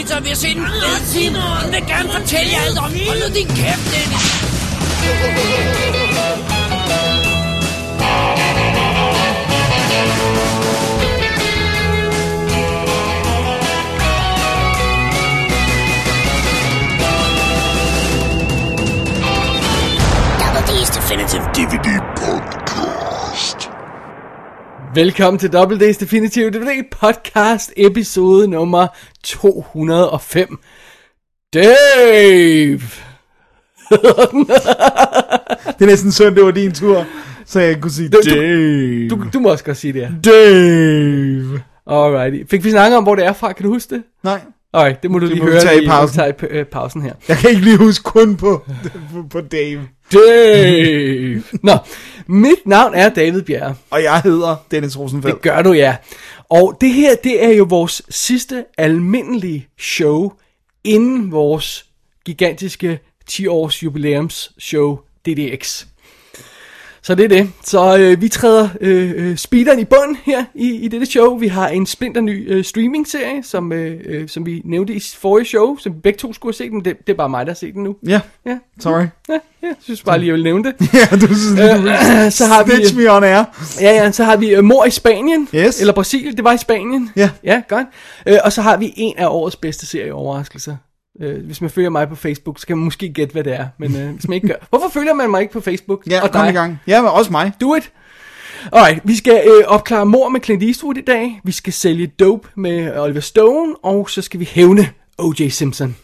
lige spise pizza, og vi har set en fed film. Hun vil gerne fortælle jer alt om. Hold nu din kæft, Dennis. Double D's Definitive DVD Podcast. Velkommen til Double D's Definitive DVD podcast, episode nummer 205. Dave! Det er næsten synd, det var din tur, så jeg kunne sige Du- du- Dave. Du, du må også godt sige det her. Dave. Alrighty. Fik vi snakket om, hvor det er fra? Kan du huske det? Nej, Alright, det må du Det lige må høre tage i pausen. Tage øh, pausen her. jeg kan ikke lige huske kun på, på, på Dave. Dave! Nå, mit navn er David Bjerre. Og jeg hedder Dennis Rosenfeldt. Det gør du, ja. Og det her, det er jo vores sidste almindelige show, inden vores gigantiske 10-års jubilæums show DDX. Så det er det. Så øh, vi træder øh, øh, speederen i bund her i, i dette show. Vi har en splinter ny øh, streaming-serie, som, øh, øh, som vi nævnte i forrige show, som vi begge to skulle have set, men det, det er bare mig, der har set den nu. Ja, Ja, sorry. ja, ja jeg synes bare lige, jeg vil nævne det. Ja, du synes, vil Øh, så har vi... me on air. Ja, ja, så har vi uh, Mor i Spanien. Yes. Eller Brasilien, det var i Spanien. Ja. Ja, godt. Uh, og så har vi en af årets bedste serieoverraskelser. Uh, hvis man følger mig på Facebook, så kan man måske gætte, hvad det er. Men uh, hvis man ikke gør... Hvorfor følger man mig ikke på Facebook? Ja, og kom i gang. Ja, men også mig. Do it. Alright, vi skal øh, opklare mor med Clint Eastwood i dag. Vi skal sælge dope med Oliver Stone. Og så skal vi hævne O.J. Simpson.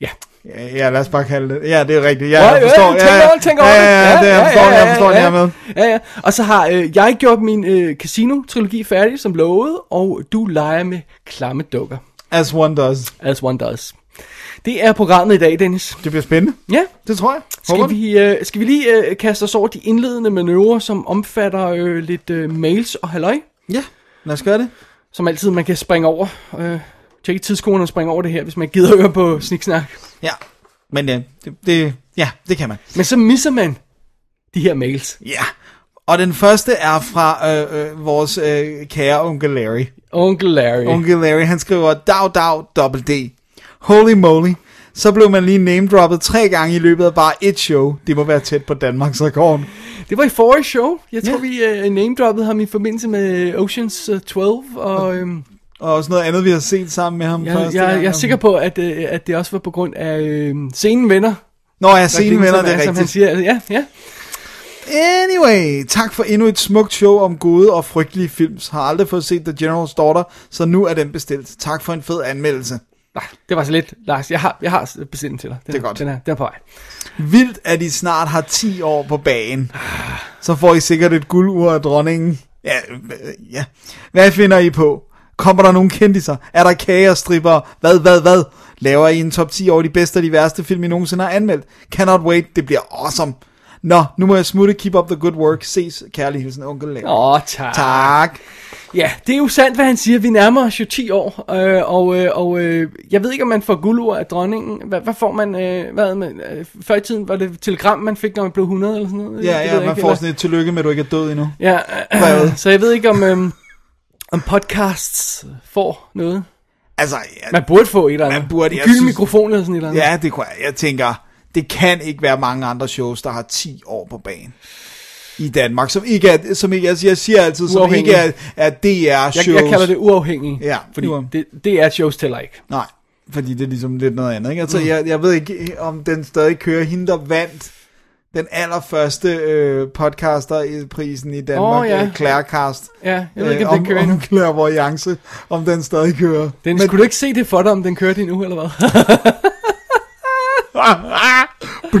Ja. Ja, ja, lad os bare kalde det. Ja, det er rigtigt. Ja, Ja, jeg forstår. ja, tænk over tænk over ja, ja, ja, det jeg forstår, jeg forstår det her med. Ja, ja. Og så har øh, jeg gjort min øh, casino-trilogi færdig, som lovet, og du leger med klamme dukker, As one does. as one does. Det er programmet i dag, Dennis. Det bliver spændende. Ja, Det tror jeg. Skal vi, øh, skal vi lige øh, kaste os over de indledende manøvrer, som omfatter øh, lidt øh, mails og halløj? Ja, lad os gøre det. Som altid, man kan springe over. Øh, tjekke tidskolen og springe over det her, hvis man gider høre på sniksnak. Ja, men ja, det, det, ja, det kan man. Men så misser man de her mails. Ja, og den første er fra øh, øh, vores øh, kære onkel Larry. Onkel Larry. Onkel Larry, han skriver, dag, dag, dobbelt D. Holy moly. Så blev man lige name-droppet tre gange i løbet af bare et show. Det må være tæt på Danmarks rekord. Det var i forrige show. Jeg tror, Ja. vi uh, name-droppede ham i forbindelse med Oceans uh, 12. Og øhm, Og også noget andet, vi har set sammen med ham jeg, første jeg, gang. jeg er sikker på, at, uh, at det også var på grund af øh, scenen venner. Nå ja, scenen venner, det er Som han rigtigt. siger. Ja, ja. Anyway, tak for endnu et smukt show om gode og frygtelige films. Har aldrig fået set The General's Daughter, så nu er den bestilt. Tak for en fed anmeldelse. Nej, det var så lidt. Lars, jeg har, jeg har bestilt den til dig. Den, Det er godt. Den er, den er på vej. Vildt, at I snart har 10 år på bagen. Så får I sikkert et guldur af dronningen. Ja, ja. Hvad finder I på? Kommer der nogle kendiser? Er der kagerstripper? Hvad, hvad, hvad? Laver I en top 10 over de bedste og de værste film, I nogensinde har anmeldt? Cannot wait, det bliver awesome. Nå, nu må jeg smutte. Keep up the good work. Ses, kærlig hilsen, onkel Larry. Åh, tak. Tak. Ja, det er jo sandt, hvad han siger. Vi nærmer os jo 10 år, øh, og, øh, og øh, jeg ved ikke, om man får guldur af dronningen. Hvad, hvad får man? Øh, hvad, man øh, før i tiden var det telegram, man fik, når man blev 100 eller sådan noget? Ja, ja, jeg man ikke, får eller- sådan et tillykke med, at du ikke er død endnu. Ja, Brevet. så jeg ved ikke, om, øhm, om podcasts får noget. Altså, ja, Man burde få et eller andet. Man burde, en jeg gylden synes- mikrofon eller sådan et eller andet. ja, det kunne jeg. Jeg tænker, det kan ikke være mange andre shows, der har 10 år på banen. I Danmark, som ikke er, som ikke, altså jeg siger altid, som Uafhængig. ikke er, er DR-shows. jeg, jeg kalder det uafhængig. Ja, fordi uaf- det, det er shows tæller ikke. Nej, fordi det er ligesom lidt noget andet. Ikke? Altså, mm. jeg, jeg ved ikke, om den stadig kører. Hende, der vandt den allerførste øh, podcaster-prisen i Danmark, Åh, ja. øh, Clarecast. Ja, jeg ved ikke, om om, den kører om endnu. Clairvoyance, om den stadig kører. Den, skulle du ikke se det for dig, om den kørte endnu, eller hvad?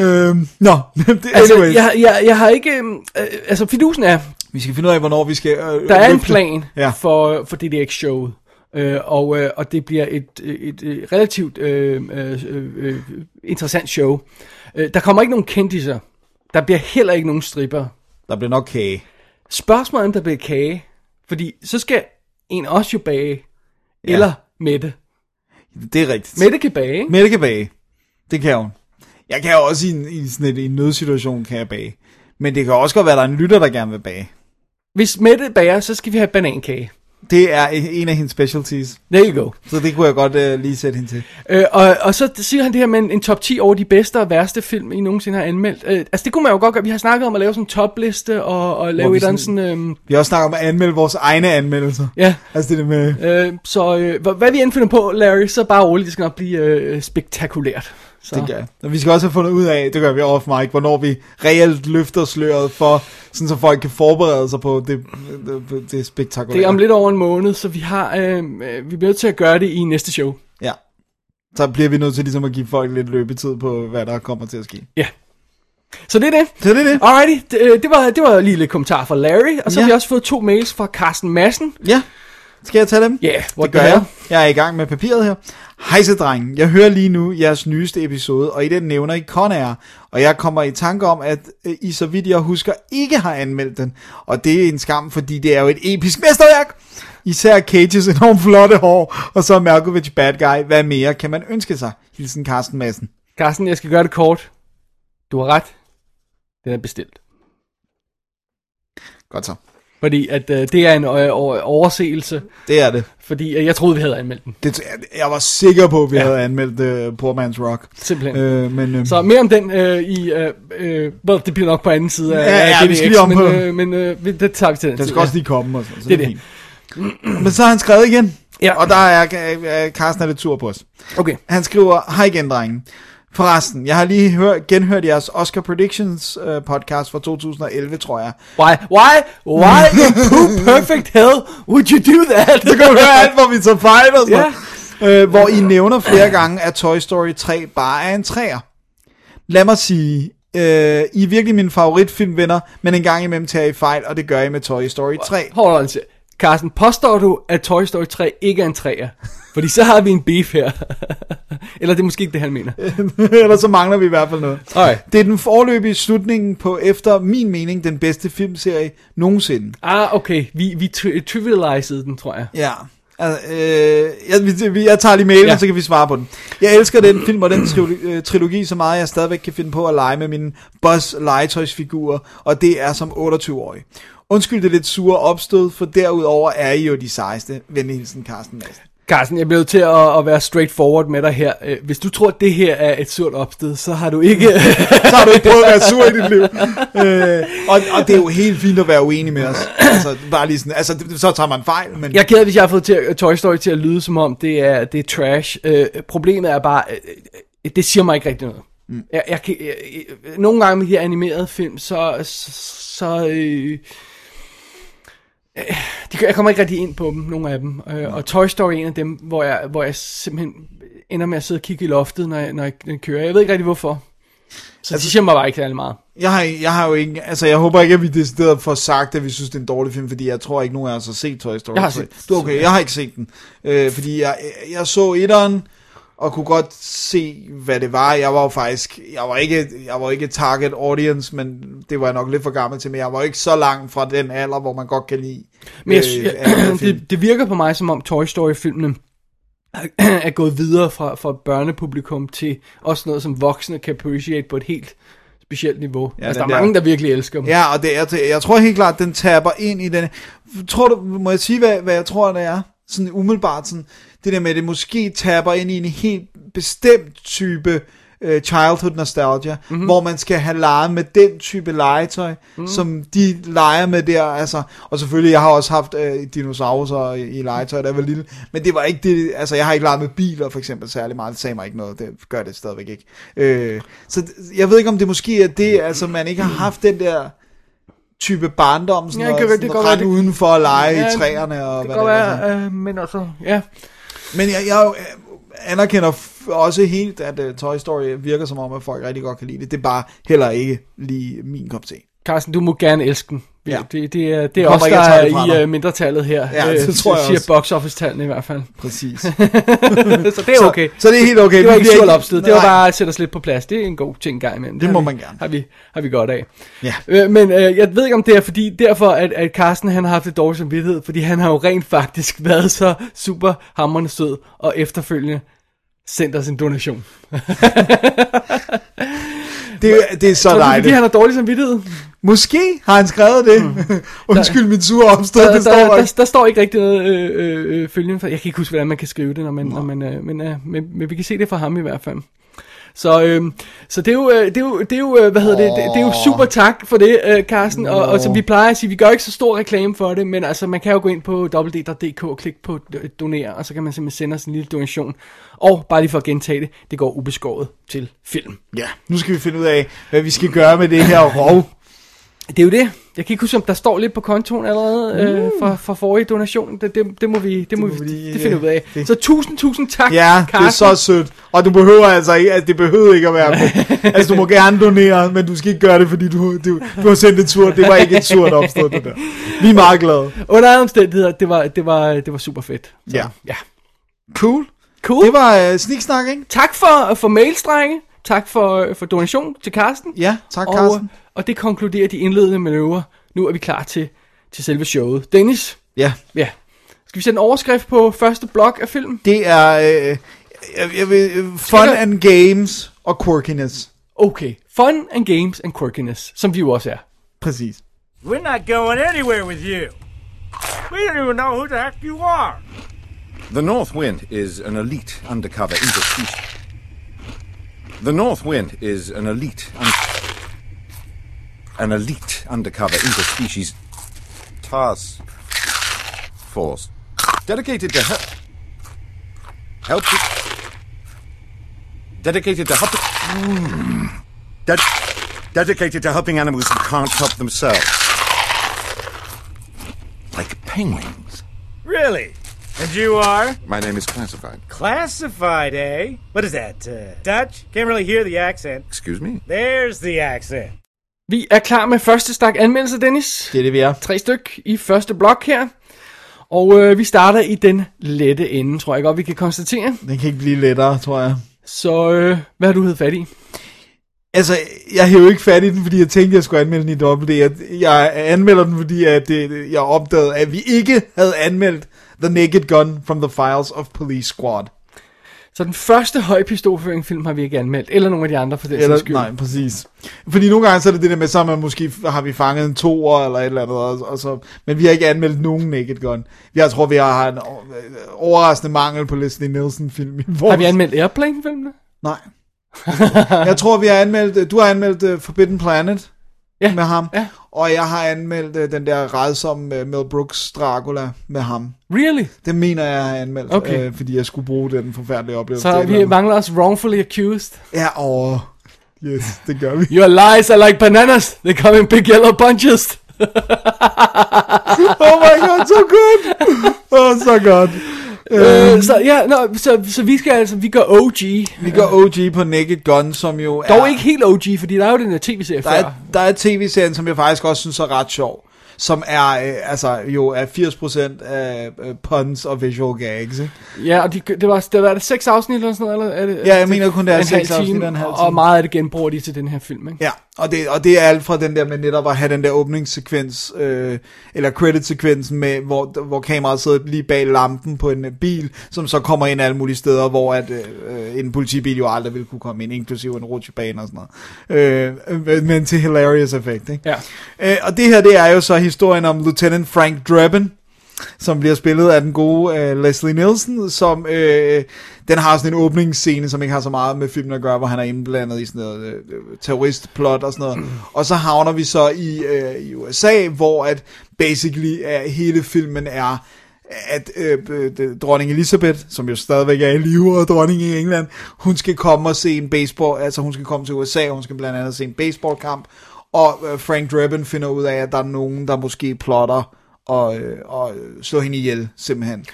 Øhm, nå, det, altså, jeg, jeg, jeg har ikke... øhm, Øh, altså, fidusen er, Vi skal finde ud af, hvornår vi skal... Øh, der er en plan Ja. for, for DDX-showet. Øh, og, øh, og det bliver et, et, et relativt øh, øh, øh, interessant show. Øh, der kommer ikke nogen kendiser. Der bliver heller ikke nogen stripper. Der bliver nok kage. Spørgsmålet er, om der bliver kage. Fordi så skal en også jo bage. Ja. Eller Mette. Det er rigtigt. Mette kan bage, ikke? Mette kan bage. Det kan hun. Jeg kan jo også i en, i sådan et, en nødsituation kan jeg bage. Men det kan også godt være, at der er en lytter, der gerne vil bage. hvis Mette bager, så skal vi have banankage. Det er en af hendes specialties. There you go. Så det kunne jeg godt uh, lige sætte hende til. Øh, og, og så siger han det her med en, en top 10 over de bedste og værste film, I nogensinde har anmeldt. Øh, altså det kunne man jo godt gøre. Vi har snakket om at lave sådan en topliste og, og lave et eller andet sådan- sådan... Øh, Vi har også snakket om at anmelde vores egne anmeldelser. ja, Altså det der med... øh, så øh, hvad, hvad vi end finder på, Larry, så bare roligt, det skal nok blive øh, spektakulært. Så. Det gør jeg. Og vi skal også have fundet ud af, det gør vi off mic, hvornår vi reelt løfter sløret for, sådan så folk kan forberede sig på det, det, det spektakulære. Det er om lidt over en måned, så vi har øh, øh, vi bliver nødt til at gøre det i næste show. Ja. Så bliver vi nødt til ligesom at give folk lidt løbetid på, hvad der kommer til at ske. Ja. Så det er det. Så det er det. Alrighty, det, øh, det, var, det var lige lidt kommentar fra Larry, og så Ja. har vi også fået to mails fra Carsten Madsen. Ja. Skal jeg tage dem? Ja, yeah, Det gør jeg. Jeg er i gang med papiret her. Hejse drengen, jeg hører lige nu jeres nyeste episode, og i den nævner I Conair, og jeg kommer i tanke om, at øh, I så vidt jeg husker ikke har anmeldt den, og det er en skam, fordi det er jo et episk mesterværk. Især Cages enormt flotte hår, og så Malkovich bad guy. Hvad mere kan man ønske sig? Hilsen Carsten Madsen. Carsten, jeg skal gøre det kort. Du har ret. Den er bestilt. Godt så. Fordi at øh, det er en øh, over- overseelse, Det er det. fordi øh, jeg troede, vi havde anmeldt den. det jeg var sikker på, at vi Ja. ja. havde anmeldt uh, Poor Man's Rock. Simpelthen. Øh, men, øh, Så mere om den øh, i... Øh, øh, det bliver nok på anden side af, Ja, ja, af vi skal lige om men, på- øh, men øh, det tager vi til den den tid, skal også lige komme. Og så, så Det er fint. Men så har han skrevet igen. Ja. Og der er øh, Carsten er lidt tur på os. Okay. Han skriver, hej igen, drenge. Forresten, jeg har lige hør, genhørt jeres Oscar Predictions øh, podcast fra 2011, tror jeg. Why, why, why in poop perfect hell would you do that? Så kan du høre alt, hvor vi tager fejl og sådan øh, Hvor I nævner flere gange, at Toy Story 3 bare er en træer. Lad mig sige, øh, I er virkelig mine favoritfilmvenner, men en gang imellem tager I fejl, og det gør I med Toy Story 3. Hold on, Carsten, påstår du, at Toy Story 3 ikke er en træer? Fordi så har vi en beef her. Eller det er måske ikke det, han mener. Eller så mangler vi i hvert fald noget. Alright. Det er den forløbige slutningen på, efter min mening, den bedste filmserie nogensinde. Ah, okay. Vi, vi tri- trivializede den, tror jeg. Ja. Altså, øh, jeg, jeg tager lige mailen, Ja. så kan vi svare på den. Jeg elsker den film og den trilogi, øh, trilogi så meget, jeg stadigvæk kan finde på at lege med mine Buzz legetøjsfigurer, og det er som 28-årig. Undskyld det lidt sure opstød, for derudover er I jo de sejeste. Venlig hilsen, Carsten Madsen. Carsten, jeg bliver nødt til at, at være straightforward med dig her. Øh, Hvis du tror, at det her er et surt opsted, så har du ikke... Så har du ikke prøvet at være sur i dit liv. Øh, og, og det er jo helt fint at være uenig med os. Altså, bare lige sådan, altså, så tager man fejl, men... Jeg er ked af, hvis jeg har fået til, Toy Story til at lyde som om, det er, det er trash. Øh, problemet er bare, øh, det siger mig ikke rigtig noget. Mm. Jeg, jeg, jeg, jeg, nogle gange med de her animerede film, så... så øh, øh, de, jeg kommer ikke rigtig ind på dem, nogle af dem. Øh, og Toy Story er en af dem, hvor jeg, hvor jeg simpelthen ender med at sidde og kigge i loftet, når jeg, når jeg, jeg kører. Jeg ved ikke rigtig hvorfor. Så altså, det siger mig bare ikke særlig meget. Jeg har, jeg har jo ikke, altså jeg håber ikke, at vi decideret får sagt, at vi synes, det er en dårlig film, fordi jeg tror ikke, nogen af os har set Toy Story. Jeg har 3. set- Du okay, jeg har ikke set den. Øh, fordi jeg, jeg så etteren, og kunne godt se, hvad det var. Jeg var jo faktisk, jeg var ikke, jeg var ikke target audience, men det var jeg nok lidt for gammel til, men jeg var ikke så langt fra den alder, hvor man godt kan lide Men jeg, øh, jeg, det, det virker på mig, som om Toy Story-filmene er gået videre fra, fra børnepublikum til også noget, som voksne kan appreciate på et helt specielt niveau. Ja, altså, der er der- mange, der virkelig elsker dem. Ja, og det, jeg, jeg tror helt klart, den taber ind i den. Tror du, må jeg sige, hvad, hvad jeg tror, det er? Sådan umiddelbart, sådan, det der med, at det måske taber ind i en helt bestemt type uh, childhood nostalgia, Mhm. mm-hmm. hvor man skal have leget med den type legetøj, mm-hmm. som de leger med der, altså, og selvfølgelig, jeg har også haft uh, dinosaurer i, i legetøj, da jeg var lille, men det var ikke det, altså, jeg har ikke leget med biler, for eksempel, særlig meget, det sagde mig ikke noget, det gør det stadigvæk ikke. Øh, så jeg ved ikke, om det måske er det, altså, man ikke har haft den der type barndom, sådan Ja, det noget, kan- sådan det ret udenfor at lege Ja, i træerne og det hvad det er. være, øh, men altså, ja. Men jeg, jeg øh, anerkender også helt, at uh, Toy Story virker som om, at folk rigtig godt kan lide det. Det er bare heller ikke lige min kop te. Carsten, du må gerne elske den. Ja. Det, det, er, det er ikke der er det i uh, mindretallet her. Ja, det øh, tror jeg siger også. box office-tallene i hvert fald. Præcis. så det er okay. Så, så det er helt okay. Det var ikke surt opsted, det var bare at sætte os lidt på plads. Det er en god ting gang imellem. Det har må vi- man gerne. Har vi, har vi godt af. Ja. Øh, men øh, jeg ved ikke om det er fordi, derfor at, at Carsten han har haft et dårligt samvittighed, fordi han har jo rent faktisk været så super hammerende sød, og efterfølgende sendt os en donation. Det, er- det er så Så er det fordi, dejligt. han har dårlig samvittighed? Måske har han skrevet det. Undskyld min sure opstød, Der, det står der, der, der, der står ikke rigtig noget øh, øh, øh, følgende for. Jeg kan ikke huske, hvordan man kan skrive det, når man, når man, øh, men, øh, men, men vi kan se det fra ham i hvert fald. Så, øh, så det er jo, øh, det er jo, det er jo øh, hvad hedder det, det, det er jo super tak for det, øh, Carsten, og, og som vi plejer at sige, vi gør ikke så stor reklame for det, men altså man kan jo gå ind på www.dk og klikke på donere, og så kan man simpelthen sende os en lille donation. Og bare lige for at gentage det, det går ubeskåret til film. Ja, nu skal vi finde ud af, hvad vi skal gøre med det her rov. Det er jo det. Jeg kan ikke huske, om der står lidt på kontoen allerede øh, fra, fra forrige donation. Det, det, det må vi, det, må må vi, lige, det finder vi ud af. det- Så tusind, tusind tak, Ja, det er Carsten. så sødt. Og du behøver altså ikke, altså det behøver ikke at være med. Altså du må gerne donere, men du skal ikke gøre det, fordi du, du, du har sendt et surt. Det var ikke et surt opstået, det der. Vi er meget glade. Under alle omstændigheder, det var, det var, det var super fedt. Så, Ja. ja. Cool. Cool. Det var uh, sniksnak, ikke? Tak for, for mailstrenge. Tak for, for donation til Carsten. Ja, tak og, Carsten. og det konkluderer de indledende manøvrer. Nu er vi klar til, til selve showet. Dennis, Ja, ja. Skal vi sætte en overskrift på første blok af filmen? det er øh, jeg, jeg vil, øh, fun der- and games og quirkiness. Okay. Fun and games and quirkiness, som vi jo også er. Præcis. We're not going anywhere with you. We don't even know who the heck you are. The North Wind is an elite undercover interspecies. The North Wind is an elite, un- an elite undercover interspecies task force dedicated to help, help, dedicated to helping, mm, Ded- dedicated to helping animals who can't help themselves, like penguins. Really? And you are? My name is classified. Classified, eh? What is that? Uh, Dutch? Can't really hear the accent. Excuse me. There's the accent. Vi er klar med første stak anmeldelse, Dennis. Det er det, vi er. Tre styk i første blok her. Og øh, vi starter i den lette ende, tror jeg godt, vi kan konstatere. Den kan ikke blive lettere, tror jeg. Så øh, hvad har du hed fat i? Altså, jeg hæver ikke fat i den, fordi jeg tænkte, jeg skulle anmelde den i dobbelt Jeg, jeg anmelder den, fordi at det, jeg opdagede, at vi ikke havde anmeldt The Naked Gun from the Files of Police Squad. Så den første højpistolføring-film har vi ikke anmeldt, eller nogle af de andre for den Eller, skyld. nej, præcis. Fordi nogle gange så er det det der med, så man måske har vi fanget en toer eller et eller andet, og, og så, men vi har ikke anmeldt nogen Naked Gun. Jeg tror, vi har en o- overraskende mangel på Leslie Nielsen-film. Har vi anmeldt Airplane-filmene? Nej. jeg tror, vi har anmeldt, du har anmeldt uh, Forbidden Planet Ja. med ham, Ja. og jeg har anmeldt uh, den der redsomme uh, Mel Brooks Dracula med ham. Really? Det mener jeg, jeg har anmeldt, Okay. øh, fordi jeg skulle bruge den forfærdelige oplevelse. Så vi mangler os wrongfully accused. Ja, åh. Yes, det gør vi. Your lies are like bananas. They come in big yellow bunches. Oh my god, så godt. Åh, oh, så godt. Øh, så ja, no, så, så vi skal altså, vi går OG. Vi går OG på Naked Gun, som jo er... Dog ikke helt OG, fordi der er jo den der tv-serie Der før. er, der er tv-serien, som jeg faktisk også synes er ret sjov. Som er, øh, altså, jo er 80% af øh, puns og visual gags, ikke? Ja, og de, det var, det var det seks afsnit eller sådan noget? Eller er det, Ja, jeg mener kun, det er seks afsnit time, og en halv Og meget af det genbruger de til den her film, ikke? Ja, og det, og det er alt fra den der med netop at have den der åbningssekvens, øh, eller credit-sekvensen med, hvor, hvor kameraet sidder lige bag lampen på en øh, bil, som så kommer ind alle mulige steder, hvor at, øh, en politibil jo aldrig ville kunne komme ind, inklusive en rutsjebane og sådan noget. Øh, men til hilarious effekt, ikke? Ja. Øh, og det her, det er jo så historien om Lieutenant Frank Drebin, som bliver spillet af den gode øh, Leslie Nielsen, som øh, den har sådan en åbningsscene, som ikke har så meget med filmen at gøre, hvor han er indblandet i sådan noget øh, øh terroristplot og sådan noget. Og så havner vi så i, øh, i USA, hvor at basically øh, hele filmen er at øh, øh, dronning Elizabeth, som jo stadigvæk er i live og dronning i England, hun skal komme og se en baseball, altså hun skal komme til USA, og hun skal blandt andet se en baseballkamp, og øh, Frank Drebin finder ud af, at der er nogen, der måske plotter og, øh, og slår hende ihjel, simpelthen.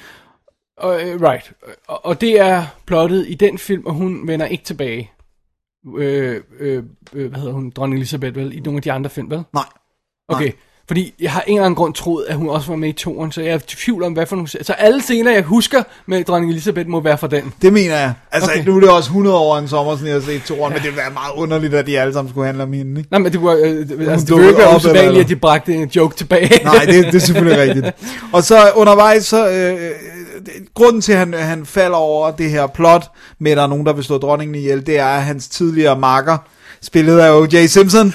Og, øh, right. Og, og det er plottet i den film, og hun vender ikke tilbage. Øh, øh, øh, hvad hedder hun? Dronning Elizabeth, vel? I nogle af de andre film, vel? Nej. Okay. Fordi jeg har en eller anden grund troet, at hun også var med i toren, så jeg er i tvivl om, hvad for nogle... Så alle scener, jeg husker med dronning Elizabeth, må være fra den. Det mener jeg. Altså, Okay. nu er det også 100 år en sommer, siden jeg har set toren, men det ville være meget underligt, at de alle sammen skulle handle om hende, ikke? Nej, men det var... Øh, altså, det ville ikke være usædvanligt, at de bragte en joke tilbage. Nej, det, det er selvfølgelig rigtigt. Og så undervejs, så, øh, øh, grunden til, at han, han falder over det her plot, med at der er nogen, der vil slå dronningen ihjel, det er, at hans tidligere makker, spillet af O.J. Simpson,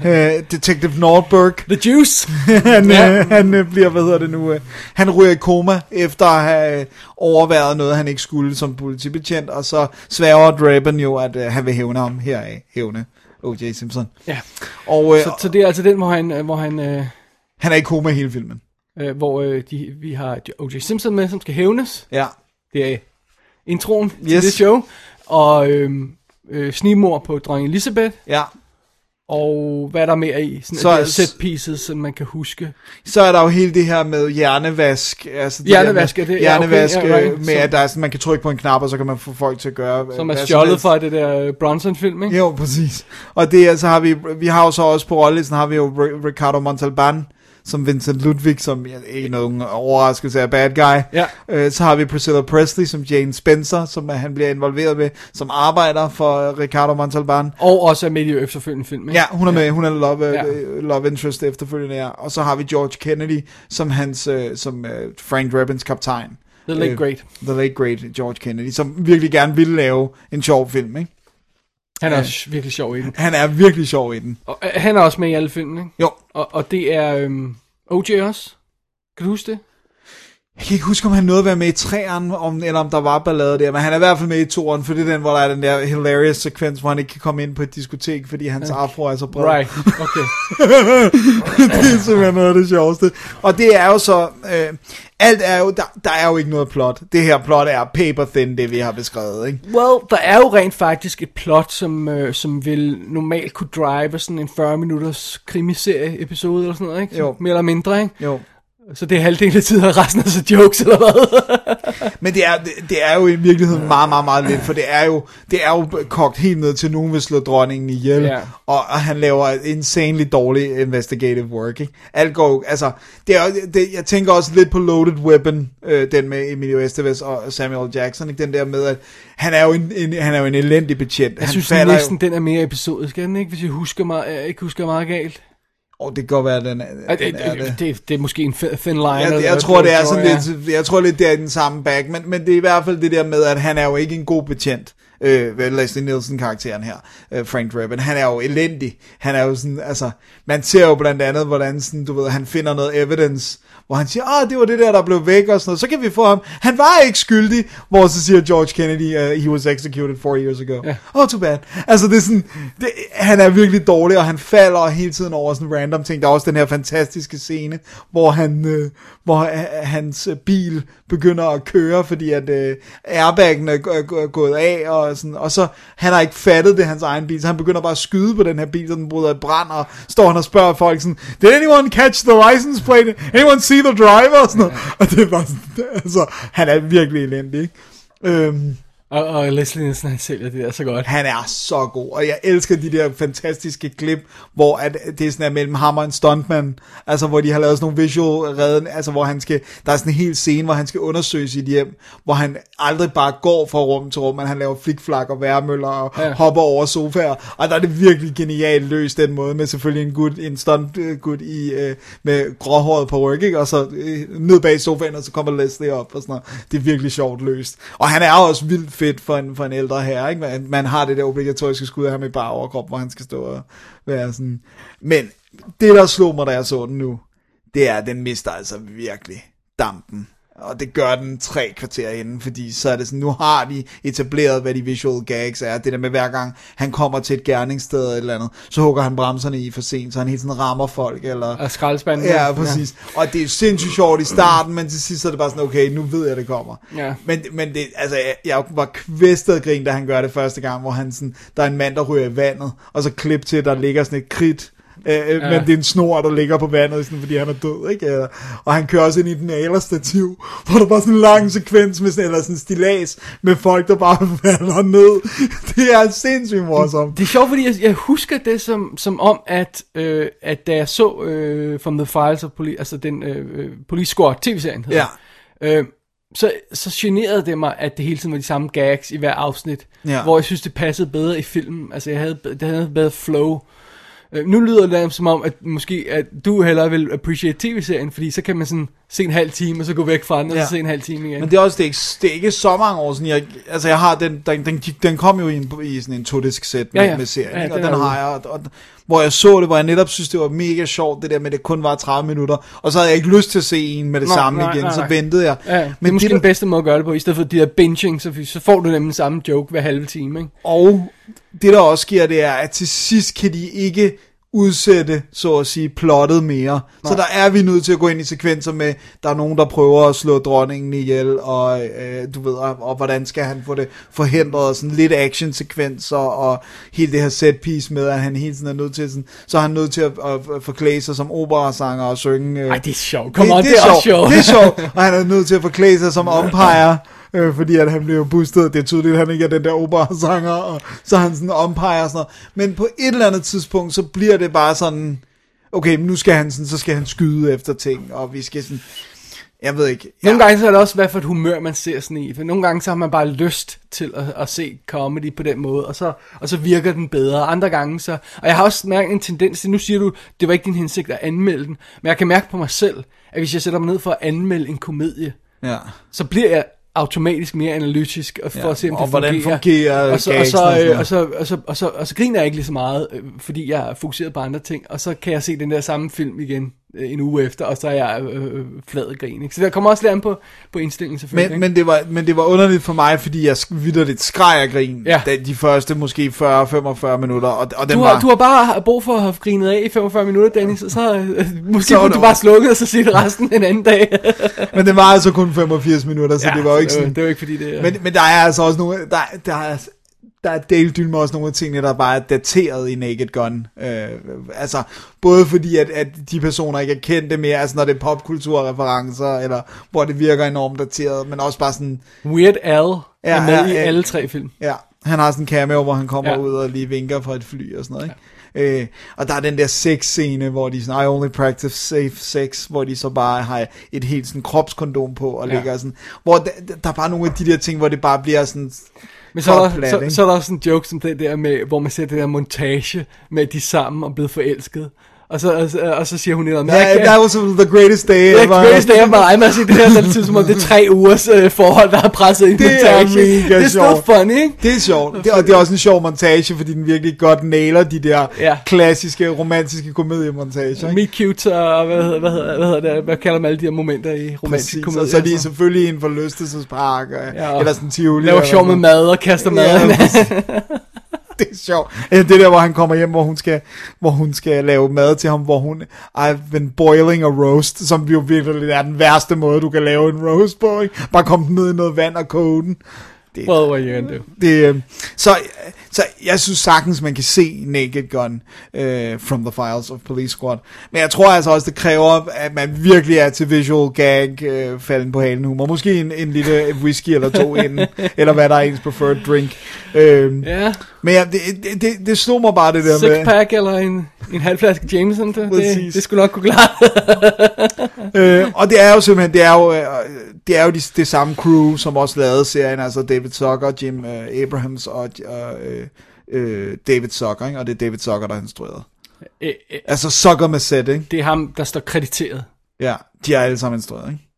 øh, Detective Nordberg. The Juice. han, Ja. øh, han øh, bliver, hvad hedder det nu, øh, han ryger i koma efter at have overværet noget, han ikke skulle som politibetjent, og så sværger Draben jo, at øh, han vil hævne ham heraf, hævne O.J. Simpson. Ja. Og øh, Så, så det er altså den, hvor han, øh, hvor han, øh, han er i koma hele filmen. øh, hvor øh, de, vi har O.J. Simpson med, som skal hævnes. Ja. Det er introen til Yes. det show. Og øh, øh, snigmor på dronning Elizabeth. Ja. Og hvad er der mere i? Sådan Så- der set pieces, som man kan huske. Så er der jo hele det her med hjernevask. Altså det Hjernevask, er det- ja, okay, hjernevask ja, øh, right. med, Så- at der er sådan, man kan trykke på en knap, og så kan man få folk til at gøre Som hvad er som stjålet fra det der øh, Bronson-film, ikke? Jo, præcis. Og det er, så har vi, vi har jo så også på rollelisten, har vi jo Ri- Ricardo Montalban, som Vincent Ludwig, som ikke nogen overraskelse er bad guy. Ja. Øh, så har vi Priscilla Presley, som Jane Spencer, som er, han bliver involveret med, som arbejder for øh, Ricardo Montalban. Og også er med i de efterfølgende film, ikke? Ja, hun er med, hun er love, Ja. ja. love interest efterfølgende, ja. Og så har vi George Kennedy, som hans, øh, som øh, Frank Drebins kaptajn. The Late Øh, Great. The Late Great George Kennedy, som virkelig gerne ville lave en sjov film, ikke? Han er Ja. også virkelig sjov i den. Han er virkelig sjov i den. Og, øh, han er også med i alle filmene, ikke? Jo, Og, og det er øhm, O.J. også. Kan du huske det? Jeg kan ikke huske, om han nåede at være med i træerne, om, eller om der var ballade der, men han er i hvert fald med i toeren, for det er den, hvor der er den der hilarious sekvens, hvor han ikke kan komme ind på et diskotek, fordi hans afro er så bred. Right, okay. det er simpelthen noget af det sjoveste. Og det er jo så, øh, alt er jo, der, der er jo ikke noget plot. Det her plot er paper thin, det vi har beskrevet, ikke? Well, der er jo rent faktisk et plot, som, øh, som vil normalt kunne drive sådan en 40 minutters krimiserie episode eller sådan noget, ikke? Jo. Mere eller mindre, ikke? Jo. Så det er halvdelen af tiden, og resten er så jokes, eller hvad? Men det er, det, det er jo i virkeligheden meget, meget, meget lidt, for det er jo, det er jo kogt helt ned til, nogen vil slå dronningen ihjel, Ja. og, og han laver insanely dårlig investigative work, ikke? Alt går jo, altså, det er, jo- det, jeg tænker også lidt på Loaded Weapon, øh, den med Emilio Estevez og Samuel Jackson, ikke? Den der med, at han er jo en, en, han er jo en elendig betjent. Jeg han synes falder næsten, den er mere episodisk, er den ikke? Hvis jeg husker mig, jeg ikke husker meget galt. Oh, det kan godt være, den er, den det, er det, det, det er måske en thin line. Jeg, eller- jeg tror, det er sådan ja. lidt, jeg tror lidt, det er den samme bag, men, men det er i hvert fald det der med, at han er jo ikke en god betjent. Øh, Leslie Nielsen karakteren her, øh, Frank Drebin, han er jo elendig. Han er jo sådan, altså, man ser jo blandt andet, hvordan sådan, du ved, han finder noget evidence, hvor han siger, ah, det var det der, der blev væk og sådan noget, så kan vi få ham. Han var ikke skyldig, hvor så siger George Kennedy, uh, he was executed four years ago. Ja. Oh, too bad. Altså, det er sådan, det, han er virkelig dårlig, og han falder hele tiden over sådan random ting. Der er også den her fantastiske scene, hvor han, øh, hvor øh, hans bil begynder at køre, fordi at øh, airbaggen er, er, er gået af, og, sådan, og så, han har ikke fattet det, hans egen bil, så han begynder bare at skyde på den her bil, så den bryder i brand, og står han og spørger folk sådan, did anyone catch the license plate? Anyone see the driver? Og, sådan noget. og det er bare sådan, altså, han er virkelig elendig, ikke? Øhm, og, og Leslie Nielsen, han sælger det der så godt. han er så god, og jeg elsker de der fantastiske klip, hvor at det er sådan er mellem ham og en stuntman, altså hvor de har lavet sådan nogle visual redden, altså hvor han skal, der er sådan en hel scene, hvor han skal undersøge sit hjem, hvor han aldrig bare går fra rum til rum, men han laver flikflak og værmøller og Ja. hopper over sofaer, og der er det virkelig genialt løst den måde, med selvfølgelig en, gut, en stunt øh, gut i, øh, med gråhåret på ryg, ikke? og så øh, ned bag sofaen, og så kommer Leslie op, og sådan noget. Det er virkelig sjovt løst. Og han er også vildt fedt for en, for en ældre herre, ikke? Man, man har det der obligatoriske skud af ham i bare overkrop, hvor han skal stå og være sådan. Men det, der slog mig, da jeg så den nu, det er, at den mister altså virkelig dampen. Og det gør den tre kvarter inden, fordi så er det sådan, nu har de etableret, hvad de visual gags er. Det der med hver gang, han kommer til et gerningssted eller et eller andet, så hugger han bremserne i for sent, så han hele tiden rammer folk, eller... Og skraldespanden. Ja, præcis. Ja. Og det er sindssygt sjovt i starten, men til sidst er det bare sådan, okay, nu ved jeg, det kommer. Ja. Men, men det, altså, jeg, jeg var kvæstet af grin, da han gør det første gang, hvor han sådan, der er en mand, der ryger i vandet, og så klip til, der ligger sådan et kridt, Øh, ja. Men det er en snor, der ligger på vandet, sådan, fordi han er død, ikke? Øh, Og han kører også ind i den alerstativ, hvor der bare sådan en lang sekvens med sådan, eller sådan en stilas med folk, der bare falder ned. Det er sindssygt morsomt. Det er sjovt, fordi jeg, jeg husker det som, som om, at, øh, at da jeg så øh, From the Files of Police, altså den øh, øh, Police Squad tv-serien hedder, øh, så, så generede det mig, at det hele tiden var de samme gags i hver afsnit, Ja. hvor jeg synes, det passede bedre i filmen. Altså, jeg havde, det havde bedre flow. Øh, nu lyder det som om, at måske at du hellere vil appreciate tv-serien, fordi så kan man sådan se en halv time, og så gå væk fra den, og Ja. så se en halv time igen. Men det er også det er ikke, det er ikke så mange år siden. Jeg, altså jeg har den, den, den, den kom jo i, en, i sådan en to-disk sæt med, Ja, ja. med serien, Ja, ikke? og den har jeg, og, og, hvor jeg så det, hvor jeg netop synes, det var mega sjovt, det der med, at det kun var 30 minutter, og så havde jeg ikke lyst til at se en med det Nej, samme nej, igen, nej, så nej. ventede jeg. Ja, det er Men måske det, den bedste måde at gøre det på, i stedet for de der binging, så, så får du nemlig samme joke hver halve time, ikke? Og det der også sker, det er, at til sidst kan de ikke udsætte, så at sige, plottet mere. Så der er vi nødt til at gå ind i sekvenser med, der er nogen, der prøver at slå dronningen ihjel, og øh, du ved, og, og hvordan skal han få det forhindret, og sådan lidt actionsekvenser, og hele det her set piece med, at han hele tiden er nødt til sådan, så er han nødt til at, at forklæde sig som operasanger og synge. Øh, Ej, det er sjovt. Kom on, det, er også sjovt. det er sjovt, og han er nødt til at forklæde sig som umpire, øh, fordi at han bliver boostet. Det er tydeligt, at han ikke er den der operasanger, og så er han sådan umpire og sådan noget. Men på et eller andet tidspunkt, så bliver det bare sådan, okay, nu skal han sådan, så skal han skyde efter ting, og vi skal sådan, jeg ved ikke. Nogle gange så er det også, hvad for et humør man ser sådan i. For nogle gange så har man bare lyst til at, at se comedy på den måde, og så, og så virker den bedre. Andre gange så... Og jeg har også mærket en tendens til, nu siger du, det var ikke din hensigt at anmelde den, men jeg kan mærke på mig selv, at hvis jeg sætter mig ned for at anmelde en komedie, Ja. så bliver jeg automatisk mere analytisk og for Ja, at se, om og det hvordan fungerer. fungerer og så, og, så, øh, og, så, og, så, og, så, og så griner jeg ikke lige så meget, øh, fordi jeg er fokuseret på andre ting, og så kan jeg se den der samme film igen en uge efter, og så er jeg øh, øh, flad grin. Ikke? Så der kommer også lidt an på, på indstillingen selvfølgelig. Men, ikke? men, det var, men det var underligt for mig, fordi jeg vidderligt skreg af grin, Ja. da, de første måske 40-45 minutter, og, og den du, var... har, du har bare brug for at have grinet af i 45 minutter, Dennis, så, så øh, måske Så du bare slukket, og så siger det resten en anden dag. Men det var altså kun 85 minutter, så ja, det var jo ikke var- sådan... det var ikke fordi det. Men, men der er altså også nogle, der, der er, der er delt med også nogle af tingene, der bare er dateret i Naked Gun. Øh, altså, både fordi, at, at de personer ikke er kendte mere, altså når det er popkulturreferencer, eller hvor det virker enormt dateret, men også bare sådan, Weird Al Ja, er med ja, i ja. alle tre film. ja, han har sådan en cameo, hvor han kommer ja. Ja. ud og lige vinker fra et fly og sådan noget, ikke? Øh, og der er den der sex-scene, hvor de sådan, I only practice safe sex, hvor de så bare har et helt sådan kropskondom på, og Ja. ligger sådan, hvor der, der er bare nogle af de der ting, hvor det bare bliver sådan, Men så er, der, så, så er der også en joke som det der med, hvor man ser det der montage med de sammen og blevet forelsket. Og så, og, så, og så siger hun noget med, Ja, "I can't- that was the greatest day ever. er greatest day life, man siger det her, så er det som om det er tre ugers øh, forhold, der er presset i en Det er mega Det er sjovt. så funny, ikke? Det er sjovt. Det, og det er også en sjov montage, fordi den virkelig godt nailer de der Ja. klassiske romantiske komediemontager. ikke? Meet cute og hvad hedder, hvad hedder, hvad hedder det, hvad kalder man alle de her momenter i romantisk komedie? og så er de altså? selvfølgelig en forlystelsespark, og, Ja, og eller sådan en tivoli. Laver sjov med mad og kaster mad. Ja. det er sjovt. Det der, hvor han kommer hjem, hvor hun skal, hvor hun skal lave mad til ham, hvor hun, I've been boiling a roast, som jo virkelig er den værste måde, du kan lave en roast på, ikke? Bare komme den ned i noget vand og koge den. Det, what you gonna do? Det, øh, så, så jeg synes sagtens, man kan se Naked Gun øh, from the files of Police Squad. Men jeg tror altså også, det kræver, at man virkelig er til visual gag, øh, falden på halen humor. Måske en, en lille whisky eller to inden, eller hvad der er ens preferred drink. Øh, Ja, Men ja, det, det, det, det slog mig bare det der six med... pack eller en, en halv flaske Jameson, det, det, det skulle nok kunne klare. øh, og det er jo simpelthen, det er jo, øh, det er jo de, det samme crew, som også lavede serien, altså David Zucker, Jim øh, Abrahams og øh, øh, David Zucker, ikke? og det er David Zucker, der har instrueret. Øh, øh, Altså Zucker med sæt, ikke? det er ham, der står krediteret. Ja, de er alle sammen instrueret, ikke?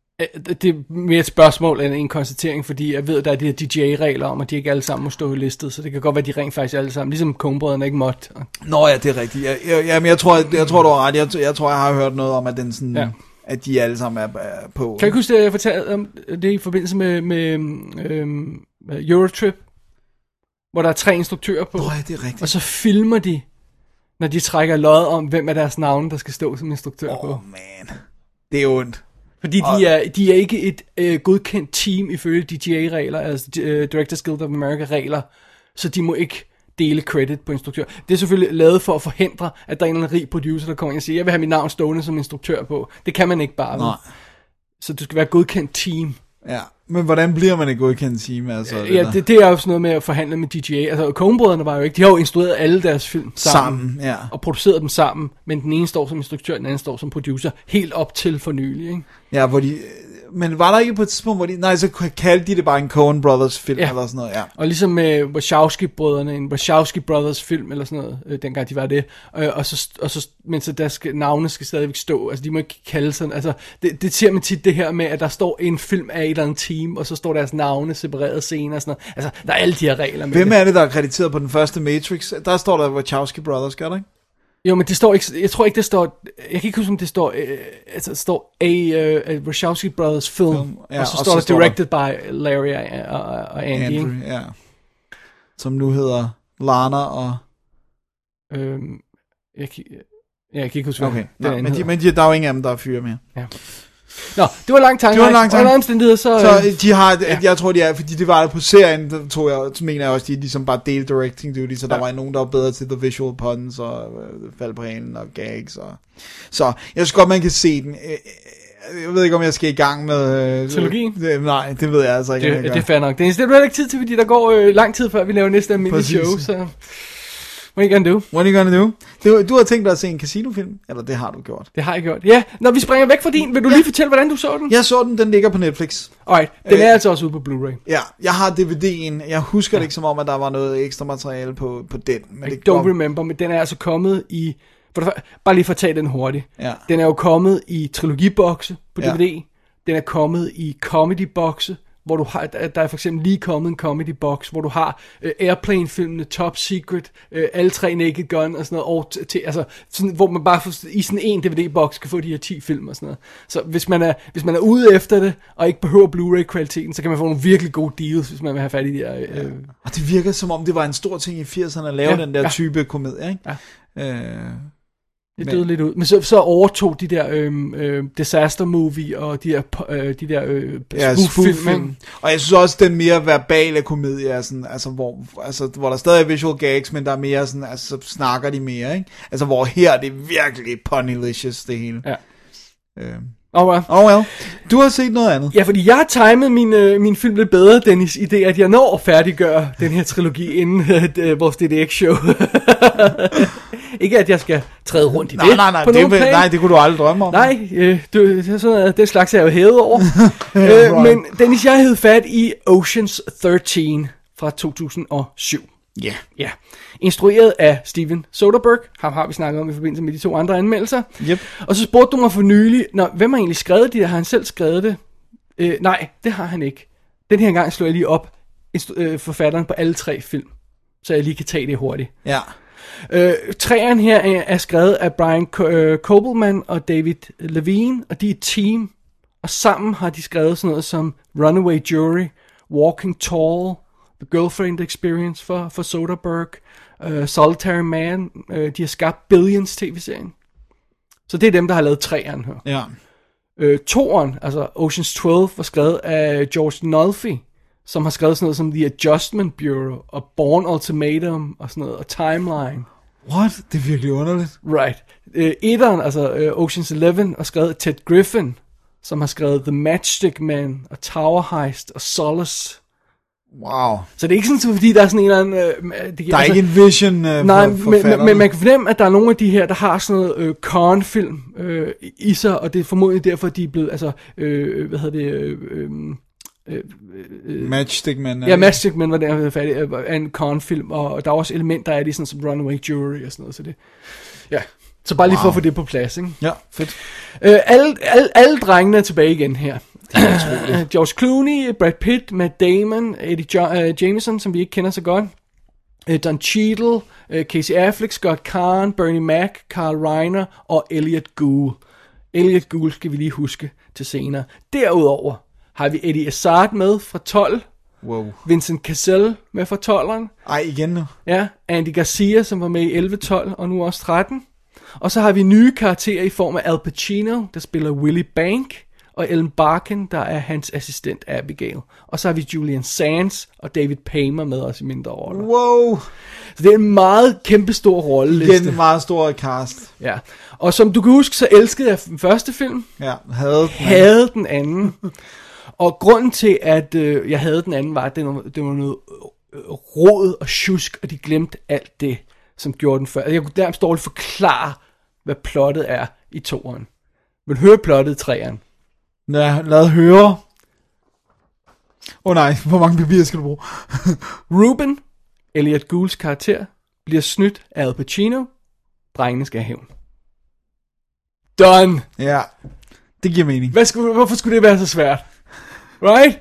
Det er mere et spørgsmål end en konstatering, fordi jeg ved, der er de her DJ-regler om, at de ikke alle sammen må stå i listet, så det kan godt være, at de rent faktisk alle sammen, ligesom Conebrødrene ikke måtte. Nå ja, det er rigtigt. Jeg, jeg, jamen, jeg tror, jeg, jeg tror, du har ret. Jeg, jeg tror, jeg har hørt noget om, at den sådan... Ja. At de alle sammen er, er på. Kan du huske, at jeg fortalte om det i forbindelse med, med øhm, Eurotrip, hvor der er tre instruktører på, Nå ja, det er rigtigt. og så filmer de, når de trækker lod om, hvem af deres navne, der skal stå som instruktør Åh, på. oh, man. Det er ondt. Fordi Og- de er, de er ikke et øh, godkendt team ifølge DGA-regler, altså øh, Directors Guild of America-regler, så de må ikke dele credit på instruktør. Det er selvfølgelig lavet for at forhindre, at der er en eller anden rig producer, der kommer ind og siger, jeg vil have mit navn stående som instruktør på. Det kan man ikke bare. Nej. Så du skal være et godkendt team. Ja. Men hvordan bliver man et godkendt team? Altså, Ja, det, det er jo sådan noget med at forhandle med DGA. Altså, Coen-brødrene var jo ikke, de har jo instrueret alle deres film sammen. Sammen, ja. Og produceret dem sammen, men den ene står som instruktør, den anden står som producer, helt op til for nylig, ikke? Ja, hvor de, Men var der ikke på et tidspunkt, hvor de... Nej, så kaldte de det bare en Coen Brothers film, Ja. eller sådan noget, ja. Og ligesom med Wachowski-brødrene, en Wachowski Brothers film, eller sådan noget, øh, dengang de var det. Øh, og så, og så, men så der skal, navne skal stadigvæk stå, altså de må ikke kalde sådan, altså det, det ser man tit det her med, at der står en film af et eller andet team, og så står deres navne separeret senere og sådan noget. Altså, der er alle de her regler med Hvem er det, der er krediteret på den første Matrix? Der står der Wachowski Brothers, gør der ikke? Jo, men det står ikke, jeg tror ikke, det står, jeg kan ikke huske, om det står, øh, altså det står A, uh, Wachowski Brothers film, Film, ja, og så og står så der står der- directed by Larry og, og, og Andy, Andrew. Ja. Som nu hedder Lana og... Øhm, jeg, kan, ja, jeg kan ikke huske, hvad Okay, den Nå, anden men, de, men de, der er jo ingen af dem, der er fyre mere. Nå, det var lang tanke. Det var lang tanke. Under omstændigheder, så... Så øh, de har, ja. jeg tror de er, fordi det var der på serien, der tror jeg, så mener jeg også, de er ligesom bare del directing duty, så der Ja. var nogen, der var bedre til the visual puns og øh, fald på halen og gags. Og... Så jeg synes godt, man kan se den. Øh, øh, Jeg ved ikke, om jeg skal i gang med... Øh, Trilogien? Det, nej, det ved jeg altså ikke. det, det er fair nok. Det er ikke tid til, fordi der går øh, lang tid, før vi laver næste almindelige Præcis. show, så... What are you gonna do? What are you gonna do? Du, du har tænkt dig at se en casinofilm? Eller det har du gjort. Det har jeg gjort. Ja, når vi springer væk fra din, vil du lige fortælle, hvordan du så den? Jeg så den, den ligger på Netflix. Alright, den er Øh, altså også ude på Blu-ray. Ja, jeg har DVD'en. Jeg husker ja. det ikke som om, at der var noget ekstra materiale på, på den. Men I det don't remember, men den er altså kommet i... For det, bare lige for at tage den hurtigt. Ja. Den er jo kommet i trilogibokse på Ja. DVD. Den er kommet i comedy-bokse, hvor du har, der er for eksempel lige kommet en comedy-box, hvor du har uh, Airplane-filmene, Top Secret, uh, alle tre Naked Gun og sådan noget, og til, altså, sådan, hvor man bare får, i sådan en DVD-boks kan få de her 10 film og sådan noget. Så hvis man, er, hvis man er ude efter det, og ikke behøver Blu-ray-kvaliteten, så kan man få nogle virkelig gode deals, hvis man vil have fat i de her... Uh, Og det virker som om, det var en stor ting i 80'erne at lave Ja, ja, den der ja. ja. type komedie, ikke? Ja. Øh, Det Men- døde lidt ud. Men så, så overtog de der øhm, øh, disaster movie og de der, øh, de der øh, ja, spoof-film. Og jeg synes også, den mere verbale komedie er sådan, altså hvor, altså, hvor der stadig er visual gags, men der er mere sådan, altså så snakker de mere, ikke? Altså hvor her er det virkelig punnylicious, det hele. Ja. Øh. Og, uh, Oh well. Du har set noget andet. ja, fordi jeg har timet min, øh, min film lidt bedre, Dennis, i det, at jeg når at færdiggøre den her trilogi inden øh, vores DDX-show. Ikke at jeg skal træde rundt i Nej, det nej, nej, på det, vil- nej, det kunne du aldrig drømme om. Nej, øh, det er sådan den slags er jeg jo hævet over. øh, right. Men Dennis, jeg hed fat i Oceans 13 fra 2007. Ja. Ja. Instrueret af Steven Soderbergh. Ham har vi snakket om i forbindelse med de to andre anmeldelser. Yep. Og så spurgte du mig for nylig, Nå, hvem har egentlig skrevet det? Har han selv skrevet det? Øh, nej, det har han ikke. Den her gang slår jeg lige op øh, forfatteren på alle tre film. Så jeg lige kan tage det hurtigt. Ja. Øh, træerne her er, er skrevet af Brian Co- øh, Kobelman og David Levine, og de er et team. Og sammen har de skrevet sådan noget som Runaway Jury, Walking Tall, The Girlfriend Experience for, for Soderbergh, uh, Solitary Man. Uh, de har skabt Billions tv-serien. Så det er dem, der har lavet træerne her. Ja. Øh, toeren, altså Ocean's 12, var skrevet af George Nolfi, som har skrevet sådan noget som The Adjustment Bureau, og Born Ultimatum, og sådan noget, og Timeline. What? Det er virkelig underligt. Right. Øh, etteren, altså øh, Ocean's 11, er skrevet af Ted Griffin, som har skrevet The Matchstick Man, og Tower Heist, og Solace. Wow. Så det er ikke sådan, fordi der er sådan en eller anden... Øh, det, Der er ikke en vision uh, Nej, for, men, men, men man kan fornemme, at der er nogle af de her, der har sådan noget øh, Korn-film øh, i sig, og det er formodentlig derfor, de er blevet, altså, øh, hvad hedder det, øh, øh, Matchstick Man. ja, Matchstick Men var der, jeg fat i, øh, er en Korn-film, og der er også elementer af det, sådan som Runaway Jury og sådan noget, så det, ja. Så bare lige wow. for at få det på plads, ikke? Ja, fedt. Øh, alle, alle, alle drengene er tilbage igen her. George Clooney, Brad Pitt, Matt Damon, Eddie jo- uh, Jameson, som vi ikke kender så godt. Uh, Don Cheadle, uh, Casey Affleck, Scott Kahn, Bernie Mac, Carl Reiner og Elliot Gould. Elliot Gould skal vi lige huske til senere. Derudover har vi Eddie Izzard med fra 12, Wow. Vincent Cassell med fra 12'eren, Ej, igen nu. Ja, Andy Garcia, som var med i 11, 12 og nu også 13. Og så har vi nye karakterer i form af Al Pacino, der spiller Willie Bank, og Ellen Barkin, der er hans assistent Abigail. Og så har vi Julian Sands og David Paymer med os i mindre roller. Wow. Så det er en meget kæmpestor rolleliste. Igen en meget stor cast. Ja. Og som du kan huske, så elskede jeg den første film, Ja, havde den. havde den anden. Og grunden til, at øh, jeg havde den anden, var, at det var, det var noget øh, råd og tjusk, og de glemte alt det, som gjorde den før. Jeg kunne nærmest dårligt forklare, hvad plottet er i toeren. Du høre plottet i treeren? Ja, lad høre. Åh oh, nej, hvor mange papirer skal du bruge? Ruben, Elliot Gould's karakter, bliver snydt af Al Pacino. Drengene skal have hævn. Done. ja, det giver mening. Hvad skulle, hvorfor skulle det være så svært? Right?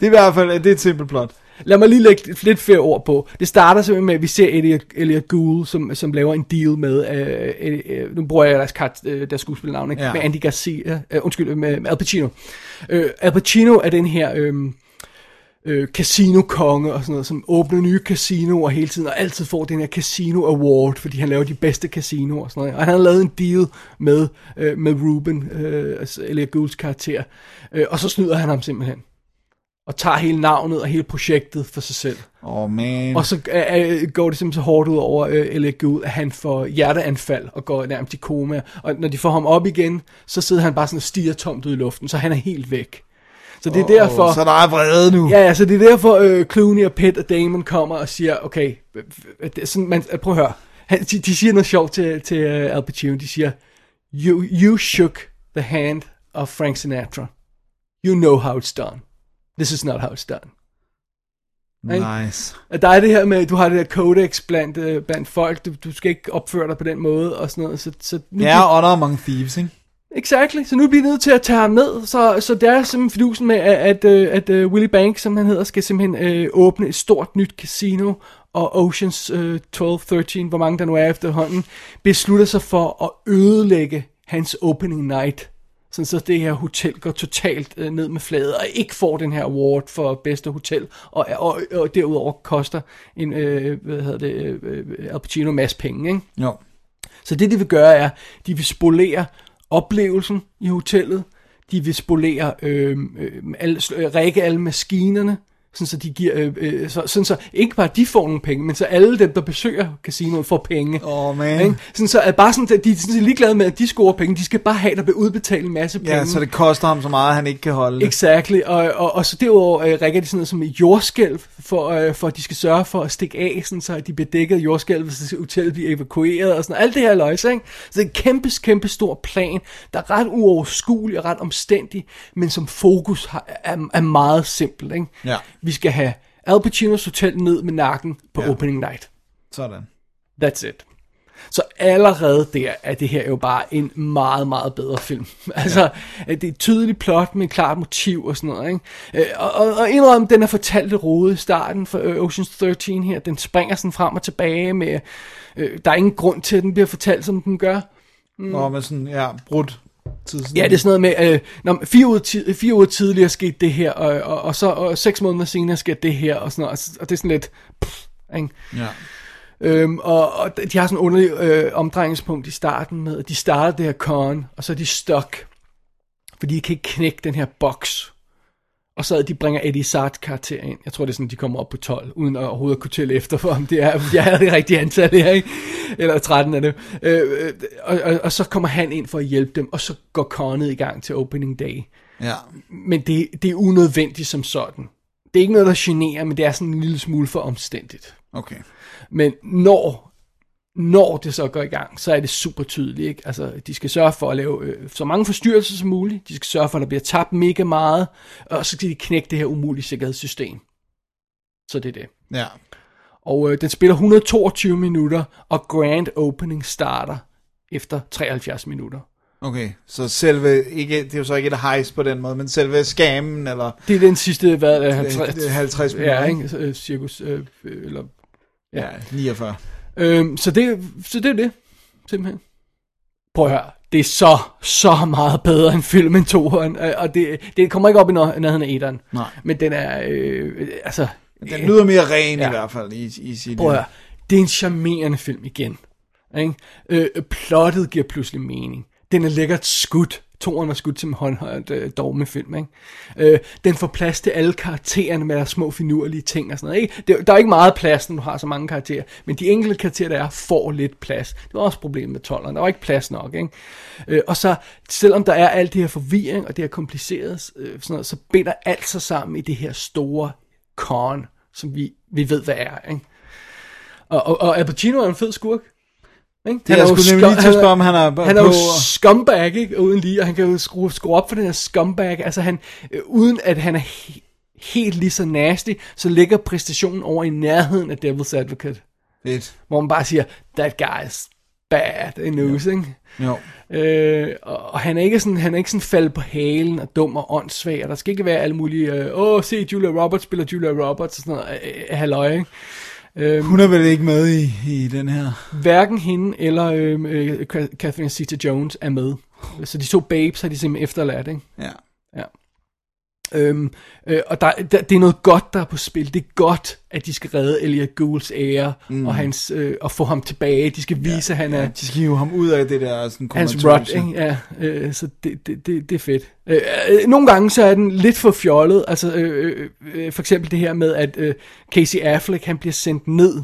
Det er i hvert fald det er et simpelt plot. Lad mig lige lægge lidt- flere ord på. Det starter simpelthen med, at vi ser Elliot, Elliot Gould, som, som laver en deal med, øh, øh, øh, nu bruger jeg deres, kart, øh, deres skuespilnavn, ikke? Ja. med Andy Garcia, øh, undskyld, med, med Al Pacino. Øh, Al Pacino er den her øh, øh, casino-konge og sådan noget, som åbner nye casinoer hele tiden, og altid får den her casino award, fordi han laver de bedste casinoer og sådan noget. Og han har lavet en deal med, øh, med Ruben, øh, altså Elliot Goulds karakter, øh, og så snyder han ham simpelthen. Og tager hele navnet og hele projektet for sig selv. Oh, man. Og så øh, går det simpelthen så hårdt ud over øh, Elliot Gould, at han får hjerteanfald og går nærmest i koma. Og når de får ham op igen, så sidder han bare sådan og stiger tomt ud i luften, så han er helt væk. Så det er derfor... Så der er vrede nu. Ja, ja, så det er derfor øh, Clooney og Pitt og Damon kommer og siger, okay, øh, øh, sådan, man, øh, prøv at høre. Han, de, de siger noget sjovt til, til uh, Al Pacino. De siger, you, you shook the hand of Frank Sinatra. You know how it's done. This is not how it's done. Nice. At der er det her med, du har det her codex blandt, øh, blandt folk, du, du skal ikke opføre dig på den måde og sådan noget. Så, så nu Ja, honor among thieves, ikke? Exactly, så nu bliver de nødt til at tage ham ned, så, så der er simpelthen fidusen med, at, at, øh, at uh, Willie Banks, som han hedder, skal simpelthen uh, åbne et stort nyt casino, og Oceans uh, 12, 13, hvor mange der nu er efterhånden, beslutter sig for at ødelægge hans opening night. Sådan så det her hotel går totalt uh, ned med fladet, og ikke får den her award for bedste hotel, og, og, og derudover koster en, uh, hvad hedder det, uh, Al Pacino masse penge, ikke? Jo. Så det, de vil gøre, er, de vil spolere oplevelsen i hotellet. De vil spolere, øh, øh, alle, øh, række alle maskinerne, sådan så de giver, øh, øh, så, sådan så ikke bare de får nogle penge, men så alle dem, der besøger casinoet, får penge. Åh, man. Ikke? Sådan så er bare sådan, de er sådan set ligeglade med, at de scorer penge. De skal bare have, at der bliver udbetalt en masse penge. Ja, så det koster ham så meget, at han ikke kan holde det. Exactly, og, og, og så derudover øh, rækker de sådan noget som et jordskælv, for, øh, for at de skal sørge for at stikke af, sådan, så at de bliver dækket af jordskælv, hvis hotellet bliver evakueret og sådan. Alt det her løjse, ikke? Så det er en kæmpe, kæmpe stor plan, der er ret uoverskuelig og ret omstændig, men som fokus har, er, er meget simpel, ikke? Ja. Vi skal have Al Pacinos hotel ned med nakken på Ja. ja. opening night. Sådan. That's it. Så allerede der er det her jo bare en meget, meget bedre film. altså, at det er et tydeligt plot med et klart motiv og sådan noget. Ikke? Øh, Og, og, og indrømme, den er fortalt lidt rodet i starten for øh, Ocean's 13 her. Den springer sådan frem og tilbage med... Øh, der er ingen grund til, at den bliver fortalt, som den gør. Mm. Nå, men sådan, ja, brudt tid. Ja, det er sådan noget med, øh, når fire, uger ti- fire uger tidligere skete det her, og, og, og så og seks måneder senere skete det her, og sådan noget, og, og det er sådan lidt... Pff, ikke? Ja. Øhm, og, og de har sådan en underlig øh, omdrejningspunkt i starten med, at de starter det her con, og så er de stuck, fordi de kan ikke knække den her boks. Og så de bringer Eddie Sart karakter ind. Jeg tror, det er sådan, de kommer op på 12, uden at overhovedet kunne tælle efter for, om det er, om jeg er det rigtige antal her, ikke? Eller 13 er det. Øh, øh, og, og, og, så kommer han ind for at hjælpe dem, og så går conet i gang til opening day. Ja. Men det, det er unødvendigt som sådan. Det er ikke noget, der generer, men det er sådan en lille smule for omstændigt. Okay. Men når, når det så går i gang, så er det super tydeligt. Ikke? Altså, de skal sørge for at lave øh, så mange forstyrrelser som muligt. De skal sørge for, at der bliver tabt mega meget. Og så skal de knække det her umulige sikkerhedssystem. Så det er det. Ja. Og øh, den spiller 122 minutter, og grand opening starter efter 73 minutter. Okay, så selve, ikke, det er jo så ikke et hejs på den måde, men selve skammen, eller Det er den sidste, hvad er det, det 50, er 50 minutter, ja, ikke? Øh, cirkus, øh, eller, Ja, 49. øhm, så, det, så det er det, simpelthen. Prøv at høre, det er så, så meget bedre end filmen toeren, øh, og det, det kommer ikke op i nær- nærheden af etteren. Nej. Men den er, øh, altså... Den lyder mere ren Ja. i hvert fald i, i sit... Prøv at høre, det er en charmerende film igen. Ikke? Øh, plottet giver pludselig mening. Den er lækkert skudt. Toren var skudt som håndholdt øh, dogmefilm. Ikke? Øh, den får plads til alle karaktererne med deres små finurlige ting og sådan noget. Ikke? Det, der er ikke meget plads, når du har så mange karakterer. Men de enkelte karakterer, der er, får lidt plads. Det var også problemet med tolleren. Der var ikke plads nok. Ikke? Øh, og så, selvom der er alt det her forvirring og det her kompliceret, øh, sådan noget, så binder alt sig sammen i det her store con, som vi, vi ved, hvad er. Ikke? Og, og, og Al Pacino er en fed skurk. Ikke? Det er jeg jo skulle nemlig lige til at spørge, om han er han er jo scumbag, ikke? Uden lige, og han kan jo skrue, skrue op for den her scumbag. Altså han, øh, uden at han er he- helt lige så nasty, så ligger præstationen over i nærheden af Devil's Advocate. Fedt. Hvor man bare siger, that guy is bad in news, ikke? Jo. Øh, og, og han er ikke sådan, han er ikke sådan faldet på halen og dum og åndssvag, og der skal ikke være alle mulige, øh, åh, se, Julia Roberts spiller Julia Roberts og sådan noget, øh, øh, halløj, ikke? Øhm, Hun er vel ikke med i, i den her. hverken hende eller øh, øh, Catherine Zeta-Jones er med. Så de to babes har de simpelthen efterladt, ikke? Ja. Ja. Øhm, øh, og der, der, det er noget godt, der er på spil. Det er godt, at de skal redde Elliot Gould's ære mm. og, hans, øh, og få ham tilbage. De skal vise, at han er De skal hive ham ud af det der sådan hans rot. Ikke? Ja, øh, så det, det, det, det er fedt. Øh, øh, nogle gange så er den lidt for fjollet. Altså, øh, øh, øh, for eksempel det her med, at øh, Casey Affleck han bliver sendt ned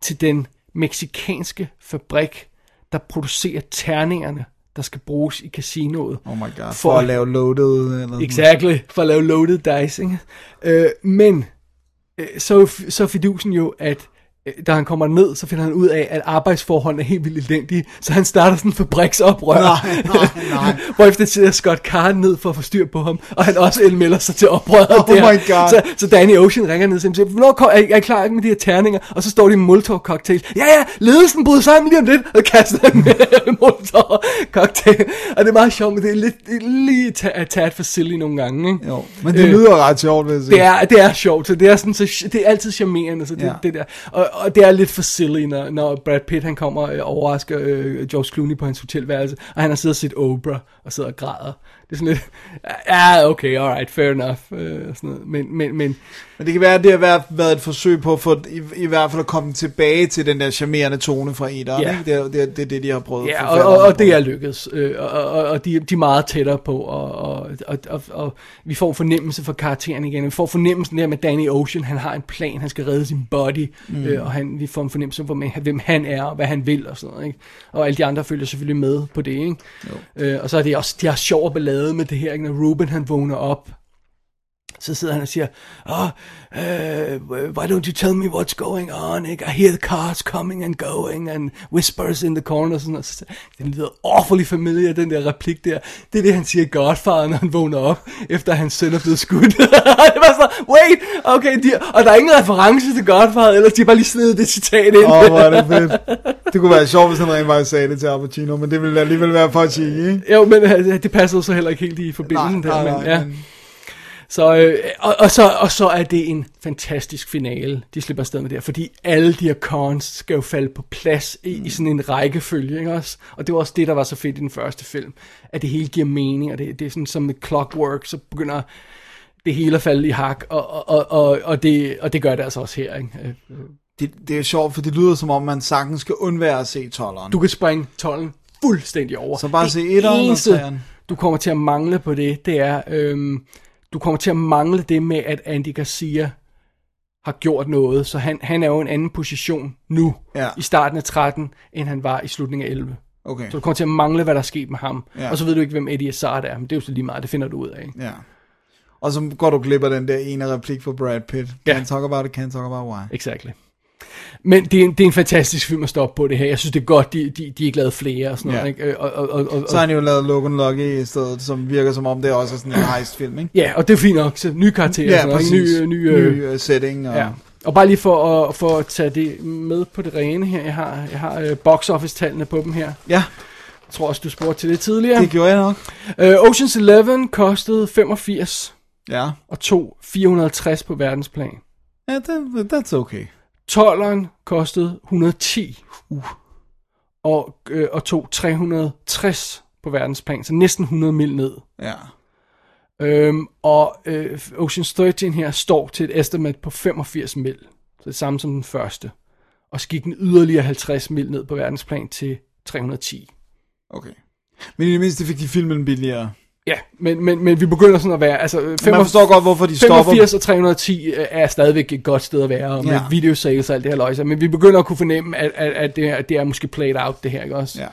til den meksikanske fabrik, der producerer terningerne, der skal bruges i casinoet. Oh my god, for, For- at lave loaded eller Exactly, for at lave loaded dice, ikke? Øh, men, øh, så, så er fidusen jo, at da han kommer ned, så finder han ud af, at arbejdsforholdene er helt vildt elendige, så han starter sådan en fabriksoprør. Nej, nej, nej. Hvorefter sidder Scott Carr ned for at få styr på ham, og han også melder sig til oprøret Oh der. my God. Så, så Danny Ocean ringer ned til ham og siger, hvornår kom, er, I- er I klar med de her terninger? Og så står de med Molotov cocktail. Ja, ja, ledelsen bryder sammen lige om lidt, og kaster en Molotov cocktail. Og det er meget sjovt, men det er lidt det er lige ta- taget for silly nogle gange, ikke? Jo, men det lyder ret sjovt, vil jeg sige. Det er, det er sjovt, så det er, sådan, så det er altid charmerende, så det, ja. det der. Og, og det er lidt for silly, når, når Brad Pitt han kommer og overrasker øh, George Clooney på hans hotelværelse, og han har siddet og set Oprah og sidder og græder. Det er sådan lidt, ja, okay, alright, fair enough. Øh, sådan noget. Men, men, men Men det kan være, at det har været, været et forsøg på at få, i, i hvert fald at komme tilbage til den der charmerende tone fra etteren. Ja. Ikke? Det, er, det, er, det er det, de har prøvet. Ja, og, og, og det er lykkedes. Øh, og, og, og de, de er meget tættere på, og, og, og, og, og vi får fornemmelse for karakteren igen. Vi får fornemmelsen der med Danny Ocean, han har en plan, han skal redde sin body, mm. øh, og han, vi får en fornemmelse for, hvem- han er, og hvad han vil, og sådan noget. Ikke? Og alle de andre følger selvfølgelig med på det. Ikke? Øh, og så er det også, de har sjov ballade med det her, ikke? når Ruben han vågner op, så sidder han og siger, oh, uh, why don't you tell me what's going on? Ikke? I hear the cars coming and going, and whispers in the corner. Sådan, og så, den lyder awfully familiar, den der replik der. Det er det, han siger i Godfather, når han vågner op, efter hans søn er blevet skudt. det var så, wait, okay, de, og der er ingen reference til Godfather, ellers de har bare lige snedet det citat ind. Åh, oh, hvor er det fedt. Det kunne være sjovt, hvis han rent faktisk sagde det til Al Pacino, men det ville alligevel være for at sige, ikke? jo, men øh, det passer jo så heller ikke helt i forbindelsen der. men, ja. men- Så, øh, og, og, så, og så er det en fantastisk finale, de slipper afsted med der, fordi alle de her cons skal jo falde på plads i, mm. i sådan en rækkefølge, ikke også? Og det var også det, der var så fedt i den første film, at det hele giver mening, og det, det er sådan som med clockwork, så begynder det hele at falde i hak, og, og, og, og, og, det, og det gør det altså også her, ikke? Øh, Det, det er sjovt, for det lyder som om, man sagtens skal undvære at se tolleren. Du kan springe tolden fuldstændig over. Så bare Det se etteren og treeren. du kommer til at mangle på det, det er, øhm, du kommer til at mangle det med, at Andy Garcia har gjort noget, så han, han er jo i en anden position nu, Ja. i starten af 13, end han var i slutningen af 11. Okay, Så du kommer til at mangle, hvad der er sket med ham. Ja. Og så ved du ikke, hvem Eddie Izzard er, men det er jo så lige meget, det finder du ud af. Ikke? ja. Og så går du glip af den der ene replik fra Brad Pitt. Can't talk about it, can't talk about why. Exactly. Men det er, en, det er en fantastisk film at stoppe på det her. Jeg synes, det er godt, de, de, de er ikke lavet flere og sådan noget. Ja. Ikke? Øh, Og, og, og, og, Så har han jo lavet Logan Lucky i stedet, som virker som om det også er sådan en heist-film, ikke? Ja, og det er fint nok. Så nye karakterer. Ja, og sådan noget, præcis. ikke? Ny, ny, øh, ny uh, setting. Og... Ja. Og bare lige for at, for at tage det med på det rene her, jeg har, jeg har uh, box office tallene på dem her. ja, Jeg tror også, du spurgte til det tidligere. det gjorde jeg nok. Uh, Ocean's Eleven kostede 85 Ja, og tog 460 på verdensplan. ja that, that's okay. 12'eren kostede 110 uh. og, øh, og tog 360 på verdensplan, så næsten 100 mil ned. Ja. Øhm, og øh, Ocean's 13 her står til et estimate på 85 mil. Så det samme som den første. Og så gik den yderligere 50 mil ned på verdensplan til 310. Okay. Men i det mindste fik de filmen billigere. Ja, men, men, men vi begynder sådan at være... Altså, øh, Man 85, forstår godt, hvorfor de stopper. 85 og 310 er stadigvæk et godt sted at være, og med Ja. videosales og alt det her løjse. Men vi begynder at kunne fornemme, at, at, at det, er, det er måske played out, det her, ikke også? Ja.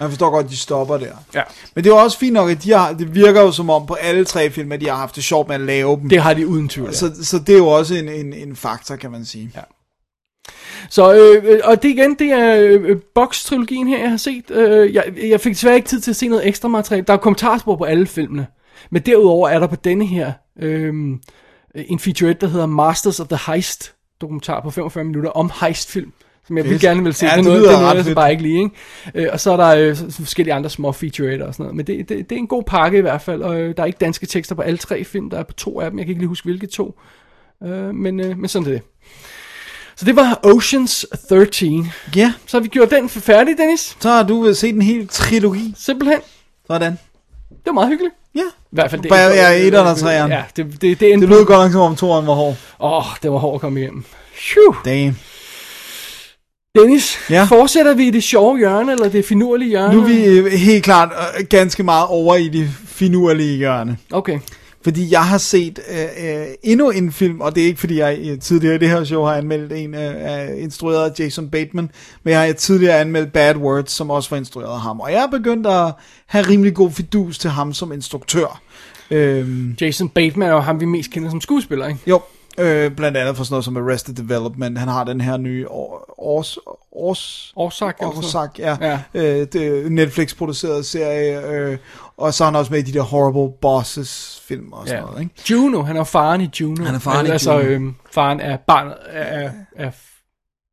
Man forstår godt, at de stopper der. ja. Men det er jo også fint nok, at de har, det virker jo som om på alle tre film, at de har haft det sjovt med at lave dem. Det har de uden tvivl. Ja. så, så det er jo også en, en, en faktor, kan man sige. Ja. Så, øh, øh, og det igen, det er øh, Box-trilogien her, jeg har set. Øh, jeg, jeg fik desværre ikke tid til at se noget ekstra materiale. Der er kommentarspor på alle filmene. Men derudover er der på denne her øh, en featurette, der hedder Masters of the Heist dokumentar på 45 minutter om heistfilm. Som jeg vil gerne vil se. Ja, det er det noget, det er noget ret jeg bare ikke lige. Ikke? Øh, og så er der øh, forskellige andre små featuretter og sådan noget. Men det, det, det er en god pakke i hvert fald. Og øh, der er ikke danske tekster på alle tre film. Der er på to af dem. Jeg kan ikke lige huske, hvilke to. Øh, men, øh, men sådan er det. Så det var Oceans 13. Ja, Så har vi gjort den færdig, Dennis. så har du set en hel trilogi. Simpelthen. Sådan. Det var meget hyggeligt. Ja. I hvert fald det. Bare- ja, etteren og. Ja, det, det, det, det, Det lød godt nok som om toren var hård. Åh, oh, det var hårdt at komme igennem. Phew. Damn. Dennis, Ja. fortsætter vi i det sjove hjørne, eller det finurlige hjørne? Nu er vi øh, helt klart øh, ganske meget over i det finurlige hjørne. Okay. Fordi jeg har set øh, øh, endnu en film, og det er ikke fordi jeg øh, tidligere i det her show har anmeldt en øh, instrueret af Jason Bateman, men jeg har tidligere anmeldt Bad Words, som også var instrueret af ham. Og jeg er begyndt at have rimelig god fidus til ham som instruktør. Øhm, Jason Bateman er jo ham, vi mest kender som skuespiller, ikke? jo, øh, blandt andet for sådan noget som Arrested Development. Han har den her nye Års... Års... Års Årsak. Årsak, ja. Ja. Øh, Netflix-produceret serie. Øh, og så er han også med i de der Horrible Bosses film og sådan Ja. noget, ikke? Juno, han er faren i Juno. Han er faren i altså, Juno. Øhm, faren er barnet af, af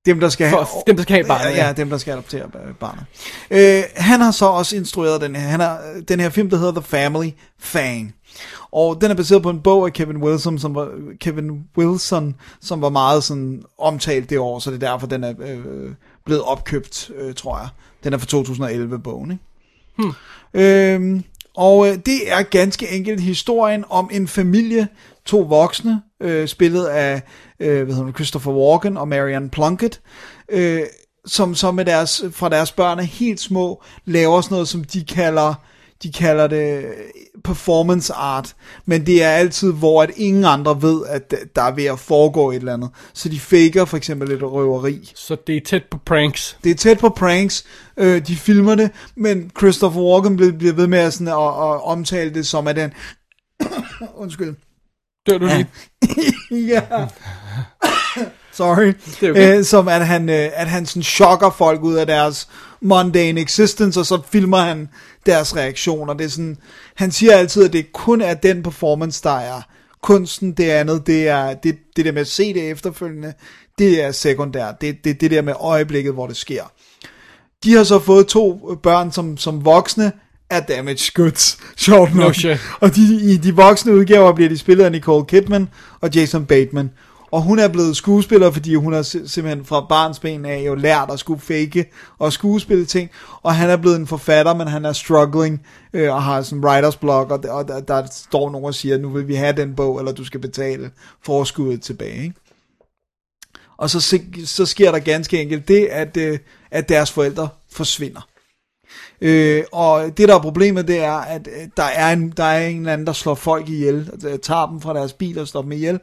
Dem, der skal have... For- dem, der skal have barnet, Ja, ja. dem, der skal adoptere øh, barnet. Øh, han har så også instrueret den her, han har, den her film, der hedder The Family Fang. Og den er baseret på en bog af Kevin Wilson, som var, Kevin Wilson, som var meget sådan omtalt det år, så det er derfor, den er øh, blevet opkøbt, øh, tror jeg. Den er fra 2011, bogen, ikke? Hmm. Øhm, og øh, det er ganske enkelt historien om en familie, to voksne, øh, spillet af øh, hvad hedder det, Christopher Walken og Marianne Plunkett, øh, som så med deres, fra deres børn er helt små, laver sådan noget, som de kalder, de kalder det performance art, men det er altid, hvor at ingen andre ved, at der er ved at foregå et eller andet. Så de faker for eksempel et røveri. Så det er tæt på pranks. Det er tæt på pranks, øh, de filmer det, men Christopher Walken bliver, ved med at, sådan, at, at omtale det som, at den... Undskyld. Dør du lige? ja. Sorry. Det er okay. øh, som at han, øh, at han sådan chokker folk ud af deres mundane existence, og så filmer han deres reaktioner. Det er sådan, han siger altid, at det kun er den performance, der er kunsten, det andet, det er det, det der med at se det efterfølgende, det er sekundært. Det, det, det der med øjeblikket, hvor det sker. De har så fået to børn som, som voksne er damage goods. Sjovt nok. No shit. Og de, i de voksne udgaver bliver de spillet af Nicole Kidman og Jason Bateman. Og hun er blevet skuespiller, fordi hun har simpelthen fra barnsben af jo lært at skulle fake og skuespille ting. Og han er blevet en forfatter, men han er struggling øh, og har sådan en writers blog, og, og der, der står nogen og siger, nu vil vi have den bog, eller du skal betale forskuddet tilbage. Ikke? Og så, så sker der ganske enkelt det, at, øh, at deres forældre forsvinder. Øh, og det der er problemet, det er, at øh, der er, en, der er en eller anden, der slår folk ihjel, tager dem fra deres bil og slår dem ihjel,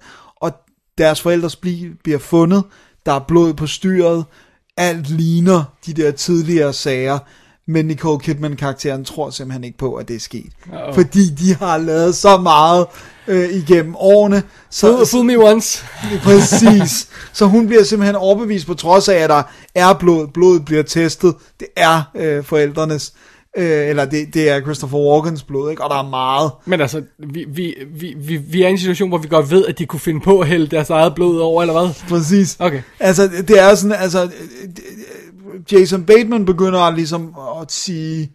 deres forældres bil bliver fundet, der er blod på styret, alt ligner de der tidligere sager, men Nicole Kidman-karakteren tror simpelthen ikke på, at det er sket. Uh-oh. Fordi de har lavet så meget øh, igennem årene. Så, Fool, fool me once. Præcis. Så hun bliver simpelthen overbevist på trods af, at der er blod. Blodet bliver testet. Det er øh, forældrenes. Øh, eller det, det er Christopher Walkens blod, ikke? Og der er meget. Men altså, vi, vi, vi, vi, vi er i en situation, hvor vi godt ved, at de kunne finde på at hælde deres eget blod over, eller hvad? Præcis. Okay. Altså, det er sådan, altså, øh, øh, Jason Bateman begynder ligesom at sige,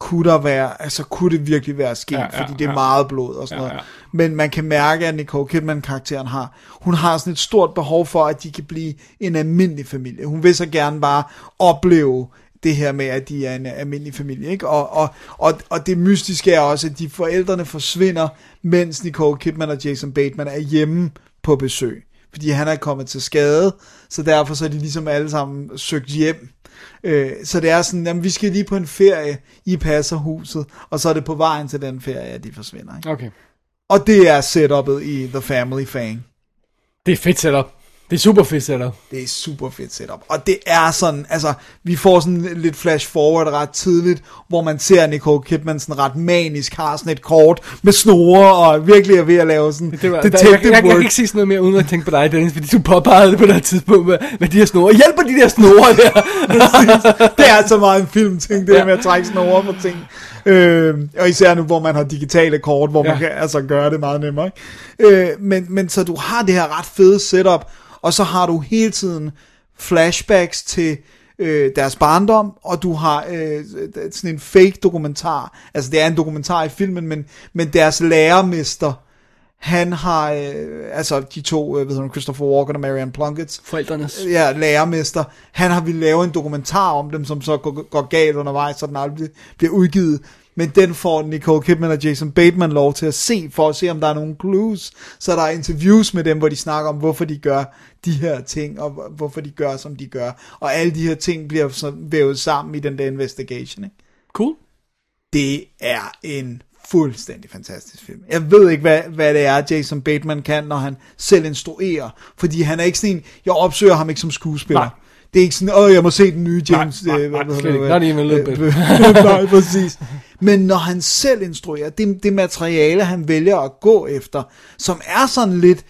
kunne der være, altså kunne det virkelig være sket, Ja, ja, fordi det er ja. meget blod og sådan Ja, noget. ja. Men man kan mærke, at Nicole Kidman-karakteren har, hun har sådan et stort behov for, at de kan blive en almindelig familie. Hun vil så gerne bare opleve det her med, at de er en almindelig familie, ikke? Og, og, og, og det mystiske er også, at de forældrene forsvinder, mens Nicole Kidman og Jason Bateman er hjemme på besøg. Fordi han er kommet til skade, så derfor så er de ligesom alle sammen søgt hjem. Øh, så det er sådan, jamen vi skal lige på en ferie, I passer huset, og så er det på vejen til den ferie, at de forsvinder. Ikke? Okay. Og det er setup'et i The Family Fang. Det er fedt setup. Det er super fedt setup. Det er super fedt setup. Og det er sådan, altså, vi får sådan lidt flash forward ret tidligt, hvor man ser Nicole Kidman sådan ret manisk, har sådan et kort med snore, og virkelig er ved at lave sådan Det var, der, detective jeg, jeg, jeg, kan ikke sige sådan noget mere, uden at tænke på dig, Dennis, fordi du påpegede det på det tidspunkt med, med de her snore. Hjælper de der snore der? det er så meget en filmting, det Ja. der med at trække snore på ting. Øh, og især nu, hvor man har digitale kort, hvor ja. man kan altså gøre det meget nemmere. Ikke? Øh, men, men så du har det her ret fede setup, og så har du hele tiden flashbacks til øh, deres barndom, og du har øh, sådan en fake dokumentar. Altså det er en dokumentar i filmen, men, men deres lærermester, han har, øh, altså de to, øh, ved du, Christopher Walken og Marianne Plunkett, Forældrenes. ja, lærermester, han har ville lave en dokumentar om dem, som så går, går galt undervejs, så den aldrig bliver udgivet. Men den får Nicole Kidman og Jason Bateman lov til at se, for at se, om der er nogle clues. Så der er interviews med dem, hvor de snakker om, hvorfor de gør de her ting, og hvor- hvorfor de gør, som de gør. Og alle de her ting bliver så vævet sammen i den der investigation. Ikke? Cool. Det er en fuldstændig fantastisk film. Jeg ved ikke, hvad, hvad det er, Jason Bateman kan, når han selv instruerer. Fordi han er ikke sådan en, jeg opsøger ham ikke som skuespiller. Nej. Det er ikke sådan, åh, jeg må se den nye James. Nej, nej, øh, nej, hvad slet hedder ikke. Not even a little bit. Øh, nej, præcis. Men når han selv instruerer, det, det materiale, han vælger at gå efter, som er sådan lidt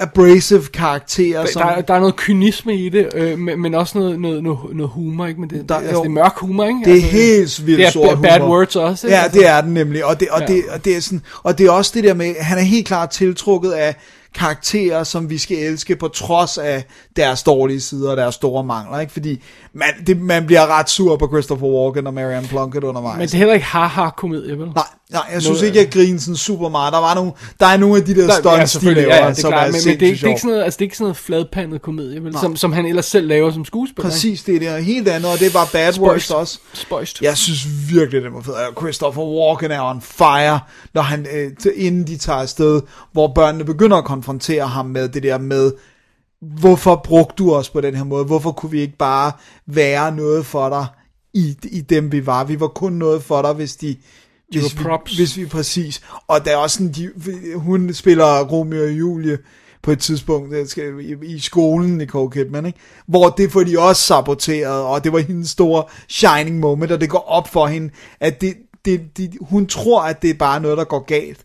abrasive karakterer, som... Der, der er noget kynisme i det, øh, men, men også noget, noget, noget, noget humor, ikke? Men det, Der- der, altså, jo. det er mørk humor, ikke? Det er altså, helt vildt Det er sort ba- bad humor. words også, ikke? Ja, Altså- det er den nemlig. Og det, og, Ja. det, og, det er sådan, og det er også det der med, han er helt klart tiltrukket af karakterer, som vi skal elske, på trods af deres dårlige sider og deres store mangler. Ikke? Fordi man, det, man bliver ret sur på Christopher Walken og Marianne Plunkett undervejs. Men det er heller ikke haha-komedie, vel? Nej, nej, jeg synes Noget- ikke, jeg griner sådan super meget. Der, var nogle, der er nogle af de der stunts, de selvfølgelig, laver, ja, ja, det er som klart, er men, men det, er, ikke- det, er ikke sådan noget, altså, det er ikke sådan noget fladpandet komedie, vel? Som, som han ellers selv laver som skuespiller. Præcis, det er det er helt andet, og det er bare bad Spøjst. words også. Spøjst. Jeg synes virkelig, det var fedt. Og Christopher Walken er on fire, når han, øh, til- inden de tager afsted, hvor børnene begynder at konfrontere ham med det der med, hvorfor brugte du os på den her måde? Hvorfor kunne vi ikke bare være noget for dig i, i dem, vi var? Vi var kun noget for dig, hvis de... Hvis var props. Vi, hvis vi præcis. Og der er også sådan, de, hun spiller Romeo og Julie på et tidspunkt øh, i, i skolen, Nicole Kidman, ikke? hvor det får de også saboteret, og det var hendes store shining moment, og det går op for hende, at det, det, det, hun tror, at det er bare noget, der går galt.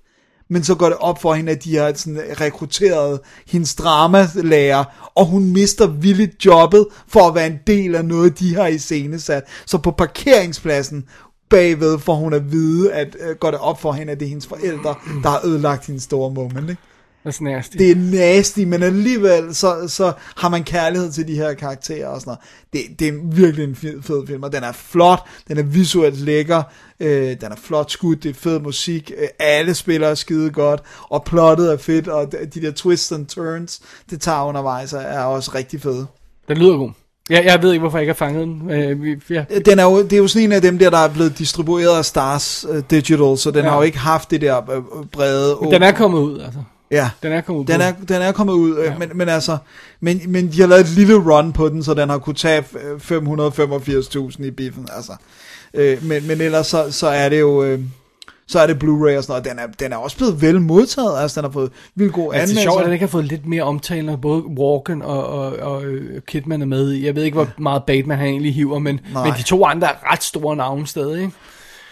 Men så går det op for hende, at de har sådan rekrutteret hendes dramalærer, og hun mister villigt jobbet for at være en del af noget, de har iscenesat. Så på parkeringspladsen bagved får hun at vide, at øh, går det op for hende, at det er hendes forældre, der har ødelagt hendes store moment. Ikke? That's nasty. Det er nasty, men alligevel så, så har man kærlighed til de her karakterer og sådan noget. Det, det er virkelig en fed, fed film, og den er flot, den er visuelt lækker, øh, den er flot skudt, det er fed musik, øh, alle spiller skide godt, og plottet er fedt, og de, de der twists and turns, det tager undervejs, er- er også rigtig fede. Den lyder god. Jeg, jeg ved ikke, hvorfor jeg ikke har fanget den. Øh, ja. Den er jo, det er jo sådan en af dem der, der er blevet distribueret af Stars uh, Digital, så den Ja. har jo ikke haft det der øh, brede... Men Den er kommet ud, altså. Ja. Den er kommet ud. Den på- er, den er kommet ud, ja. men, men altså, men, men de har lavet et lille run på den, så den har kunne tage øh, 585.000 i biffen, altså. Øh, men, men ellers så, så er det jo, øh, så er det Blu-ray og sådan noget, den er, den er også blevet vel modtaget, altså den har fået vildt god Altså, det er anmeldelse. sjovt, at den ikke har fået lidt mere omtale, når både Walken og, og, og øh, Kidman er med i. Jeg ved ikke, hvor meget Bateman han egentlig hiver, men, Nej. men de to andre er ret store navne stadig, ikke?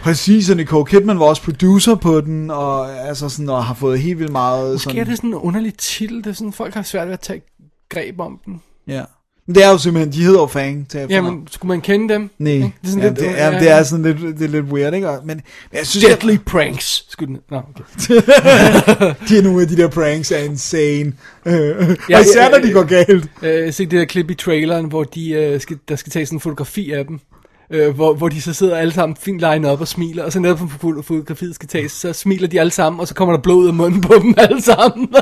Præcis, og Nicole Kidman var også producer på den, og, altså sådan, og har fået helt vildt meget Måske sådan, er det sådan en underlig titel, det er sådan, folk har svært ved at tage greb om den. Ja. Men det er jo simpelthen, de hedder jo Fang til efternavn. Jamen, skulle man kende dem? Nej, det er, sådan ja, det, er, det er sådan lidt, det er lidt weird, ikke? Men, men jeg synes, Deadly Pranks. Skulle den... Nå, okay. de er nogle af de der pranks er insane. Ja, og især ja, når ja, de går galt. Øh, se det der klip i traileren, hvor de, øh, skal, der skal tages sådan en fotografi af dem. Øh, hvor, hvor de så sidder alle sammen fint line op og smiler, og så netop på fotografiet skal tages, så smiler de alle sammen, og så kommer der blod ud af munden på dem alle sammen.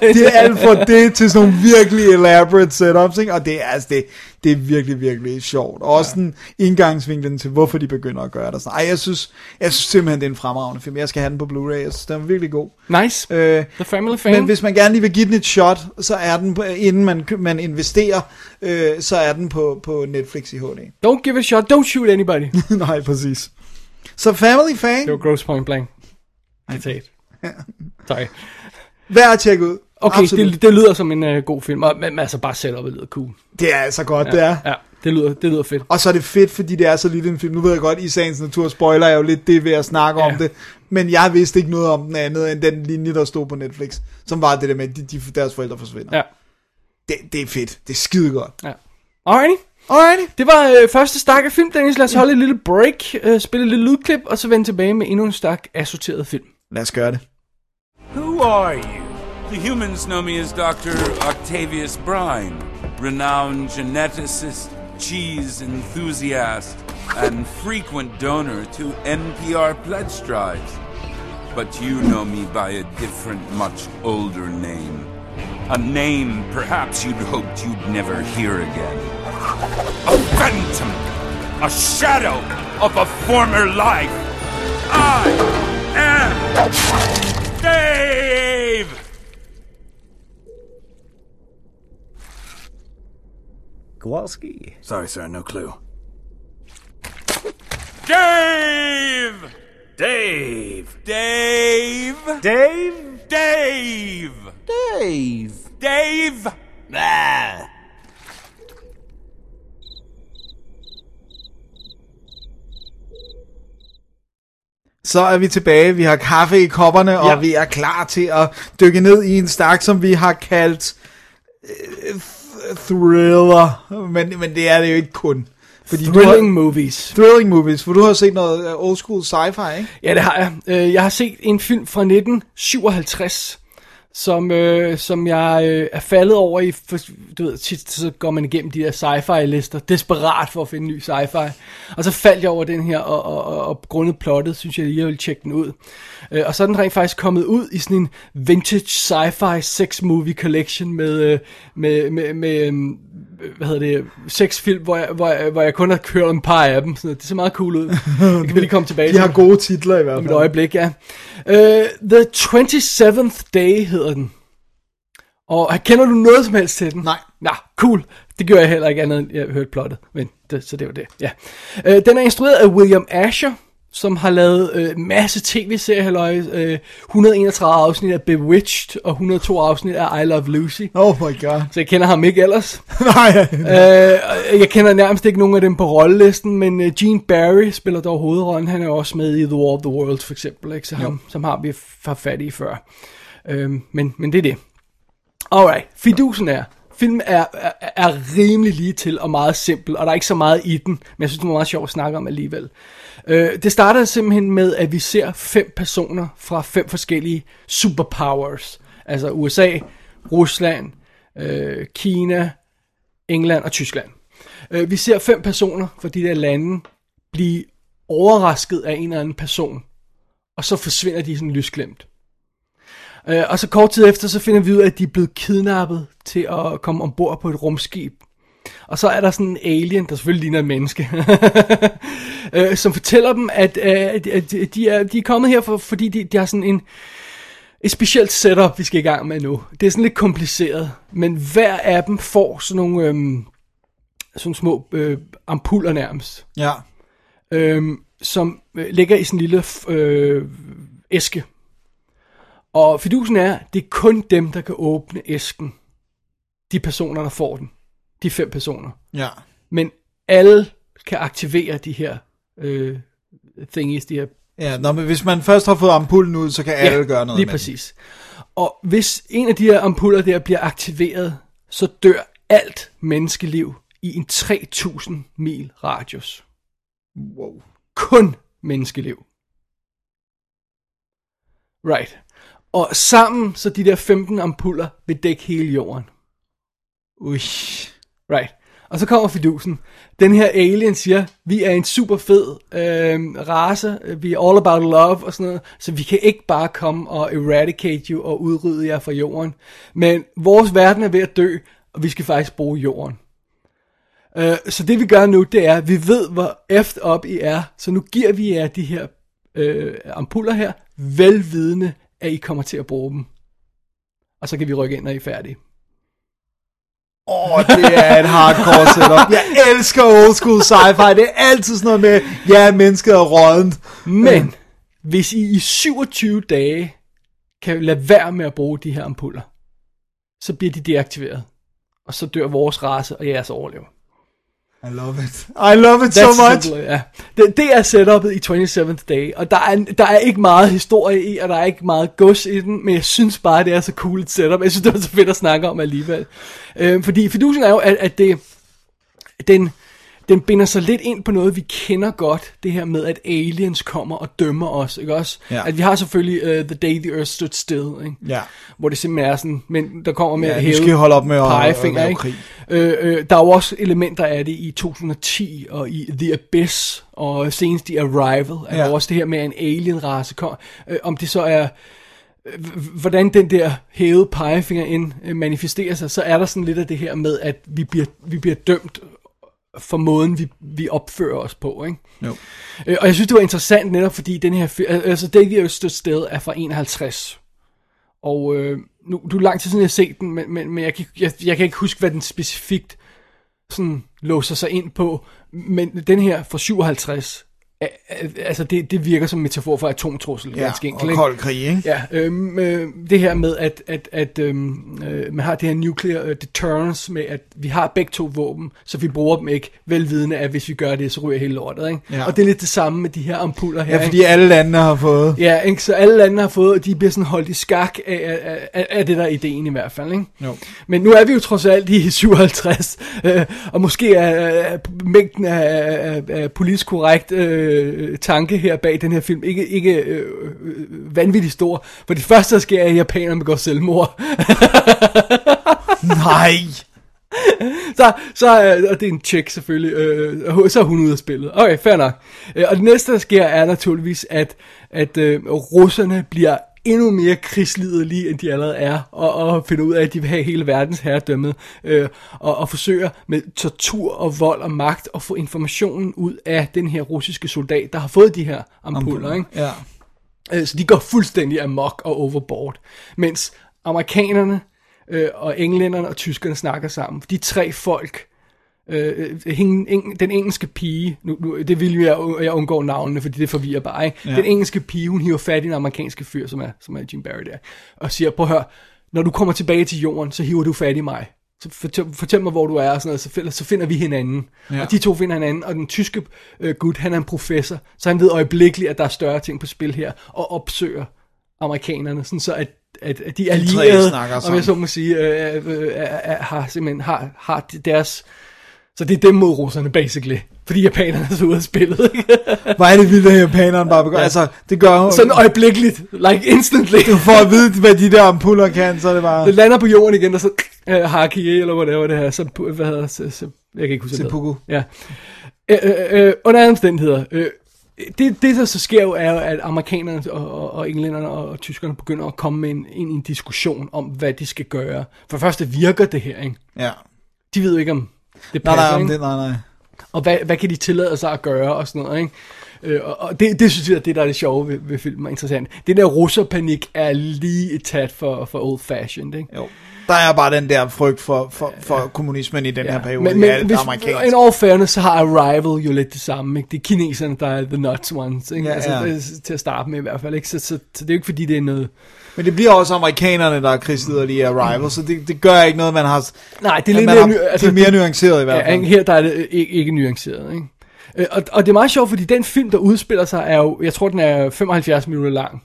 Det er alt for det til sådan nogle virkelig elaborate setups, ikke? Og det er, altså, det, det er virkelig, virkelig sjovt. Og også ja. den indgangsvinklen til, hvorfor de begynder at gøre det. Sådan. Ej, jeg synes, jeg synes simpelthen, det er en fremragende film. Jeg skal have den på Blu-ray. Jeg synes, den er virkelig god. Nice. Øh, The Family Fan. men hvis man gerne lige vil give den et shot, så er den, inden man, man investerer, øh, så er den på, på Netflix i HD. Don't give a shot, don't shoot anybody. Nej, præcis. Så Family Fan, Det var gross point blank. Citat. Sorry. værd at tjekke ud. Okay, Absolut. det, det lyder som en uh, god film, og, men altså bare setup'et lyder cool. Det er altså godt, det er. Ja, det lyder, det lyder fedt. Og så er det fedt, fordi det er så lille en film. Nu ved jeg godt, i sagens natur spoiler jeg jo lidt det ved at snakke ja. Ja. om det. Men jeg vidste ikke noget om den andet, end den linje, der stod på Netflix. Som var det der med, at de, de, deres forældre forsvinder. Ja, Det, det er fedt. Det er skide godt. ja. Alrighty. Alrighty. Det var øh, første stak af film, Dennis. Lad os holde et lille break, øh, spille et lille lydklip, og så vende tilbage med endnu en stak assorteret film. Lad os gøre det. Who are you? The humans know me as Dr. Octavius Brine, renowned geneticist, cheese enthusiast, and frequent donor to NPR pledge drives. But you know me by a different, much older name. A name perhaps you'd hoped you'd never hear again. A phantom! A shadow of a former life! I am Dave! Kowalski. Sorry, sir, no clue. Dave! Dave. Dave! Dave? Dave! Dave. Dave! Ah. Så er vi tilbage. Vi har kaffe i kopperne, og Ja. vi er klar til at dykke ned i en stak, som vi har kaldt øh, thriller. Men, men det er det jo ikke kun. Fordi Thrilling har, movies. thrilling movies, for du har set noget øh, old school sci-fi, ikke? Ja, det har jeg. Øh, Jeg har set en film fra 1957, som, øh, som jeg øh, er faldet over i, for, du ved, tit så går man igennem de der sci-fi lister, desperat for at finde ny sci-fi, og så faldt jeg over den her, og, og, og, og grundet plottet, synes jeg lige, jeg ville tjekke den ud. Øh, og så er den rent faktisk kommet ud i sådan en vintage sci-fi sex movie collection med, øh, med, med, med med hvad hedder det, seks film, hvor jeg, hvor, jeg, hvor jeg kun har kørt en par af dem, så det ser meget cool ud. Det kan vi lige komme tilbage De til. har gode titler i hvert Om et fald. øjeblik, ja. Uh, The 27th Day hedder den. Og kender du noget som helst til den? Nej. Nå, cool. Det gør jeg heller ikke andet, end jeg hørte plottet. Men det, så det var det, ja. Uh, den er instrueret af William Asher, som har lavet uh, masse tv-serier, uh, 131 afsnit af Bewitched, og 102 afsnit af I Love Lucy. Oh my god. Så jeg kender ham ikke ellers. Nej, Øh, jeg kender nærmest ikke nogen af dem på rollelisten, men uh, Gene Barry spiller dog hovedrollen. Han er også med i The War of the Worlds for eksempel, ikke? Så ham, som har vi haft fat i før. Øhm, men, men det er det. Alright, fidusen er, filmen er, er, er rimelig lige til og meget simpel, og der er ikke så meget i den, men jeg synes, det er meget sjovt at snakke om alligevel. Øh, det starter simpelthen med, at vi ser fem personer fra fem forskellige superpowers. Altså USA, Rusland, øh, Kina, England og Tyskland. Øh, vi ser fem personer fra de der lande blive overrasket af en eller anden person, og så forsvinder de sådan lysglemt. Øh, og så kort tid efter, så finder vi ud af, at de er blevet kidnappet til at komme ombord på et rumskib. Og så er der sådan en alien, der selvfølgelig ligner et menneske, øh, som fortæller dem, at, øh, at, de, er, de er kommet her, for, fordi de, de har sådan en, et specielt setup, vi skal i gang med nu. Det er sådan lidt kompliceret, men hver af dem får sådan nogle øhm, sådan små øh, ampuller nærmest, Ja. øhm, som øh, ligger i sådan en lille øh, æske. Og fidusen er, det er kun dem, der kan åbne æsken. De personer, der får den. De fem personer. Ja. Men alle kan aktivere de her øh, thingies, de her Ja, nå, men hvis man først har fået ampullen ud, så kan alle gøre noget lige med præcis. Og hvis en af de her ampuller der bliver aktiveret, så dør alt menneskeliv i en 3000 mil radius. den. Wow. Kun menneskeliv. Right. Og sammen, så de der 15 ampuller vil dække hele jorden. Ui. Right. Og så kommer fidusen. Den her alien siger, vi er en super fed øh, race, vi er all about love og sådan noget, så vi kan ikke bare komme og eradicate you og udrydde jer fra jorden. Men vores verden er ved at dø, og vi skal faktisk bruge jorden. Øh, så det vi gør nu, det er, at vi ved, hvor efter op I er, så nu giver vi jer de her øh, ampuller her, velvidende, at I kommer til at bruge dem. Og så kan vi rykke ind, når I er færdige. Åh, oh, det er et hardcore setup. Jeg elsker old school sci-fi. Det er altid sådan noget med, ja, mennesket er rådent. Men hvis I i 27 dage kan lade være med at bruge de her ampuller, så bliver de deaktiveret. Og så dør vores race, og jeres overlever. I love it. I love it so much. simple, ja. det, det er setupet i 27th Day, og der er, der er ikke meget historie i, og der er ikke meget gods i den, men jeg synes bare, det er så cool et setup. Jeg synes, det er så fedt at snakke om alligevel. Øh, fordi fidusen er jo, at, at det, den, den binder sig lidt ind på noget, vi kender godt, det her med, at aliens kommer og dømmer os, ikke også? Ja. At vi har selvfølgelig uh, The Day the Earth Stood Still, ikke? Ja. hvor det simpelthen er sådan, men der kommer med Ja, at hæve skal holde op med at- pegefinger, ikke? krig. Øh, øh, der er jo også elementer af det i 2010 og i The Abyss og senest i Arrival, er Ja. også det her med at en alien-race kom. Øh, om det så er hvordan den der hævede pegefinger ind øh, manifesterer sig, så er der sådan lidt af det her med, at vi bliver, vi bliver dømt for måden, vi, vi opfører os på, ikke? Jo. Øh, og jeg synes, det var interessant netop, fordi den her film, altså Daily Earth Sted er fra 51. Og øh, nu, du er lang tid siden, jeg har set den, men, men, men jeg, kan, jeg, jeg kan ikke huske, hvad den specifikt sådan låser sig ind på. Men den her fra 57, er, er, altså det, det virker som en metafor for atomtrussel, Ja, ganske enkelt. og ikke? kold krig, ikke? Ja, øhm, øh, det her med, at, at, at øhm, øh, man har det her nuclear øh, deterrence med, at vi har begge to våben, så vi bruger dem ikke, velvidende at hvis vi gør det, så ryger hele lortet. Ikke? Ja. Og det er lidt det samme med de her ampuller her. Ja, fordi alle landene har fået... ikke? Ja, ikke? så alle lande har fået, og de bliver sådan holdt i skak af, af, af, af det der er ideen i hvert fald. Ikke? Jo. Men nu er vi jo trods alt i 57, øh, og måske er, er mængden af, af, af politisk korrekt øh, tanke her bag den her film ikke, ikke øh, øh, vanvittigt stor. For det første, der sker, er, at japanerne begår selvmord. Nej! så, så øh, og det er en check selvfølgelig, øh, så er hun ude af spillet. Okay, fair nok. Øh, og det næste, der sker, er naturligvis, at, at øh, russerne bliver endnu mere krigsliderlige, end de allerede er, og, og finder ud af, at de vil have hele verdens herredømme, øh, og, og forsøger med tortur og vold og magt at få informationen ud af den her russiske soldat, der har fået de her ampuller, ikke? Ja. Øh, Så de går fuldstændig amok og overboard. Mens amerikanerne øh, og englænderne og tyskerne snakker sammen. De tre folk, øh, hende, eng, den engelske pige, nu, nu, det vil jeg, jeg undgår navnene, fordi det forvirrer bare, ikke? Ja. Den engelske pige, hun hiver fat i den amerikanske fyr, som er, som er Jim Barry der, og siger, prøv at høre, når du kommer tilbage til jorden, så hiver du fat i mig. Så fortæl, fortæl mig, hvor du er, og sådan noget, så, finder, så finder vi hinanden. Ja. Og de to finder hinanden, og den tyske øh, gut, han er en professor, så han ved øjeblikkeligt, at der er større ting på spil her, og opsøger amerikanerne, sådan så at, at, at de allierede, snakker om jeg så må sige, øh, øh, øh, øh, har simpelthen har, har deres... Så det er dem mod russerne, basically. Fordi japanerne er så ude af spillet, ikke? Hvor er det vildt, at japanerne bare begår. Ja. Altså, det gør jo... Sådan øjeblikkeligt, like instantly. For at vide, hvad de der ampuller kan, så er det bare... Det lander på jorden igen, og så øh, haki, eller whatever det her, så, hvad hedder så, så, jeg kan ikke huske, hvad det Seppuku. Ja. Øh, øh, øh, under alle omstændigheder, øh, det, det der så sker jo, er jo, at amerikanerne og, og, og englænderne og, og tyskerne begynder at komme med en, ind i en diskussion om, hvad de skal gøre. For det første virker det her, ikke? Ja. De ved jo ikke, om det Nej, passer, nej, ikke? det, nej, nej. Og hvad, hvad kan de tillade sig at gøre og sådan noget, ikke? Øh, og, og det, det synes jeg, er det der er det sjove ved, ved filmen er interessant. Det der russerpanik er lige et tat for, for old fashioned, ikke? Jo. Der er bare den der frygt for, for, for kommunismen i den her periode. Men, i men alt hvis, amerikansk. in all fairness, så har Arrival jo lidt det samme, ikke? Det er kineserne, der er the nuts ones, ikke? Ja, altså, ja. det er til at starte med i hvert fald, ikke? Så, så, så det er jo ikke fordi, det er noget... Men det bliver også amerikanerne, der er krigsliderlige i Arrival, så det, det gør ikke noget, man har... Nej, det er lidt mere, har, altså, det er mere nuanceret i hvert Ja, fald. ikke? her der er det ikke, ikke nuanceret, ikke? Øh, Og, og det er meget sjovt, fordi den film, der udspiller sig, er jo, jeg tror, den er 75 minutter lang,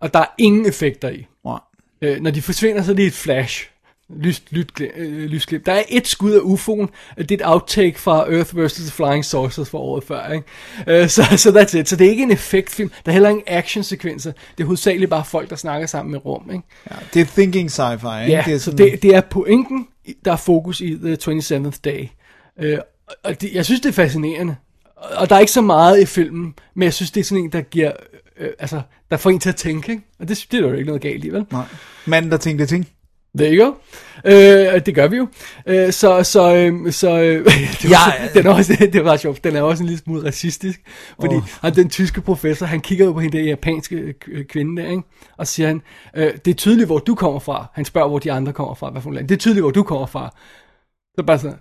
og der er ingen effekter i. Nej. Øh, når de forsvinder, så er det et flash. Lys, lyt, øh, lysklip. Der er et skud af UFO'en. Det er et outtake fra Earth vs. Flying Saucers fra året før. Ikke? Øh, så, så that's it. Så det er ikke en effektfilm. Der er heller ingen actionsekvenser. Det er hovedsageligt bare folk, der snakker sammen med rum. Ikke? Ja, det er thinking sci-fi, ikke? Ja, det er så det, det er pointen, der er fokus i The 27th Day. Øh, og det, jeg synes, det er fascinerende. Og- der er ikke så meget i filmen, men jeg synes, det er sådan en, der giver... Øh, altså, der får en til at tænke, ikke? Og det, det er jo ikke noget galt i, vel? Nej. Manden, der tænkte ting. There you go. Øh, det gør vi jo. Øh, så, så, øh, så øh, det, var, Ja, den er også, det var sjovt. Den er også en lille smule racistisk. Fordi oh. han, den tyske professor, han kigger jo på hende der japanske øh, kvinde der, ikke? Og siger han, øh, det er tydeligt, hvor du kommer fra. Han spørger, hvor de andre kommer fra. Hvad for land. Det er tydeligt, hvor du kommer fra. Så bare sådan,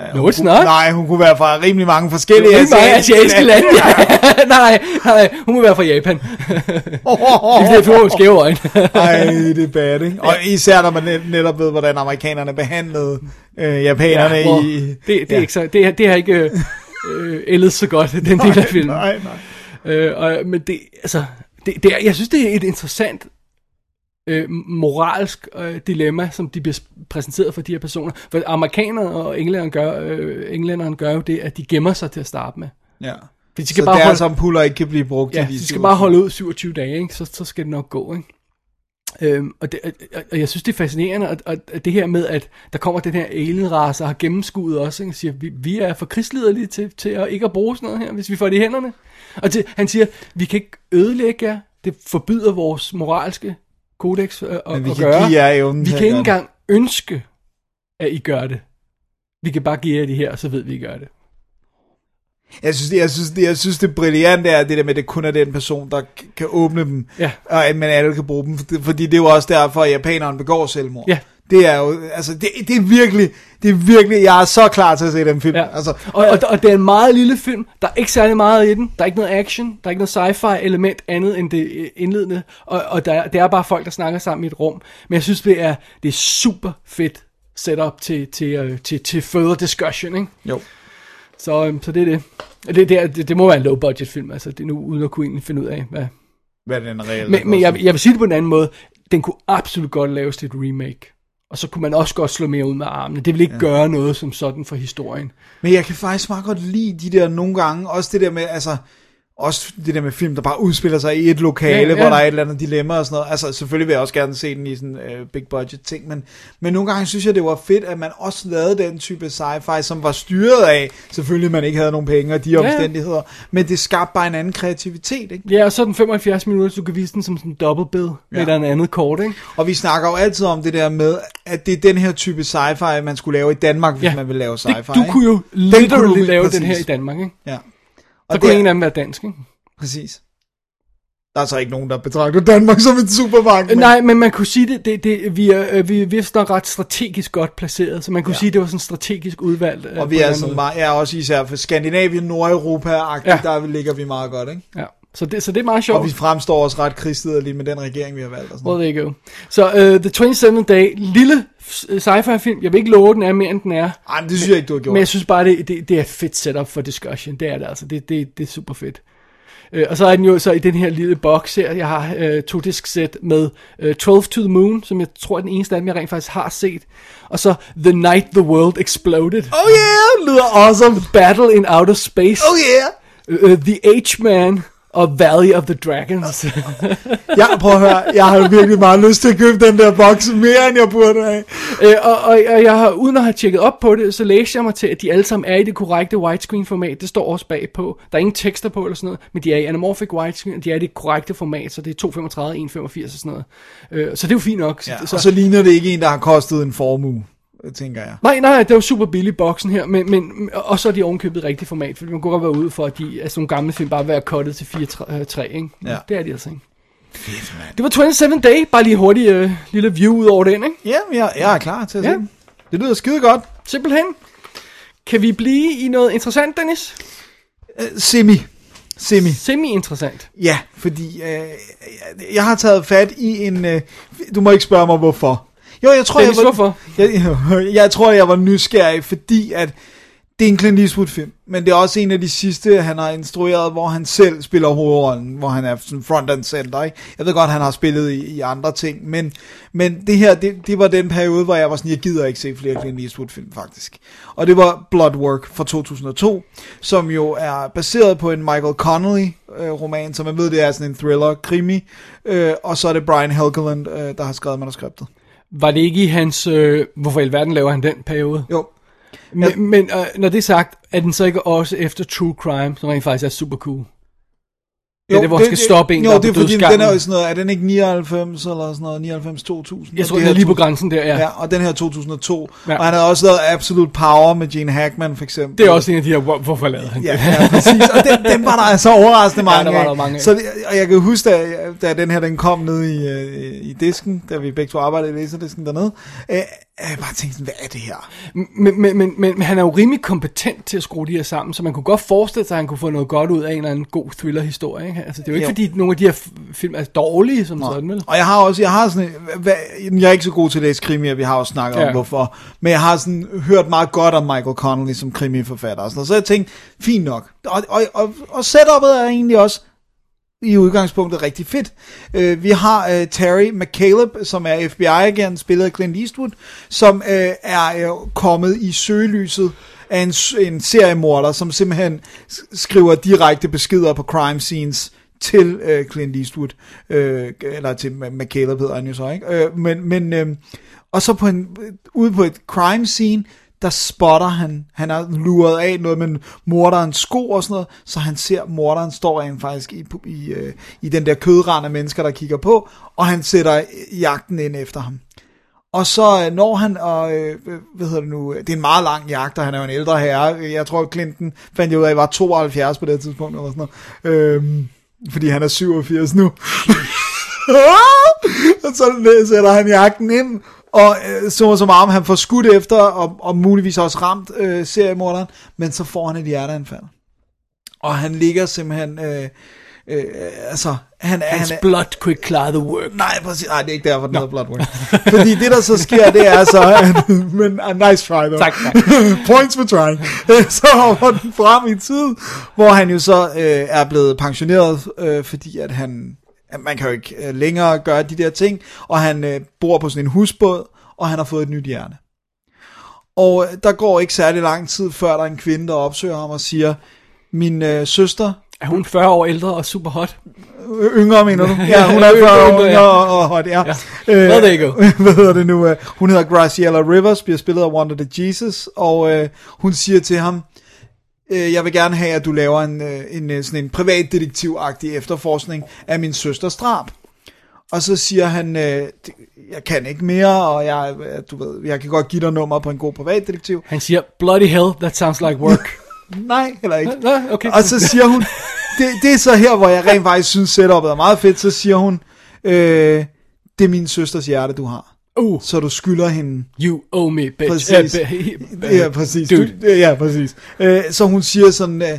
It's Hun- not. Nej, hun kunne være fra rimelig mange forskellige er meget asiatiske lande, ja. nej, nej, hun må være fra Japan. Det er for skæve øjne. Ej, det er bad, ikke? Og især når man net- netop ved, hvordan amerikanerne behandlede øh, japanerne Ja, i... det, det, er ja. ikke så, det, det har ikke øh, øh, ældet så godt, den del af filmen. Nej, nej. Øh, og, men det, altså, det, det er, jeg synes, det er et interessant øh, moralsk øh, dilemma, som de bliver præsenteret for de her personer. For amerikanerne og englænderne gør, øh, englænderne gør jo det, at de gemmer sig til at starte med. Ja. For de Så skal bare deres holde, ampuller ikke kan blive brugt ja, de de skal bare holde ud 27 dage, ikke? Så, så skal det nok gå. Ikke? Øhm, og, det, og, og jeg synes, det er fascinerende, og, og at det her med, at der kommer den her alienrace og har gennemskuet os, ikke? og siger, vi, vi er for krigsliderlige til, til at ikke at bruge sådan noget her, hvis vi får det i hænderne. Og til, han siger, vi kan ikke ødelægge jer, det forbyder vores moralske kodex øh, at, vi at kan gøre. give jer evnen vi at kan ikke engang ønske, at I gør det. Vi kan bare give jer det her, og så ved vi, at I gør det. Jeg synes, jeg, synes, det, jeg synes, det brillante er det der med, at det kun er den person, der kan åbne dem, Ja. og at man alle kan bruge dem. Fordi- Fordi det er jo også derfor, at japaneren begår selvmord. Ja. Det er jo, altså, det, det er virkelig, det er virkelig, jeg er så klar til at se den film. Ja. Altså, Og, og, og det er en meget lille film. Der er ikke særlig meget i den. Der er ikke noget action. Der er ikke noget sci-fi element andet end det øh, indledende. Og, og der, er- det er bare folk, der snakker sammen i et rum. Men jeg synes, det er, det er super fedt setup til, til, øh, til, til further discussion, ikke? jo. Så, øhm, så det er det. Det, det, er- det, det må være en low budget film, altså det er nu uden at kunne egentlig finde ud af, hvad. Hvad den reelle Men, men jeg, jeg vil sige det på en anden måde. Den kunne absolut godt laves til et remake. Og så kunne man også godt slå mere ud med armene. Det vil ikke ja. gøre noget som sådan for historien. Men jeg kan faktisk meget godt lide de der nogle gange, også det der med, altså, også det der med film, der bare udspiller sig i et lokale, Ja, ja, hvor der er et eller andet dilemma og sådan noget. Altså, selvfølgelig vil jeg også gerne se den i sådan uh, big budget ting, men, men nogle gange synes jeg, det var fedt, at man også lavede den type sci-fi, som var styret af, selvfølgelig man ikke havde nogen penge og de Ja. omstændigheder, men det skabte bare en anden kreativitet, ikke? Ja, og så den 75 minutter, så du kan vise den som sådan en double bill ja. eller andet kort, ikke? Og vi snakker jo altid om det der med, at det er den her type sci-fi, man skulle lave i Danmark, hvis Ja. man vil lave sci-fi. Det, du ikke? kunne jo kunne literally du- lave præcis. den her i Danmark, ikke? Ja. Så Og kunne det, ingen af dem være dansk, ikke? Præcis. Der er så ikke nogen, der betragter Danmark som et supermarked. Men... Nej, men man kunne sige det, det, det vi, er, øh, vi er vist nok ret strategisk godt placeret, så man kunne ja. Sige, det var sådan strategisk udvalgt. øh, Og vi en er, sådan meget, er også især for Skandinavien, Nordeuropa-agtigt, Ja. der ligger vi meget godt, ikke? Ja, så det, så det er meget sjovt. Og vi fremstår også ret krigsliderlige med den regering, vi har valgt. Og sådan Well, noget. there you go. Så uh, The 27th Day, lille sci-fi film. Jeg vil ikke love, den er mere, end den er. Ej, men det synes jeg ikke, du har gjort. Men jeg synes bare, det, det, det er fedt setup for discussion. Det er det altså. Det, det, det er super fedt. Uh, og så er den jo så i den her lille boks her. Jeg har uh, to disk sæt med uh, 12 to the Moon, som jeg tror er den eneste af dem, jeg rent faktisk har set. Og så The Night the World Exploded. Oh yeah, lyder awesome. Battle in Outer Space. Oh yeah. uh, The H-Man og Valley of the Dragons. Ja, prøv at høre, jeg har virkelig meget lyst til at købe den der boks mere, end jeg burde have. Øh, og, og, og jeg har, uden at have tjekket op på det, så læste jeg mig til, at de alle sammen er i det korrekte widescreen format. Det står også bagpå. Der er ingen tekster på eller sådan noget, men de er i anamorphic widescreen, og de er i det korrekte format, så det er 235, 185 og sådan noget. Øh, så det er jo fint nok. Ja, så, og så ligner det ikke en, der har kostet en formue, tænker jeg. Nej, nej, det er jo super billig boksen her, men, men og så er de ovenkøbet rigtigt format, for man kunne godt være ude for, at de er sådan nogle gamle film bare være cuttet til 4-3, ikke? Ja. Det er de altså ikke. Fedt, man. Det var 27 Day, bare lige hurtigt øh, lille view ud over den, ikke? Ja, jeg, jeg er klar til at se. Det lyder skide godt. Simpelthen. Kan vi blive i noget interessant, Dennis? Uh, semi. Semi. Semi-interessant. Ja, fordi øh, jeg- jeg har taget fat i en... Øh, du må ikke spørge mig, hvorfor. Jo, jeg tror, Dennis, jeg var, hvorfor? Jeg, jeg tror, jeg var nysgerrig, fordi at det er en Clint Eastwood-film, men det er også en af de sidste, han har instrueret, hvor han selv spiller hovedrollen, hvor han er sådan front and center. Ikke? Jeg ved godt, han har spillet i, i andre ting, men, men det her, det, det var den periode, hvor jeg var sådan, jeg gider ikke se flere Clint Eastwood-film, faktisk. Og det var Bloodwork fra 2002, som jo er baseret på en Michael Connelly-roman, som jeg ved, det er sådan en thriller-krimi, øh, og så er det Brian Helgeland, øh, der har skrevet manuskriptet. Var det ikke i hans... Øh, hvorfor i alverden laver han den periode? Jo, Men, men øh, når det er sagt, er den så ikke også efter True Crime, som rent faktisk er super cool? Det er det, hvor skal stoppe en, jo, der er det er på fordi, den er jo sådan noget, er den ikke 99 eller sådan noget, 99 2000? Jeg tror, den er lige på 2000 grænsen der, ja. Ja, og den her 2002. Ja. Ja. Og han havde også lavet Absolute Power med Gene Hackman, for eksempel. Det er også en af de her, hvor, hvorfor lavede han Ja, det? ja, præcis. Og den, den var der altså overraskende mange der var der mange af. Så og jeg kan huske, da, da den her den kom ned i, øh, i disken, da vi begge to arbejdede i laserdisken dernede, øh, jeg bare tænkte sådan, hvad er det her? Men, men, men, men, han er jo rimelig kompetent til at skrue de her sammen, så man kunne godt forestille sig, at han kunne få noget godt ud af en eller anden god thriller-historie. Ikke? Altså, det er jo ikke, Jo. fordi nogle af de her film er dårlige som sådan, vel? Og jeg har også, jeg har sådan, hvad, jeg er ikke så god til læse krimier, vi har også snakket Ja. om hvorfor, men jeg har sådan hørt meget godt om Michael Connelly som krimiforfatter og sådan noget, så jeg tænkte, fint nok. Og, og, og, og setupet er egentlig også i udgangspunktet rigtig fedt. Øh, vi har øh, Terry McCaleb, som er FBI-agent, spillet af Clint Eastwood, som øh, er øh, kommet i søgelyset af en, en seriemorder, som simpelthen skriver direkte beskeder på crime scenes til øh, Clint Eastwood, øh, eller til McCaleb hedder han jo så, ikke? Øh, men, men øh, og så på en, øh, ude på et crime scene, der spotter han, han har luret af noget med morderens sko og sådan noget, så han ser, morderen står rent faktisk i, i, øh, i den der kødrand af mennesker, der kigger på, og han sætter jagten ind efter ham. Og så øh, når han, og øh, hvad hedder det nu, det er en meget lang jagt, og han er jo en ældre herre. Jeg tror, Clinton fandt jeg ud af, var 72 på det tidspunkt, eller sådan noget. Øhm, fordi han er 87 nu. og så sætter han jagten ind, og øh, så som om han får skudt efter, og, og muligvis også ramt øh, seriemorderen, men så får han et hjerteanfald. Og han ligger simpelthen, øh, øh, altså, han, er- Hans han er, blood could clear the work. Nej, præcis. Nej, det er ikke derfor, den hedder Bloodwork. Fordi det, der så sker, det er så... at- men a nice try, though. Tak, tak. Points for trying. så hopper den frem i tid, hvor han jo så øh, er blevet pensioneret, øh, fordi at han... Man kan jo ikke øh, længere gøre de der ting, og han øh, bor på sådan en husbåd, og han har fået et nyt hjerte. Og øh, der går ikke særlig lang tid, før der er en kvinde, der opsøger ham og siger, min øh, søster Er hun 40 år ældre og super hot? Yngre, mener du? Ja, hun er 40 år Yngre, og, og hot, ja. Ja. Øh, you go. hvad hedder det nu? Hun hedder Graciela Rivers, bliver spillet af Wanda the Jesus, og øh, hun siger til ham, øh, jeg vil gerne have, at du laver en, øh, en øh, sådan en privatdetektivagtig efterforskning af min søsters drab. Og så siger han, øh, "Det- jeg kan ikke mere, og jeg, øh, du ved, jeg kan godt give dig nummer på en god privatdetektiv. Han siger, bloody hell, that sounds like work. Nej, heller ikke. Nå, okay. Og så siger hun, det, det er så her, hvor jeg rent faktisk synes, setupet er meget fedt, så siger hun, øh, det er min søsters hjerte, du har. Uh, Så du skylder hende. you owe me, bitch. Præcis. Uh, be- Ja, præcis. Dude. Du, ja, præcis. Øh, så hun siger sådan, øh,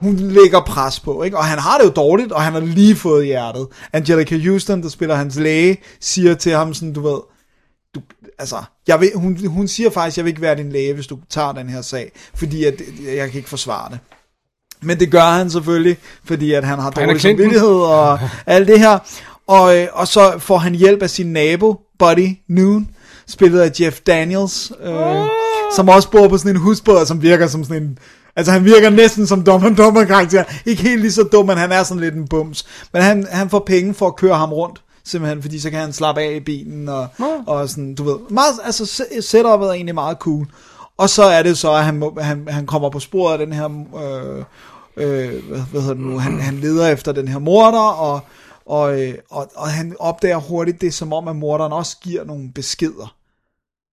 hun lægger pres på, ikke? Og han har det jo dårligt, og han har lige fået hjertet. Angelica Houston, der spiller hans læge, siger til ham sådan, du ved, du, altså, jeg vil, hun, hun siger faktisk, jeg vil ikke være din læge, hvis du tager den her sag, fordi at, jeg kan ikke forsvare det. Men det gør han selvfølgelig, fordi at han har dårlig samvittighed og alt det her. Og, øh, og så får han hjælp af sin nabo, Buddy Noon, spillet af Jeff Daniels, øh, som også bor på sådan en husbåd, som virker som sådan en... Altså han virker næsten som Dumb and Dumber karakter. Ikke helt lige så dum, men han er sådan lidt en bums. Men han, han får penge for at køre ham rundt, simpelthen, fordi så kan han slappe af i bilen, og, og sådan, du ved. Meget, altså se- setupet er egentlig meget cool. Og så er det så, at han, må, han, han kommer på sporet af den her... Øh, øh, hvad, hvad hedder det nu, han, han leder efter den her morder, og, og, øh, og, og han opdager hurtigt, det som om, at morderen også giver nogle beskeder.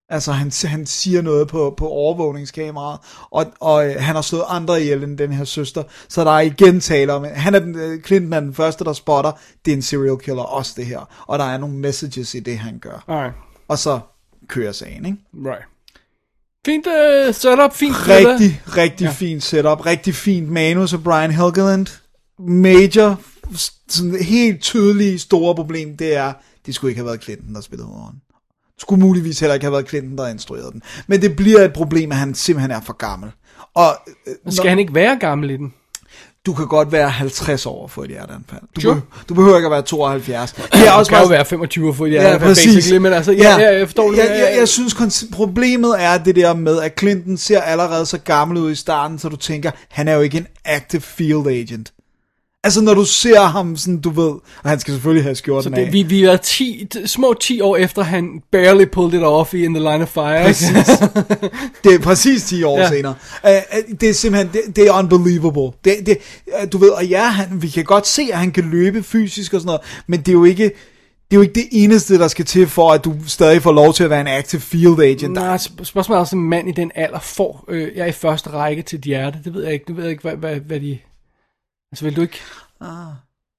Altså, han, han siger noget på, på overvågningskameraet, og, og øh, han har slået andre ihjel end den her søster, så der er igen tale om, han er den, øh, Clinton er den første, der spotter, det er en serial killer, også det her, og der er nogle messages i det, han gør. Alright, Og så kører sagen, ikke? right. Fint uh, setup, fint. Rigtig, rigtig ja. fint setup, rigtig fint manus af Brian Helgeland. Major, sådan helt tydelige store problem, det er, det skulle ikke have været Clinton, der spillede hovedånden. Skulle muligvis heller ikke have været Clinton, der instruerede den. Men det bliver et problem, at han simpelthen er for gammel. Og øh, Men Skal han ikke være gammel i den? du kan godt være 50 år for et hjerteanfald. Du, Sure. be- du behøver ikke at være 72. Det er også kan jo bare- være 25 for det Ja, er præcis. basically, men altså, ja, ja, jeg forstår det. jeg, jeg, jeg synes, problemet er det der med, at Clinton ser allerede så gammel ud i starten, så du tænker, han er jo ikke en active field agent. Altså, når du ser ham sådan, du ved, og han skal selvfølgelig have skjorten Så det, af. vi, vi er 10, t- små 10 år efter, han barely pulled it off i In the Line of Fire. Præcis. det er præcis 10 år Ja. senere. Uh, det er simpelthen, det, det er unbelievable. Det, det, uh, du ved, og ja, han, vi kan godt se, at han kan løbe fysisk og sådan noget, men det er jo ikke, det er jo ikke det eneste, der skal til for, at du stadig får lov til at være en active field agent. Nej, sp- spørgsmålet er også, en mand i den alder får, øh, jeg i første række til et hjerte. Det ved jeg ikke. Det ved jeg ikke, hvad, hvad, hvad de... Altså, vil du ikke? Ah.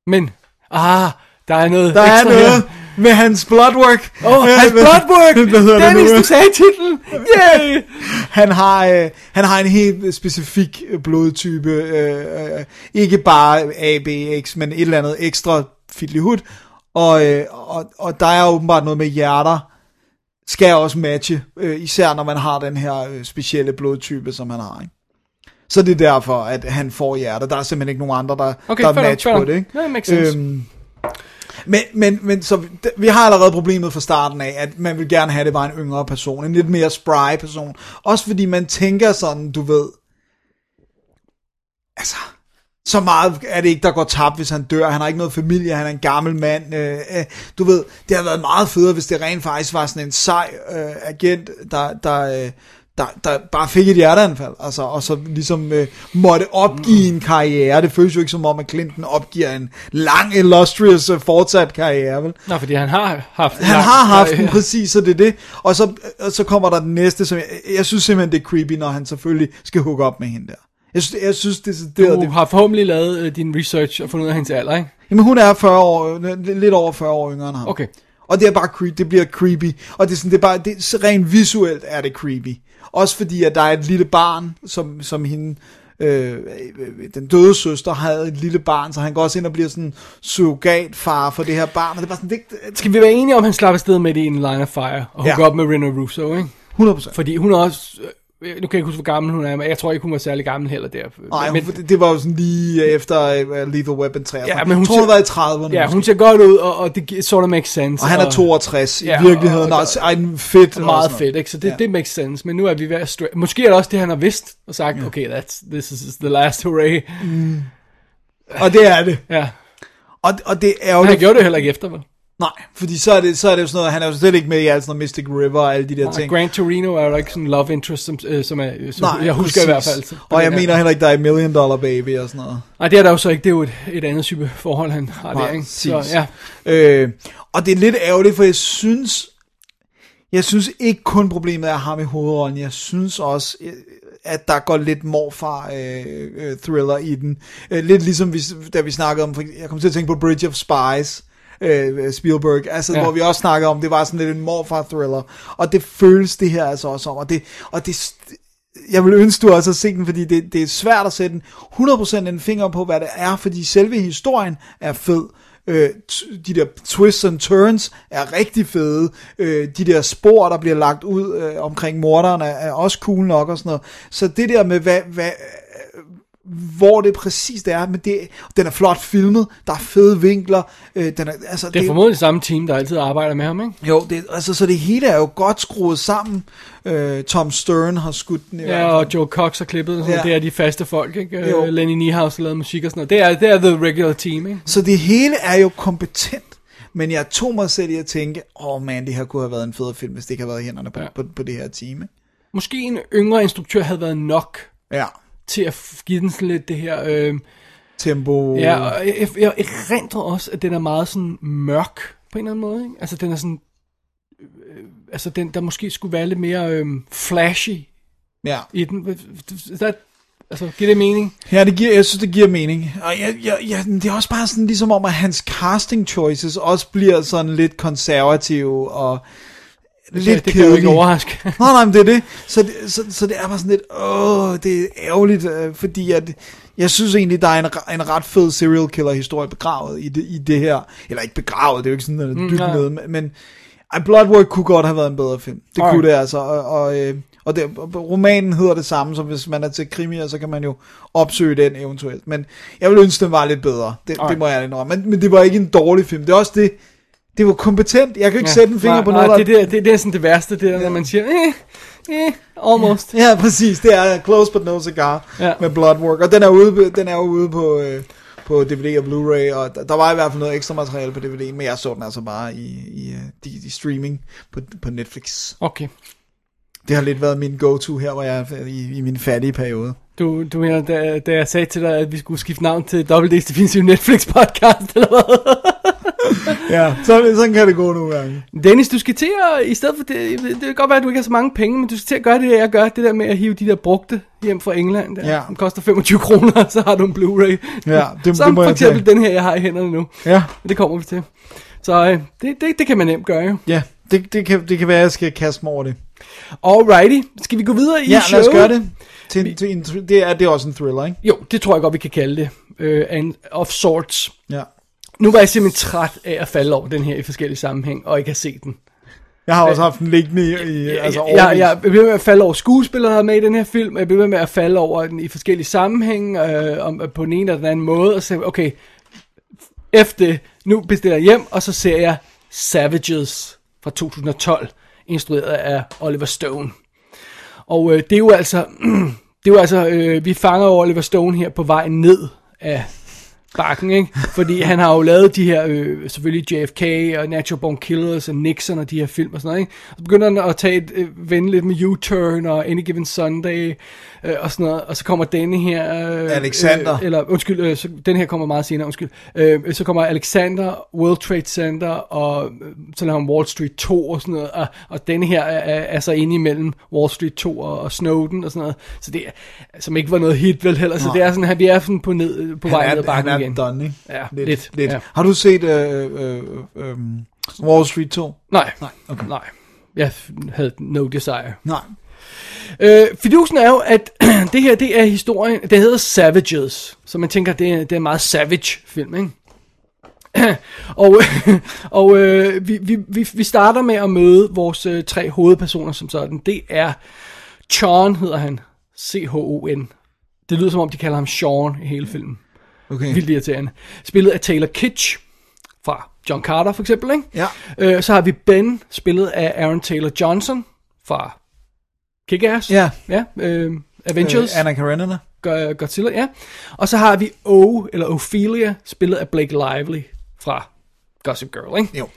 Men, ah, der er noget Der er noget. Her. med hans bloodwork. Åh, oh, hans bloodwork! Hvad hedder det Dennis, nu? du sagde titlen! Yay! Han har, øh, han har en helt specifik blodtype. Øh, øh, ikke bare ABX, men et eller andet ekstra fiddly og, øh, og, og der er åbenbart noget med hjerter, skal også matche, øh, især når man har den her øh, specielle blodtype, som han har. Ikke? Så det er derfor, at han får hjerter. Der er simpelthen ikke nogen andre, der, Okay, der er match fair på det. Ikke? Det makes sense. Øhm, men, men, men så vi- vi har allerede problemet fra starten af, at man vil gerne have, det var en yngre person, en lidt mere spry person. Også fordi man tænker sådan, du ved, altså, så meget er det ikke, der går tabt, hvis han dør. Han har ikke noget familie, han er en gammel mand. Øh, øh, du ved, det har været meget federe, hvis det rent faktisk var sådan en sej øh, agent, der, der, øh, der, der bare fik et hjerteanfald, altså, og så ligesom øh, måtte opgive en karriere. Det føles jo ikke som om, at Clinton opgiver en lang, illustrious øh, fortsat karriere, vel? Nå, fordi han har haft... Han har haft den præcis, så det er det. Og så, og så kommer der den næste, som jeg, jeg synes simpelthen, det er creepy, når han selvfølgelig skal hooke op med hende der. Jeg synes, jeg synes det, det, Du det har forhåbentlig lavet øh, din research og fundet ud af hendes alder, ikke? Jamen hun er 40 år, øh, lidt over 40 år yngre end ham. Okay. Og det er bare creepy, det bliver creepy. Og det er sådan, det er bare, det, rent visuelt er det creepy. Også fordi, at der er et lille barn, som, som hende, øh, den døde søster havde et lille barn, så han går også ind og bliver sådan surrogatfar for det her barn. Og det er bare sådan, det, Skal vi være enige om, at han slapper afsted med det i en line of fire og hooker Ja. op med Reno Russo, ikke? 100%. Fordi hun er også... øh, Nu kan jeg ikke huske, hvor gammel hun er, men jeg tror ikke, hun var særlig gammel heller der. Nej, men, hun, det, var jo sådan lige efter uh, Lethal Weapon 3. Ja, men jeg hun tror, hun var i 30'erne. ja, måske. hun ser godt ud, og, og det sort of makes sense. og han er 62 i Ja, virkeligheden. og- Og, og, en fedt. og meget fedt, ikke? Så det, Ja. det makes sense. Men nu er vi ved at stra- Måske er det også det, han har vidst, og sagt, ja. okay, that's, this is the last hooray. Og det er det. Ja. Og, og det er jo... Han gjorde det heller ikke efter, vel? Nej, fordi så er, det, så er det jo sådan noget, han er jo slet ikke med i alt sådan noget Mystic River og alle de der Og ting. Grant Torino er jo ikke sådan love interest, som, øh, som er, som Nej, jeg husker i hvert præcis. fald. så- Og jeg Ja. mener heller ikke, der er Million Dollar Baby og sådan noget. Nej, det er der jo så ikke. Det er jo et, et andet type forhold, han har der, ikke? Så, Præcis. ja. Øh, og det er lidt ærgerligt, for jeg synes, jeg synes ikke kun problemet er ham i hovedrollen, jeg synes også, øh, at der går lidt morfar øh, øh, thriller i den. Øh, lidt ligesom vi, da vi snakkede om, jeg kom til at tænke på Bridge of Spies, øh, Spielberg, altså ja. Hvor vi også snakkede om, det var sådan lidt en morfar thriller, og det føles det her altså også om, og det, og det, jeg vil ønske, du også har set den, fordi det, det er svært at sætte en 100% en finger på, hvad det er, fordi selve historien er fed. Øh, de der twists and turns er rigtig fede. Øh, de der spor, der bliver lagt ud øh, omkring morderen, er, er også cool nok og sådan noget. Så det der med, hvad, hvad, hvor det præcis det er, men det, den er flot filmet, der er fede vinkler, øh, den er, altså, Det er formodentlig samme team, der altid arbejder med ham, ikke? jo, det, altså, så det hele er jo godt skruet sammen. Øh, Tom Stern har skudt den i Ja, og Joe Cox har klippet, Ja. det er de faste folk, ikke? Jo. Øh, Lenny Niehaus har lavet musik og sådan noget. Det er, det er the regular team, ikke? Så det hele er jo kompetent. Men jeg tog mig selv i at tænke, åh oh man, det her kunne have været en fed film, hvis det ikke havde været i hænderne på, ja. Ja. på, på det her team. ikke? Måske en yngre instruktør havde været nok Ja, til at give den sådan lidt det her... Øh, tempo. ja, og jeg, jeg, jeg erindrer også, at den er meget sådan mørk på en eller anden måde, ikke? Altså, den er sådan... Øh, altså, den, der måske skulle være lidt mere øh, flashy ja. i den. Der, altså, giver det mening? ja det giver, jeg synes, det giver mening. Og jeg, jeg, jeg, det er også bare sådan ligesom om, at hans casting choices også bliver sådan lidt konservative og lidt det, det kan jo ikke overraske. Nej, nej, men det er det. Så det, så, så det er bare sådan lidt, åh, det er ærgerligt, øh, fordi at, jeg synes egentlig, der er en, en ret fed serial killer historie begravet i det, i det her. Eller ikke begravet, det er jo ikke sådan, er Mm, dybt nej. nede, men, ej, Bloodwork kunne godt have været en bedre film. Det Alright. kunne det altså, og, og, øh, og det, romanen hedder det samme, så hvis man er til krimier, så kan man jo opsøge den eventuelt. Men jeg vil ønske, den var lidt bedre. Det, det må jeg indrømme. Men, men det var ikke en dårlig film. Det er også det, det var kompetent. Jeg kan ikke ja, sætte en finger nej, på nej, noget, det, det, det, det er sådan det værste, det er, når man siger, eh, eh, almost. Ja, præcis. Det er Close But No Cigar ja. Ja. med Bloodwork. Og den er ude, den er jo ude på, øh, på DVD og Blu-ray, og der, der var i hvert fald noget ekstra materiale på DVD, men jeg så den altså bare i, i, øh, de, de streaming på, på Netflix. Okay. Det har lidt været min go-to her, hvor jeg er i, i min fattige periode. Du, du mener, da, da jeg sagde til dig, at vi skulle skifte navn til WD's Definitive Netflix podcast, eller hvad? Ja, så, sådan kan det gå nogle gange. Dennis, du skal til at, i stedet for det, det kan godt være, at du ikke har så mange penge, men du skal til at gøre det, jeg gør, det der med at hive de der brugte hjem fra England. Der. Ja. Den koster 25 kroner, så har du en Bluray. Ja, det, Som det må for jeg eksempel tage. den her, jeg har i hænderne nu. Ja, Det kommer vi til. Så øh, det, det, det kan man nemt gøre, jo. Ja, det, det, kan, det kan være, at jeg skal kaste mig over det. Alrighty, skal vi gå videre i Ja, lad os showet? gøre det. Til, til en, det, er, det er også en thriller, ikke? Jo, det tror jeg godt, vi kan kalde det. Øh, an, of sorts. Ja. Nu var jeg simpelthen træt af at falde over den her i forskellige sammenhæng, og ikke have set den. Jeg har også haft den liggende i, i altså jeg, jeg, jeg bliver med at falde over skuespillere, der er med i den her film, og jeg bliver med at falde over den i forskellige sammenhæng, øh, om, på den ene eller den anden måde, og så okay, efter det, nu bestiller jeg hjem, og så ser jeg Savages fra 2012, instrueret af Oliver Stone. Og øh, det er jo altså, det er jo altså, øh, vi fanger Oliver Stone her på vej ned af bakken, ikke? Fordi han har jo lavet de her, øh, selvfølgelig JFK og Natural Born Killers og Nixon og de her film og sådan noget, ikke? Og så begynder han at tage et, øh, vende lidt med U-turn og Any Given Sunday øh, og sådan noget, og så kommer denne her... Øh, Alexander. Øh, eller undskyld, øh, så, den her kommer meget senere, undskyld. Øh, så kommer Alexander, World Trade Center og øh, så laver han Wall Street 2 og sådan noget, og, og denne her er, er, så inde imellem Wall Street 2 og, og Snowden og sådan noget, så det som ikke var noget hit vel heller, så Nej. det er sådan, at vi er sådan på, ned, på han vej ned ad bakken han er igen. done, ikke? Ja, lidt. lidt, lidt. ja. Har du set øh, øh, øh, øh, Wall Street 2? Nej, Nej, okay. nej. Jeg havde no desire. Nej. Øh, fidusen er jo, at det her, det er historien, det hedder Savages, så man tænker, det er, det er en meget savage film, ikke? og og øh, vi, vi, vi, vi starter med at møde vores øh, tre hovedpersoner som sådan. Det er Sean, hedder han. C-H-O-N. Det lyder som om, de kalder ham Sean i hele filmen. Okay. Vildt irriterende. Spillet af Taylor Kitsch fra John Carter for eksempel, ikke? Ja. Øh, så har vi Ben, spillet af Aaron Taylor Johnson fra Kick-Ass. Ja. Ja, øh, Avengers. Øh, Anna Karenina. Go- Godzilla, ja. Og så har vi O, eller Ophelia, spillet af Blake Lively fra Gossip Girl, ikke? Jo.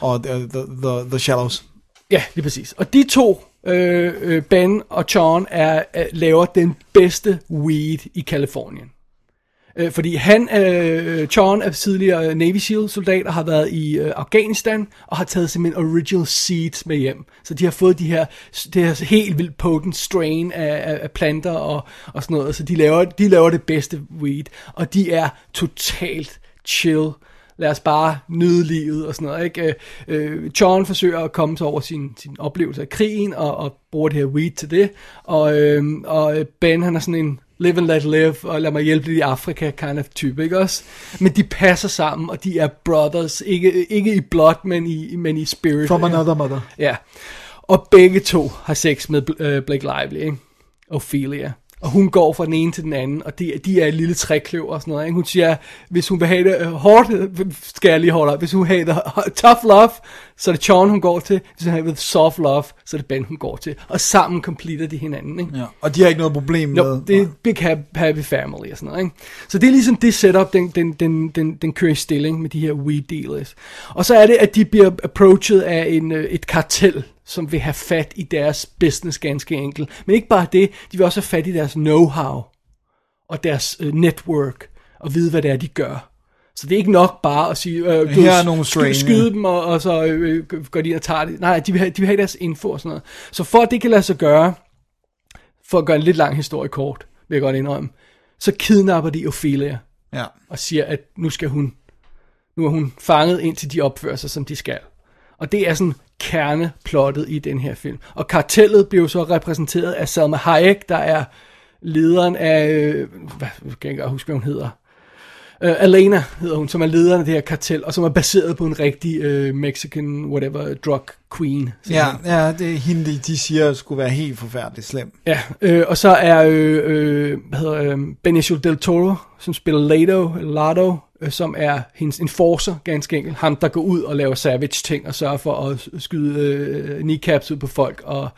Og the, the, the, the Shallows. Ja, lige præcis. Og de to, øh, øh, Ben og Sean, er, er, laver den bedste weed i Kalifornien. Øh, fordi han, øh, John, er tidligere Navy SEAL soldat og har været i øh, Afghanistan og har taget simpelthen original seeds med hjem. Så de har fået de her, det her helt vildt potent strain af, af, af planter og, og sådan noget. Så de laver, de laver det bedste weed. Og de er totalt chill lad os bare nyde livet og sådan noget, ikke? Øh, øh John forsøger at komme sig over sin, sin oplevelse af krigen, og, og bruger det her weed til det, og, øhm, øh, og Ben, han er sådan en live and let live, og lad mig hjælpe lidt i Afrika kind of type, ikke også? Men de passer sammen, og de er brothers, ikke, ikke i blood, men i, men i spirit. From another mother. Ja, og begge to har sex med øh, Blake Lively, ikke? Ophelia. Og hun går fra den ene til den anden, og de, de er et lille trækløver og sådan noget. Ikke? Hun siger, hvis hun vil have det øh, hårdt, skal jeg lige holde op. Hvis hun vil have det tough love, så er det Sean, hun går til. Hvis hun vil have det soft love, så er det Ben, hun går til. Og sammen completer de hinanden. Ikke? Ja. Og de har ikke noget problem med... Jo, det er big happy, family og sådan noget, ikke? Så det er ligesom det setup, den, den, den, den, den kører i stilling med de her weed dealers. Og så er det, at de bliver approached af en, øh, et kartel, som vil have fat i deres business ganske enkelt. Men ikke bare det, de vil også have fat i deres know-how og deres øh, network og vide, hvad det er, de gør. Så det er ikke nok bare at sige, øh, du, Her er nogle sky, strain, skyde dem, og, og så øh, går de ind og tager det. Nej, de vil, have, de vil have deres info og sådan noget. Så for at det kan lade sig gøre, for at gøre en lidt lang historie kort, vil jeg godt indrømme, så kidnapper de Ophelia Ja. og siger, at nu skal hun, nu er hun fanget indtil de opfører sig, som de skal. Og det er sådan kerneplottet i den her film. Og kartellet bliver så repræsenteret af Salma Hayek, der er lederen af, øh, hvad jeg kan ikke huske, hvad hun hedder. Uh, Alena hedder hun, som er lederen af det her kartel, og som er baseret på en rigtig uh, Mexican, whatever, drug queen. Ja, ja, det er hende, de- siger, skulle være helt forfærdeligt slem. Ja, øh, og så er øh, øh, hvad hedder, øh, Benicio del Toro, som spiller Lado, Lado, øh, som er hendes enforcer, ganske enkelt. Ham, der går ud og laver savage ting, og sørger for at skyde øh, kneecaps ud på folk, og,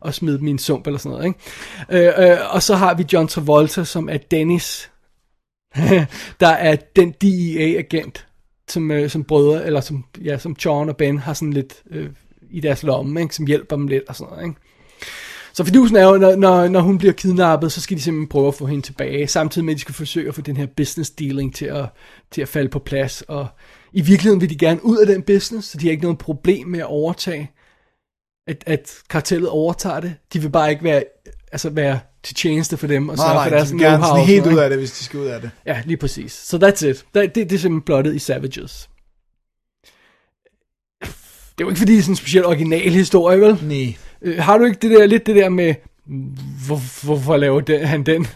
og smide dem i en sump, eller sådan noget. Ikke? Øh, øh, og så har vi John Travolta, som er Dennis, der er den DEA-agent, som, øh, som brødre, eller som, ja, som John og Ben har sådan lidt øh, i deres lomme, ikke? som hjælper dem lidt og sådan noget. Ikke? Så fidusen er jo, når, når, når hun bliver kidnappet, så skal de simpelthen prøve at få hende tilbage, samtidig med, at de skal forsøge at få den her business dealing til at, til at falde på plads. Og i virkeligheden vil de gerne ud af den business, så de har ikke noget problem med at overtage, at, at kartellet overtager det. De vil bare ikke være, altså være til tjeneste for dem, og sørge for de deres vil gerne sådan helt ud af det, hvis de skal ud af det. Ja, lige præcis. Så so that's it. Det, det, det er simpelthen plottet i Savages. det er jo ikke fordi, det er sådan en speciel original historie, vel? Nej. Øh, har du ikke det der, lidt det der med, hvor, hvorfor laver den, han den?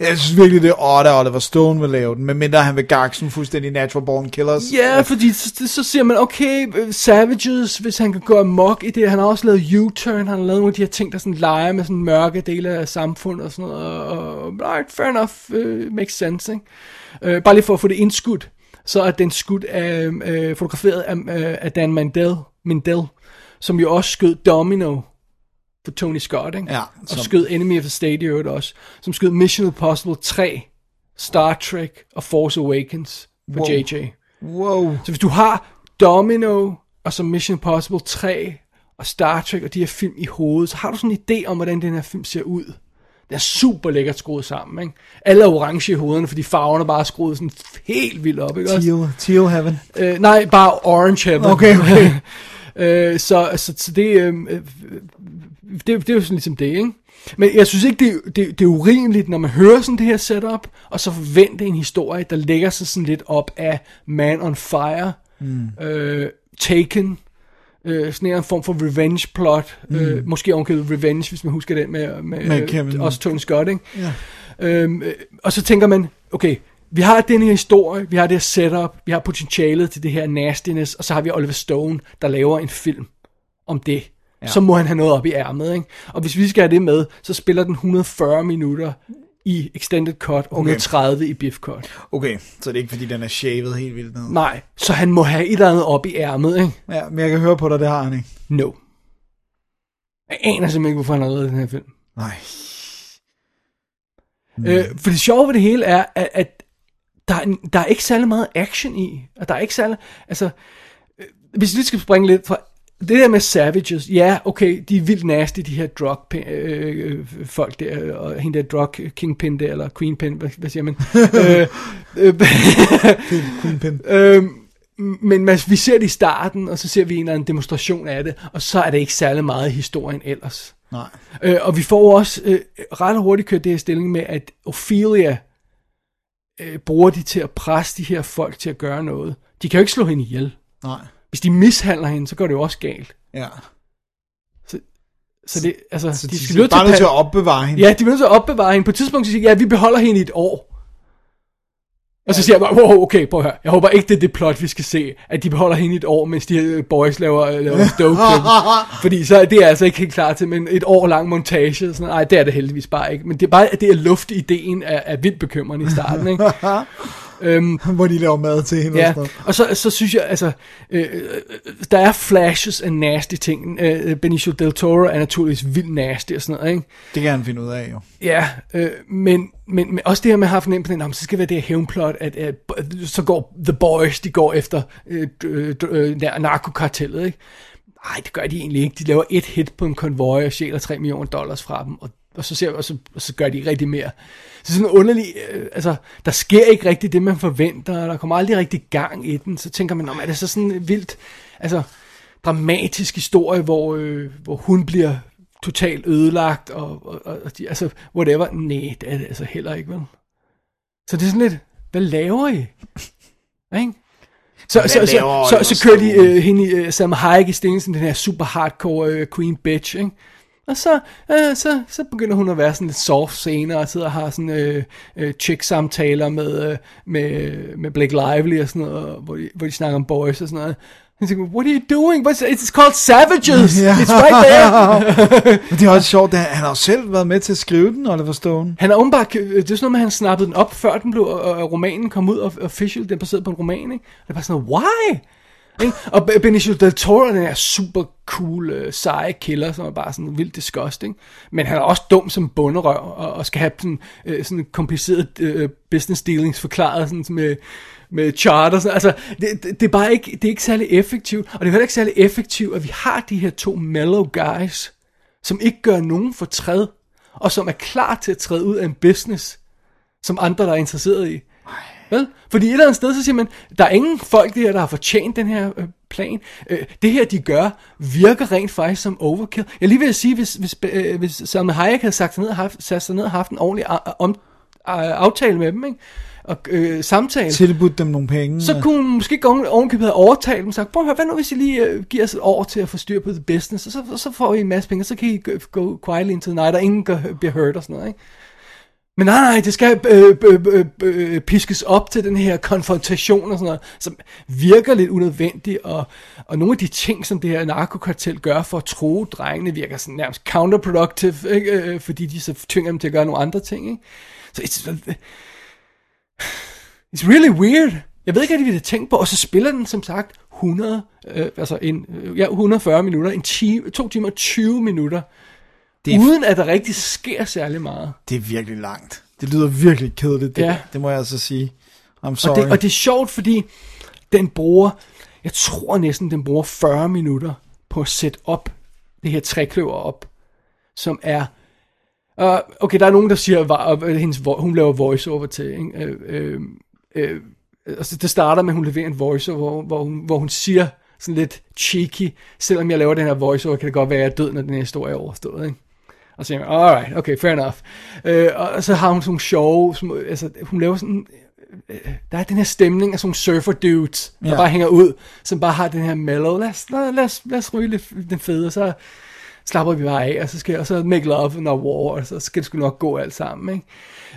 Jeg synes virkelig, det er odd, at Oliver Stone vil lave den, medmindre han vil gakse sådan fuldstændig Natural Born Killers. Ja, fordi så, så siger man, okay, øh, Savages, hvis han kan gå amok i det, han har også lavet U-turn, han har lavet nogle af de her ting, der sådan leger med sådan mørke dele af samfundet og sådan noget, og, og right, fair enough, uh, makes sense, ikke? Uh, bare lige for at få det indskudt, så er den skudt af, uh, fotograferet af, uh, af Dan Mandel, Mandel, som jo også skød Domino for Tony Scott, ikke? Ja, og som- skød Enemy of the State i øvrigt også, som skød Mission Impossible 3, Star Trek og Force Awakens for Wow. JJ. Wow. Så hvis du har Domino, og så Mission Impossible 3, og Star Trek, og de her film i hovedet, så har du sådan en idé om, hvordan den her film ser ud. Den er super lækkert skruet sammen, ikke? Alle er orange i hovederne, fordi farverne bare er skruet sådan helt vildt op, ikke også? Teal, Teal Heaven. Øh, nej, bare orange heaven. Okay, okay. øh, så, så, så det, øh, øh, det, det er jo sådan ligesom det, ikke? Men jeg synes ikke, det, det, det er urimeligt, når man hører sådan det her setup, og så forvente en historie, der lægger sig sådan lidt op af Man on Fire, mm. øh, Taken, øh, sådan en form for revenge plot, mm. øh, måske ovenkøbet revenge, hvis man husker den med, med, Med øh, Kevin. også Tony Scott, ikke? Ja. Øhm, øh, og så tænker man, okay, vi har den her historie, vi har det her setup, vi har potentialet til det her nastiness, og så har vi Oliver Stone, der laver en film om det. Ja. Så må han have noget op i ærmet, ikke? Og hvis vi skal have det med, så spiller den 140 minutter i extended cut, og 130 i biff cut. Okay, så det er ikke fordi, den er shavet helt vildt ned. Nej, så han må have et eller andet op i ærmet, ikke? Ja, men jeg kan høre på dig, det har han ikke. No. Jeg aner simpelthen ikke, hvorfor han har lavet den her film. Nej. Mm. Øh, for det sjove ved det hele er, at, at der, er, der er ikke særlig meget action i. Og der er ikke særlig... Altså, øh, hvis vi lige skal springe lidt fra... Det der med Savages, ja, okay, de er vildt nasty, de her drug øh, øh, folk der, og hende der drug kingpin der, eller queenpin, hvad, hvad siger man? øh, øh, Queenpin. Øhm, men man, vi ser det i starten, og så ser vi en eller anden demonstration af det, og så er det ikke særlig meget i historien ellers. Nej. Øh, og vi får også øh, ret hurtigt kørt det her stilling med, at Ophelia øh, bruger de til at presse de her folk til at gøre noget. De kan jo ikke slå hende ihjel. Nej. Hvis de mishandler hende, så går det jo også galt. Ja. Så det, altså, Så de, de, skal er bare nødt til at opbevare hende. Ja, de er nødt til at opbevare hende. På et tidspunkt så siger de, ja, vi beholder hende i et år. Og så siger jeg bare, wow, okay, prøv at høre. Jeg håber ikke, det er det plot, vi skal se. At de beholder hende et år, mens de her boys laver, laver dope Fordi så er det altså ikke helt klar til, men et år lang montage. Sådan, nej, det er det heldigvis bare ikke. Men det er bare, at det er luft ideen er, er vildt bekymrende i starten, ikke? øhm, Hvor de laver mad til hende. Ja, og så, så synes jeg, altså, øh, øh, der er flashes af nasty ting. Øh, Benicio Del Toro er naturligvis vildt nasty og sådan noget, ikke? Det kan han finde ud af, jo. Ja, øh, men, men, men også det her med at have den, om så skal det være det her hævnplot, at, at så går The Boys, de går efter øh, øh, øh, narkokartellet, ikke? Nej, det gør de egentlig ikke. De laver et hit på en konvoj og stjæler 3 millioner dollars fra dem, og, og, så, ser, og, så, og så gør de ikke rigtig mere. Så sådan underligt, øh, altså, der sker ikke rigtig det, man forventer, og der kommer aldrig rigtig gang i den, så tænker man, om er det så sådan en vildt, altså, dramatisk historie, hvor, øh, hvor hun bliver totalt ødelagt, og, og, og og de, altså, whatever. Nej, det er det altså heller ikke, vel? Så det er sådan lidt, hvad laver I? Ikke? Så, så, så, så, Oliver så, kører de øh, hende i øh, Sam Hayek i Stensen, den her super hardcore øh, queen bitch, ikke? Og så, øh, så, så begynder hun at være sådan lidt soft senere, og sidder og har sådan øh, øh, chick-samtaler med, øh, med, med Blake Lively og sådan noget, hvor de, hvor de snakker om boys og sådan noget. Han siger, what are you doing? What's, it's called Savages! Ja. It's right there! Men det er også sjovt, at han har jo selv været med til at skrive den, Oliver Stone. Han er åbenbart, det er sådan noget med, at han snappede den op, før den blev, og, romanen kom ud, og official, den er baseret på en roman, ikke? Og det var sådan noget, why? Ikke? Og Benicio Del Toro, den er super cool, øh, seje killer, som er bare sådan vildt disgusting. Men han er også dum som bunderøv, og, og skal have sådan, øh, sådan kompliceret øh, business dealings forklaret sådan med, med charter. Sådan. Altså, det, det, det, er bare ikke, det er ikke særlig effektivt, og det er heller ikke særlig effektivt, at vi har de her to mellow guys, som ikke gør nogen for træd, og som er klar til at træde ud af en business, som andre, der er interesseret i. Vel? Fordi et eller andet sted, så siger man, der er ingen folk der, der har fortjent den her øh, plan. Øh, det her, de gør, virker rent faktisk som overkill. Jeg lige at sige, hvis, hvis, øh, hvis Salma Hayek havde sagt sig ned, og haft, sat sig ned og haft en ordentlig om, aftale med dem, ikke? Og øh, samtale. Tilbudt dem nogle penge. Så kunne hun måske gå ovenkøbet have overtalt dem og sagt, prøv at høre, hvad nu hvis I lige øh, giver os et år til at få styr på the business, og så, så får I en masse penge, og så kan I gå, gå quietly into the night, og ingen gør, bliver hurt og sådan noget, ikke? Men nej, nej, det skal øh, øh, øh, øh, piskes op til den her konfrontation og sådan noget, som virker lidt unødvendigt, og, og nogle af de ting, som det her narkokartel gør for at tro drengene, virker sådan nærmest counterproductive, ikke? Øh, fordi de så tvinger dem til at gøre nogle andre ting. Ikke? Så it's, it's really weird. Jeg ved ikke, hvad de ville tænke på, og så spiller den som sagt 100, øh, altså en, ja, 140 minutter, en time, 2 timer og 20 minutter, det er- uden at der rigtig sker særlig meget. Det er virkelig langt. Det lyder virkelig kedeligt, det, Ja. det må jeg altså sige. I'm sorry. Og det, og det er sjovt, fordi den bruger, jeg tror næsten, den bruger 40 minutter på at sætte op det her trækløver op, som er... Uh, okay, der er nogen, der siger, at hendes, hun laver voiceover til, ikke? Øh, øh, øh, altså, det starter med, at hun leverer en voiceover, hvor, hvor, hun, hvor hun siger sådan lidt cheeky, selvom jeg laver den her voiceover, kan det godt være, at jeg er død, når den her historie er overstået, ikke? Og så siger man, alright, okay, fair enough. Øh, og så har hun sådan nogle sjove, som, altså, hun laver sådan, øh, der er den her stemning af sådan nogle surfer dudes, der Ja. bare hænger ud, som bare har den her mellow, lad os, lad, lad, os, lad os ryge lidt den fede, og så slapper vi bare af, og så skal og så make love and war, og så skal det sgu nok gå alt sammen, ikke?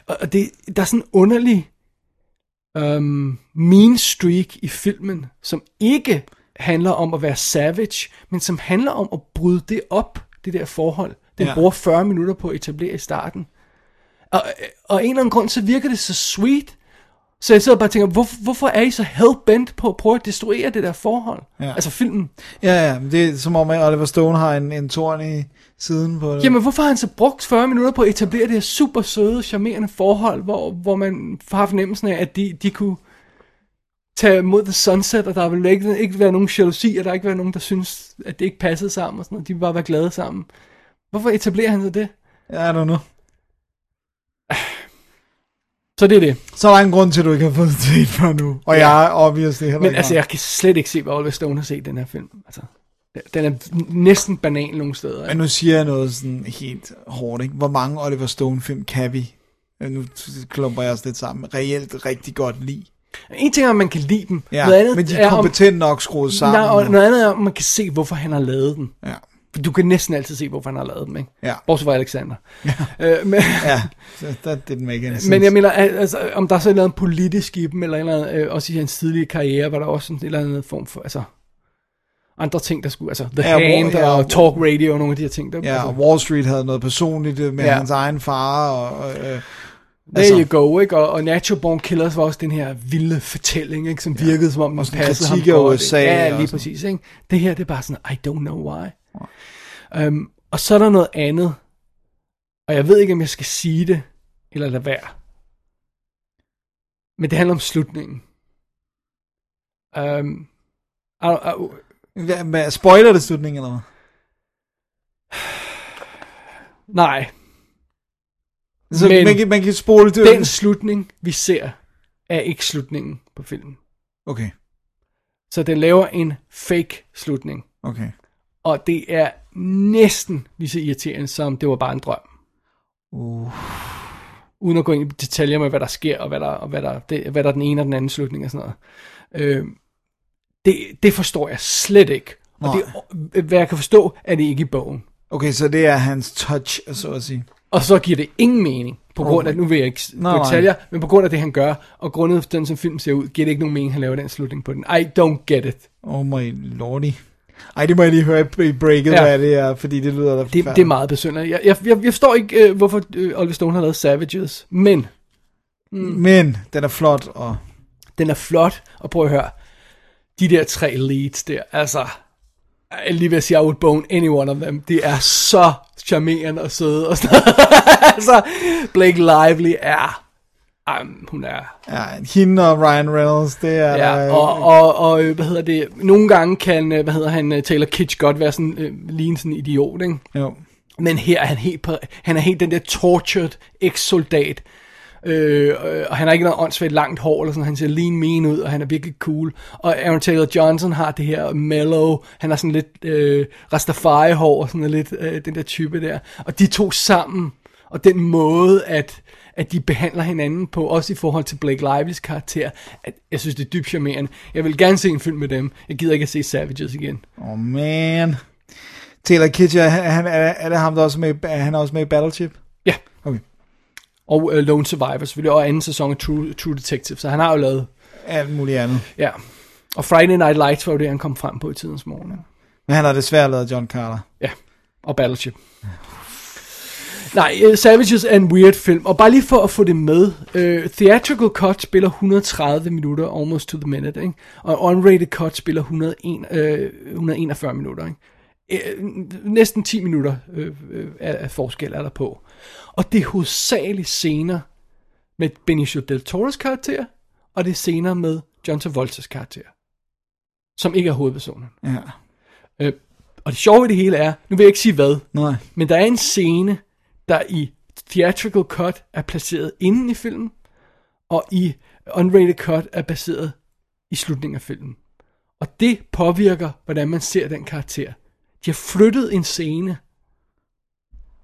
Og, og det, der er sådan en underlig um, mean streak i filmen, som ikke handler om at være savage, men som handler om at bryde det op, det der forhold. Den ja. Bruger 40 minutter på at etablere i starten. Og, og en eller anden grund, så virker det så sweet. Så jeg sidder og bare tænker, hvor, hvorfor er I så hellbent på at prøve at destruere det der forhold? Ja. Altså filmen. Ja, ja, det er som om, Oliver Stone har en, en torn i siden på det. Jamen, hvorfor har han så brugt 40 minutter på at etablere det her super søde, charmerende forhold, hvor, hvor man har fornemmelsen af, at de, de kunne tage mod The Sunset, og der vil ikke, ikke være nogen jalousi, og der ikke være nogen, der synes, at det ikke passede sammen, og sådan noget. De vil bare være glade sammen. Hvorfor etablerer han så det? I don't know. Så det er det. Så er der en grund til, at du ikke har fået det set før nu. Og Ja. jeg er obviously heller Men altså, jeg kan slet ikke se, hvad Oliver Stone har set den her film. Altså, den er næsten banal nogle steder. Men nu siger jeg noget sådan helt hårdt, ikke? Hvor mange Oliver Stone-film kan vi? Øh, Nu klumper jeg os lidt sammen. Reelt rigtig godt lide. En ting er, at man kan lide dem. Ja, noget andet men de er, er om, kompetent nok skruet sammen. nej, og noget andet er, om man kan se, hvorfor han har lavet den. Ja, Du kan næsten altid se, hvorfor han har lavet dem, ikke? ja, Bortset fra Alexander. Ja. Øh, men, ja. That didn't make any sense. men jeg mener, al- altså, om der er så et eller andet politisk i dem, eller, eller andet, øh, også i hans tidlige karriere, var der også en eller anden form for, altså, andre ting, der skulle, altså, The Ja, Hand ja, og Talk Radio og nogle af de her ting. Der, Ja, altså, og Wall Street havde noget personligt med Ja. ja. hans egen far. Og, øh, There altså- you go, ikke? Og, og Natural Born Killers var også den her vilde fortælling, ikke? Som virkede som om, sådan passede ham godt, USA? Ja, lige præcis, ikke? Det her, det er bare sådan, I don't know why. Um, og så er der noget andet, og jeg ved ikke, om jeg skal sige det, eller lade være. Men det handler om slutningen. Um, au, au, hvad, hvad, spoiler det slutningen, eller hvad? nej, Så Men- man, kan, man kan spole det. den slutning, vi ser, er ikke slutningen på filmen. Okay, Så den laver en fake slutning. okay. Og det er næsten lige så irriterende, som det var bare en drøm. Uh. Uden at gå ind i detaljer med, hvad der sker, og hvad der, og hvad der, det, hvad der er den ene og den anden slutning og sådan noget. Øh, det, det forstår jeg slet ikke. Og det, hvad jeg kan forstå, er det ikke i bogen. Okay, så det er hans touch, så at sige. Og så giver det ingen mening, på grund af, nu vil jeg ikke gå i nej. detaljer, men på grund af det, han gør, og grundet af den, som film ser ud, giver det ikke nogen mening, at han laver den slutning på den. I don't get it. Oh my lordy. Ej, det må jeg lige høre i breaket, Ja. hvad det er, fordi det lyder da Det, det er meget besynderligt. Jeg, jeg, jeg, jeg forstår ikke, øh, hvorfor øh, Oliver Stone har lavet Savages, men Men den er flot, og Den er flot, og prøv at høre, de der tre leads der, altså, jeg lige ved at sige, I would bone any one of them, de er så charmerende og søde og sådan altså, Blake Lively er, um, hun er, ja, hende og Ryan Reynolds, det er ja, der, og, og, og, øh, hvad hedder det, nogle gange kan, øh, hvad hedder han, øh, Taylor Kitsch godt være sådan, øh, ligne sådan en idiot, ikke? jo. Men her er han helt, på, han er helt den der tortured ex-soldat. Øh, øh, og han har ikke noget åndssvagt langt hår, eller sådan, han ser lean mean ud, og han er virkelig cool. Og Aaron Taylor Johnson har det her mellow, han har sådan lidt øh, Rastafari-hår, og sådan lidt øh, den der type der. Og de to sammen, og den måde, at, at de behandler hinanden på, også i forhold til Blake Lively's karakter, at jeg synes, det er dybt charmerende. Jeg vil gerne se en film med dem. Jeg gider ikke at se Savages igen. Oh, man. Taylor Kitsch, er, han, er, er det ham, der også med, er han også med i Battleship? Ja, Okay. og uh, Lone Survivor selvfølgelig, og anden sæson af True, True Detective, så han har jo lavet, Alt muligt andet. ja. Og Friday Night Lights var jo det, han kom frem på i tidens morgen. Men han har desværre lavet John Carter. Ja, og Battleship. Nej, uh, Savages er en weird film, og bare lige for at få det med, uh, Theatrical Cut spiller 130 minutter, almost to the minute, ikke? og Unrated Cut spiller 101, uh, 141 minutter. Ikke? Uh, næsten 10 minutter uh, uh, af, forskel er der på. Og det er hovedsageligt scener med Benicio Del Toro's karakter, og det er scener med John Travolta's karakter, som ikke er hovedpersonen. Ja. Øh, og det sjove i det hele er, nu vil jeg ikke sige hvad, Nej. men der er en scene, der i theatrical cut er placeret inden i filmen, og i unrated cut er baseret i slutningen af filmen. Og det påvirker, hvordan man ser den karakter. De har flyttet en scene,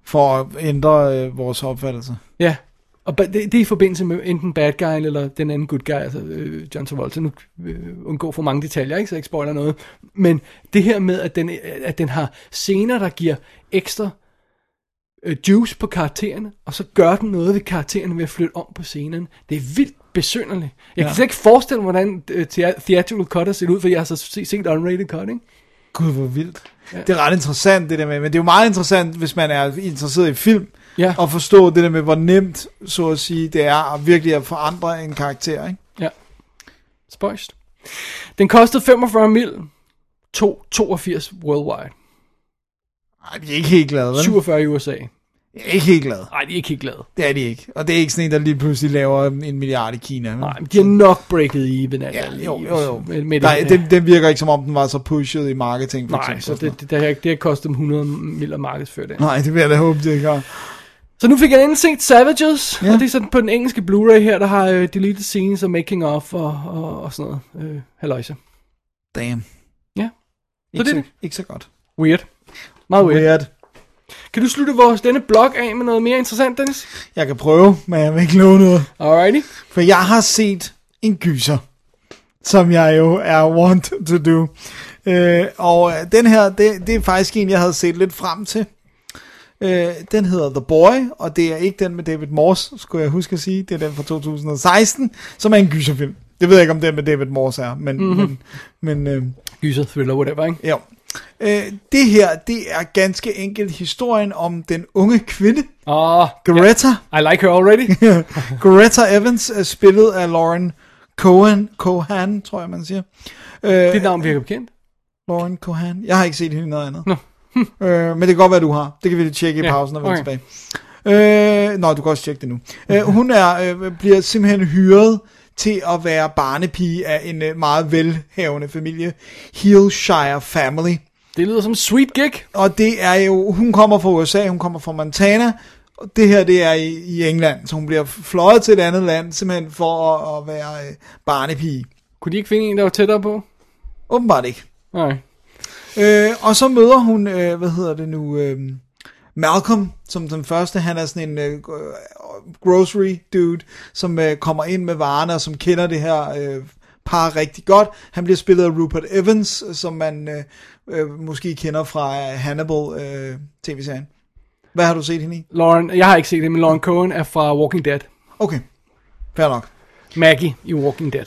For at ændre øh, vores opfattelse. ja, og det, det er i forbindelse med enten bad guy eller den anden good guy, altså øh, John Travolta. Nu øh, undgå for mange detaljer, ikke, så jeg ikke spoiler noget. Men det her med, at den, at den har scener, der giver ekstra øh, juice på karaktererne, og så gør den noget ved karaktererne ved at flytte om på scenen. Det er vildt besynderligt. Jeg kan Ja. slet ikke forestille mig, hvordan øh, thea- theatrical cut har set ud, for jeg har så set, unrated cut, ikke? Gud, hvor vildt. Ja. Det er ret interessant, det der med, men det er jo meget interessant, hvis man er interesseret i film, Ja. at forstå det der med, hvor nemt, så at sige, det er at virkelig at forandre en karakter, ikke? Ja. Spøjst. Den kostede 45 mil, 2, 82 worldwide. Ej, de er ikke helt glade, vel? 47 i USA. Ikke helt glade. Nej, de er ikke helt glade. Det er de ikke. Og det er ikke sådan en, der lige pludselig laver en milliard i Kina. vel? Nej, men de har nok breaket even alt Ja, jo, jo, jo. Med, med Nej, den, den virker ikke som om, den var så pushet i marketing, for Nej, eksempel. så det, det, det, har, det har kostet dem 100 mil at markedsføre det. noget. Nej, det vil jeg da håbe, det ikke har. Så nu fik jeg endelig set Savages, Ja. og det er sådan på den engelske Blu-ray her, der har uh, deleted scenes og making of og, og, og sådan noget. Uh, halløjse. Damn. Ja. Ikke det så, det. ikke så godt. Weird. Meget weird. Weird. Kan du slutte vores denne blog af med noget mere interessant, Dennis? Jeg kan prøve, men jeg vil ikke love noget. Alrighty. For jeg har set en gyser, som jeg jo er want to do. Øh, og den her, det, det er faktisk en, jeg havde set lidt frem til. Øh, den hedder The Boy, og det er ikke den med David Morse, skulle jeg huske at sige. Det er den fra 2016, som er en gyserfilm. Det ved jeg ikke, om den med David Morse er, men, mm-hmm. men, men øh, Gyser, thriller, whatever, ikke? jo. Øh, det her, det er ganske enkelt historien om den unge kvinde, Åh, Greta. I like her already. Greta Evans er spillet af Lauren Cohen, Cohan, tror jeg man siger. Øh, Dit navn virker bekendt. Lauren Cohan. Jeg har ikke set hende noget andet. Nå. øh, men det kan godt være, du har. Det kan vi lige tjekke i Ja, pausen og vende okay. tilbage. Øh, nå, du kan også tjekke det nu. Øh, hun er, øh, bliver simpelthen hyret til at være barnepige af en øh, meget velhavende familie. Hillshire Family. Det lyder som sweet gig. Og det er jo, hun kommer fra USA, hun kommer fra Montana, og det her det er i, i England, så hun bliver fløjet til et andet land, simpelthen for at, at være øh, barnepige. Kunne de ikke finde en, der var tættere på? Åbenbart ikke. Nej. Øh, og så møder hun, øh, hvad hedder det nu, øh, Malcolm, som den første, han er sådan en øh, grocery dude, som øh, kommer ind med varerne, og som kender det her øh, par rigtig godt. Han bliver spillet af Rupert Evans, som man øh, øh, måske kender fra øh, Hannibal øh, tv-serien. Hvad har du set hende i? Lauren, jeg har ikke set det, men Lauren Cohen er fra Walking Dead. Okay, fair nok. Maggie i Walking Dead.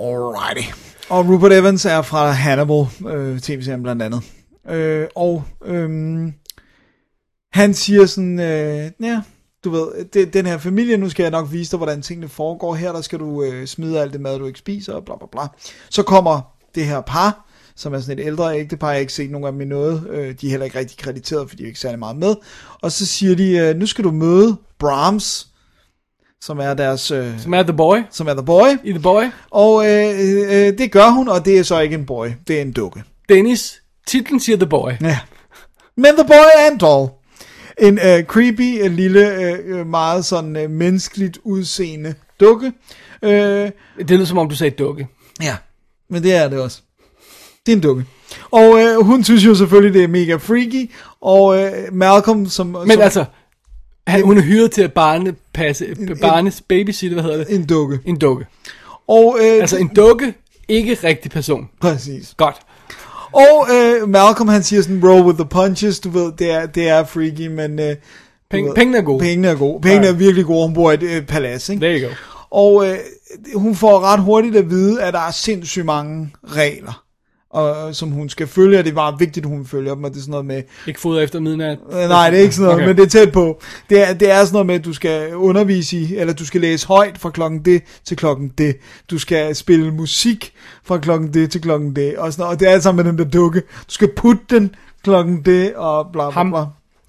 Alrighty. Og Rupert Evans er fra Hannibal øh, tv-serien blandt andet. Øh, og øhm, han siger sådan, øh, ja, du ved, det, den her familie, nu skal jeg nok vise dig, hvordan tingene foregår. Her der skal du øh, smide alt det mad, du ikke spiser, og bla bla bla. Så kommer det her par, som er sådan et ældre ægtepar, jeg har ikke set nogen af dem i noget. Øh, de er heller ikke rigtig krediteret, fordi de er ikke særlig meget med. Og så siger de, øh, nu skal du møde Brahms, som er deres, øh, Som er The Boy. som er the boy. I The Boy. Og øh, øh, det gør hun, og det er så ikke en boy, det er en dukke. Dennis. Titlen siger The Boy. Ja. Men the boy er en doll. En øh, creepy, øh, lille, øh, øh, meget sådan øh, menneskeligt udseende dukke. Øh, Det lyder som om, du sagde dukke. ja, men det er det også. Det er en dukke. Og øh, hun synes jo selvfølgelig, det er mega freaky. Og øh, Malcolm, som... Men som, altså, Han, hun er hyret til at barne, passe, barnes babysitter, hvad hedder det? En dukke. En dukke. Og, øh, Altså en dukke, ikke rigtig person. Præcis. Godt. Og øh, Malcolm han siger sådan, roll with the punches, du ved, det er, det er freaky, men... Øh, du Penge- ved, pengene er gode. Pengene er gode. Pengene er virkelig gode, hun bor i et øh, palads, ikke? There you go. Og øh, hun får ret hurtigt at vide, at der er sindssygt mange regler, og, som hun skal følge, og det er bare vigtigt, at hun følger dem, og det er sådan noget med, Ikke fodre efter midnat. øh, nej, det er ikke sådan noget, Okay. men det er tæt på. Det er, det er sådan noget med, at du skal undervise i, eller du skal læse højt fra klokken det til klokken det. Du skal spille musik fra klokken det til klokken det, og, sådan noget, og det er alt sammen med den der dukke. Du skal putte den klokken det, og bla bla Ham. bla.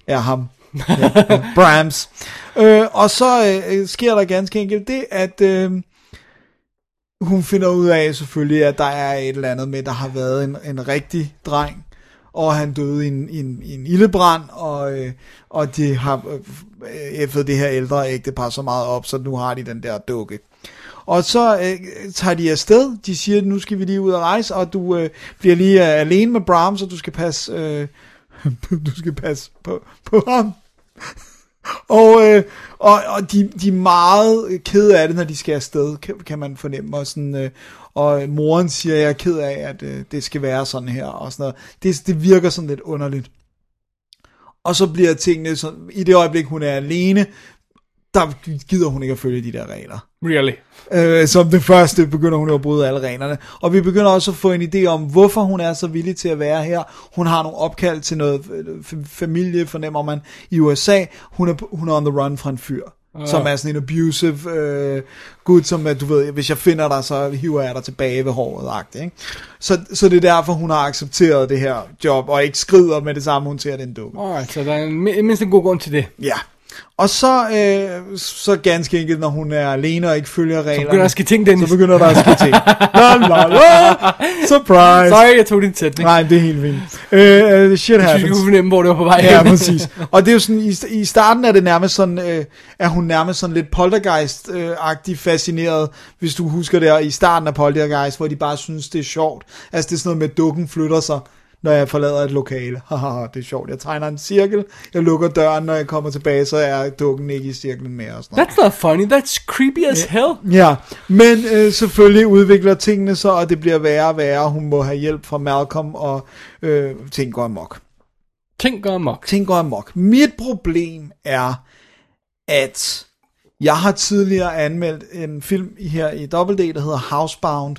Ja, ham. ja, Brahms. Øh, og så øh, sker der ganske enkelt det, at... Øh, hun finder ud af selvfølgelig, at der er et eller andet med, der har været en, en rigtig dreng, og han døde i en, i en, i en ildebrand, og, øh, og de har øh, efter det her ældre ægtepar så meget op, så nu har de den der dukke. Og så øh, tager de afsted, de siger, nu skal vi lige ud og rejse, og du øh, bliver lige øh, alene med Brahms, og du skal passe, øh, du skal passe på, på ham. Og, øh, og, og de, de er meget kede af det, når de skal afsted, kan, kan man fornemme. Og, sådan, øh, og moren siger, jeg er ked af, at øh, det skal være sådan her. Og sådan noget. Det, det virker sådan lidt underligt. Og så bliver tingene sådan, i det øjeblik, hun er alene, der gider hun ikke at følge de der regler. Really. Øh, som det første begynder hun at bryde alle reglerne. Og vi begynder også at få en idé om, hvorfor hun er så villig til at være her. Hun har nogle opkald til noget øh, familie, fornemmer man, i USA. Hun er, hun er on the run fra en fyr. Uh. Som er sådan en abusive øh, gud, som er, du ved, hvis jeg finder dig, så hiver jeg dig tilbage ved håret. -agtigt, Ikke? Så, så det er derfor, hun har accepteret det her job, og ikke skrider med det samme, hun ser den dukke. Alright, så der er mindst en god grund til det. Ja. Og så, øh, så ganske enkelt, når hun er alene og ikke følger reglerne. begynder der at ske ting, Dennis. Så begynder der at ske ting. la, la, la. Surprise. Sorry, jeg tog din sætning. Nej, det er helt fint. Øh, uh, shit Jeg synes, happens. fornemme, hvor det var på vej Ja, præcis. Og det er jo sådan, i, i starten er det nærmest sådan, øh, er hun nærmest sådan lidt poltergeist-agtig fascineret, hvis du husker det, i starten af poltergeist, hvor de bare synes, det er sjovt. Altså det er sådan noget med, at dukken flytter sig, når jeg forlader et lokale. Haha, det er sjovt. Jeg tegner en cirkel, jeg lukker døren, når jeg kommer tilbage, så er dukken ikke i cirklen mere. Og sådan noget. That's not funny, that's creepy as hell. Ja, men øh, selvfølgelig udvikler tingene sig, og det bliver værre og værre. Hun må have hjælp fra Malcolm, og øh, ting går amok. Ting går amok. Ting går amok. Mit problem er, at jeg har tidligere anmeldt en film her i Double D, der hedder Housebound,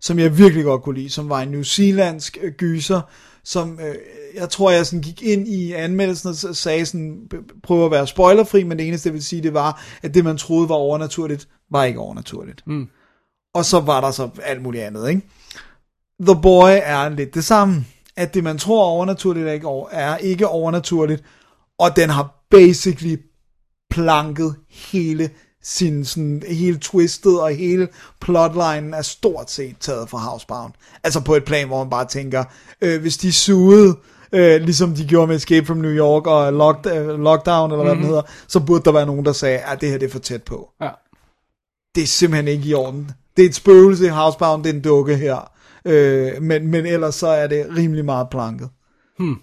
som jeg virkelig godt kunne lide, som var en New Zealandsk øh, gyser, som øh, jeg tror, jeg sådan gik ind i anmeldelsen og sagde sådan, p- prøve at være spoilerfri, men det eneste, jeg vil sige, det var, at det, man troede var overnaturligt, var ikke overnaturligt. Mm. Og så var der så alt muligt andet, ikke? The Boy er lidt det samme. At det, man tror er overnaturligt, er ikke, over, er ikke overnaturligt. Og den har basically planket hele sin sådan, hele twistet, og hele plotlinen er stort set taget fra Housebound. Altså på et plan, hvor man bare tænker, øh, hvis de sugede, øh, ligesom de gjorde med Escape from New York og locked, øh, Lockdown, eller hvad mm-hmm. den hedder, så burde der være nogen, der sagde, at det her det er for tæt på Ja. det er simpelthen ikke i orden. Det er et spøgelse i Housebound, det er en dukke her. Øh, men, men ellers så er det rimelig meget planket. Hmm.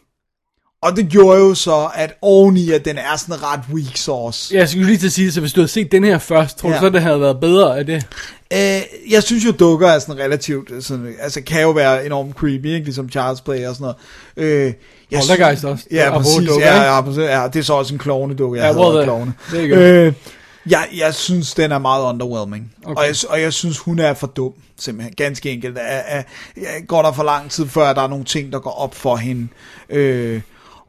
Og det gjorde jo så, at oveni, at den er sådan ret weak sauce. Jeg skulle lige til at sige det, så hvis du havde set den her først, tror Ja. du så, det havde været bedre af det? Øh, jeg synes jo, dukker er sådan relativt, øh, sådan, altså kan jo være enormt creepy, ikke? ligesom Charles Play og sådan noget. Øh, jeg Poltergeist synes- også. Ja, Apropos præcis. dukker, ja, ja, præcis. ja, det er så også en klovne dukke. Jeg Ja, well, klovne. you go. Øh, jeg, jeg synes, den er meget underwhelming. Okay. Okay. Og, jeg, og jeg synes, hun er for dum, simpelthen. Ganske enkelt. Er, er, er, går der for lang tid, før der er nogle ting, der går op for hende. Øh,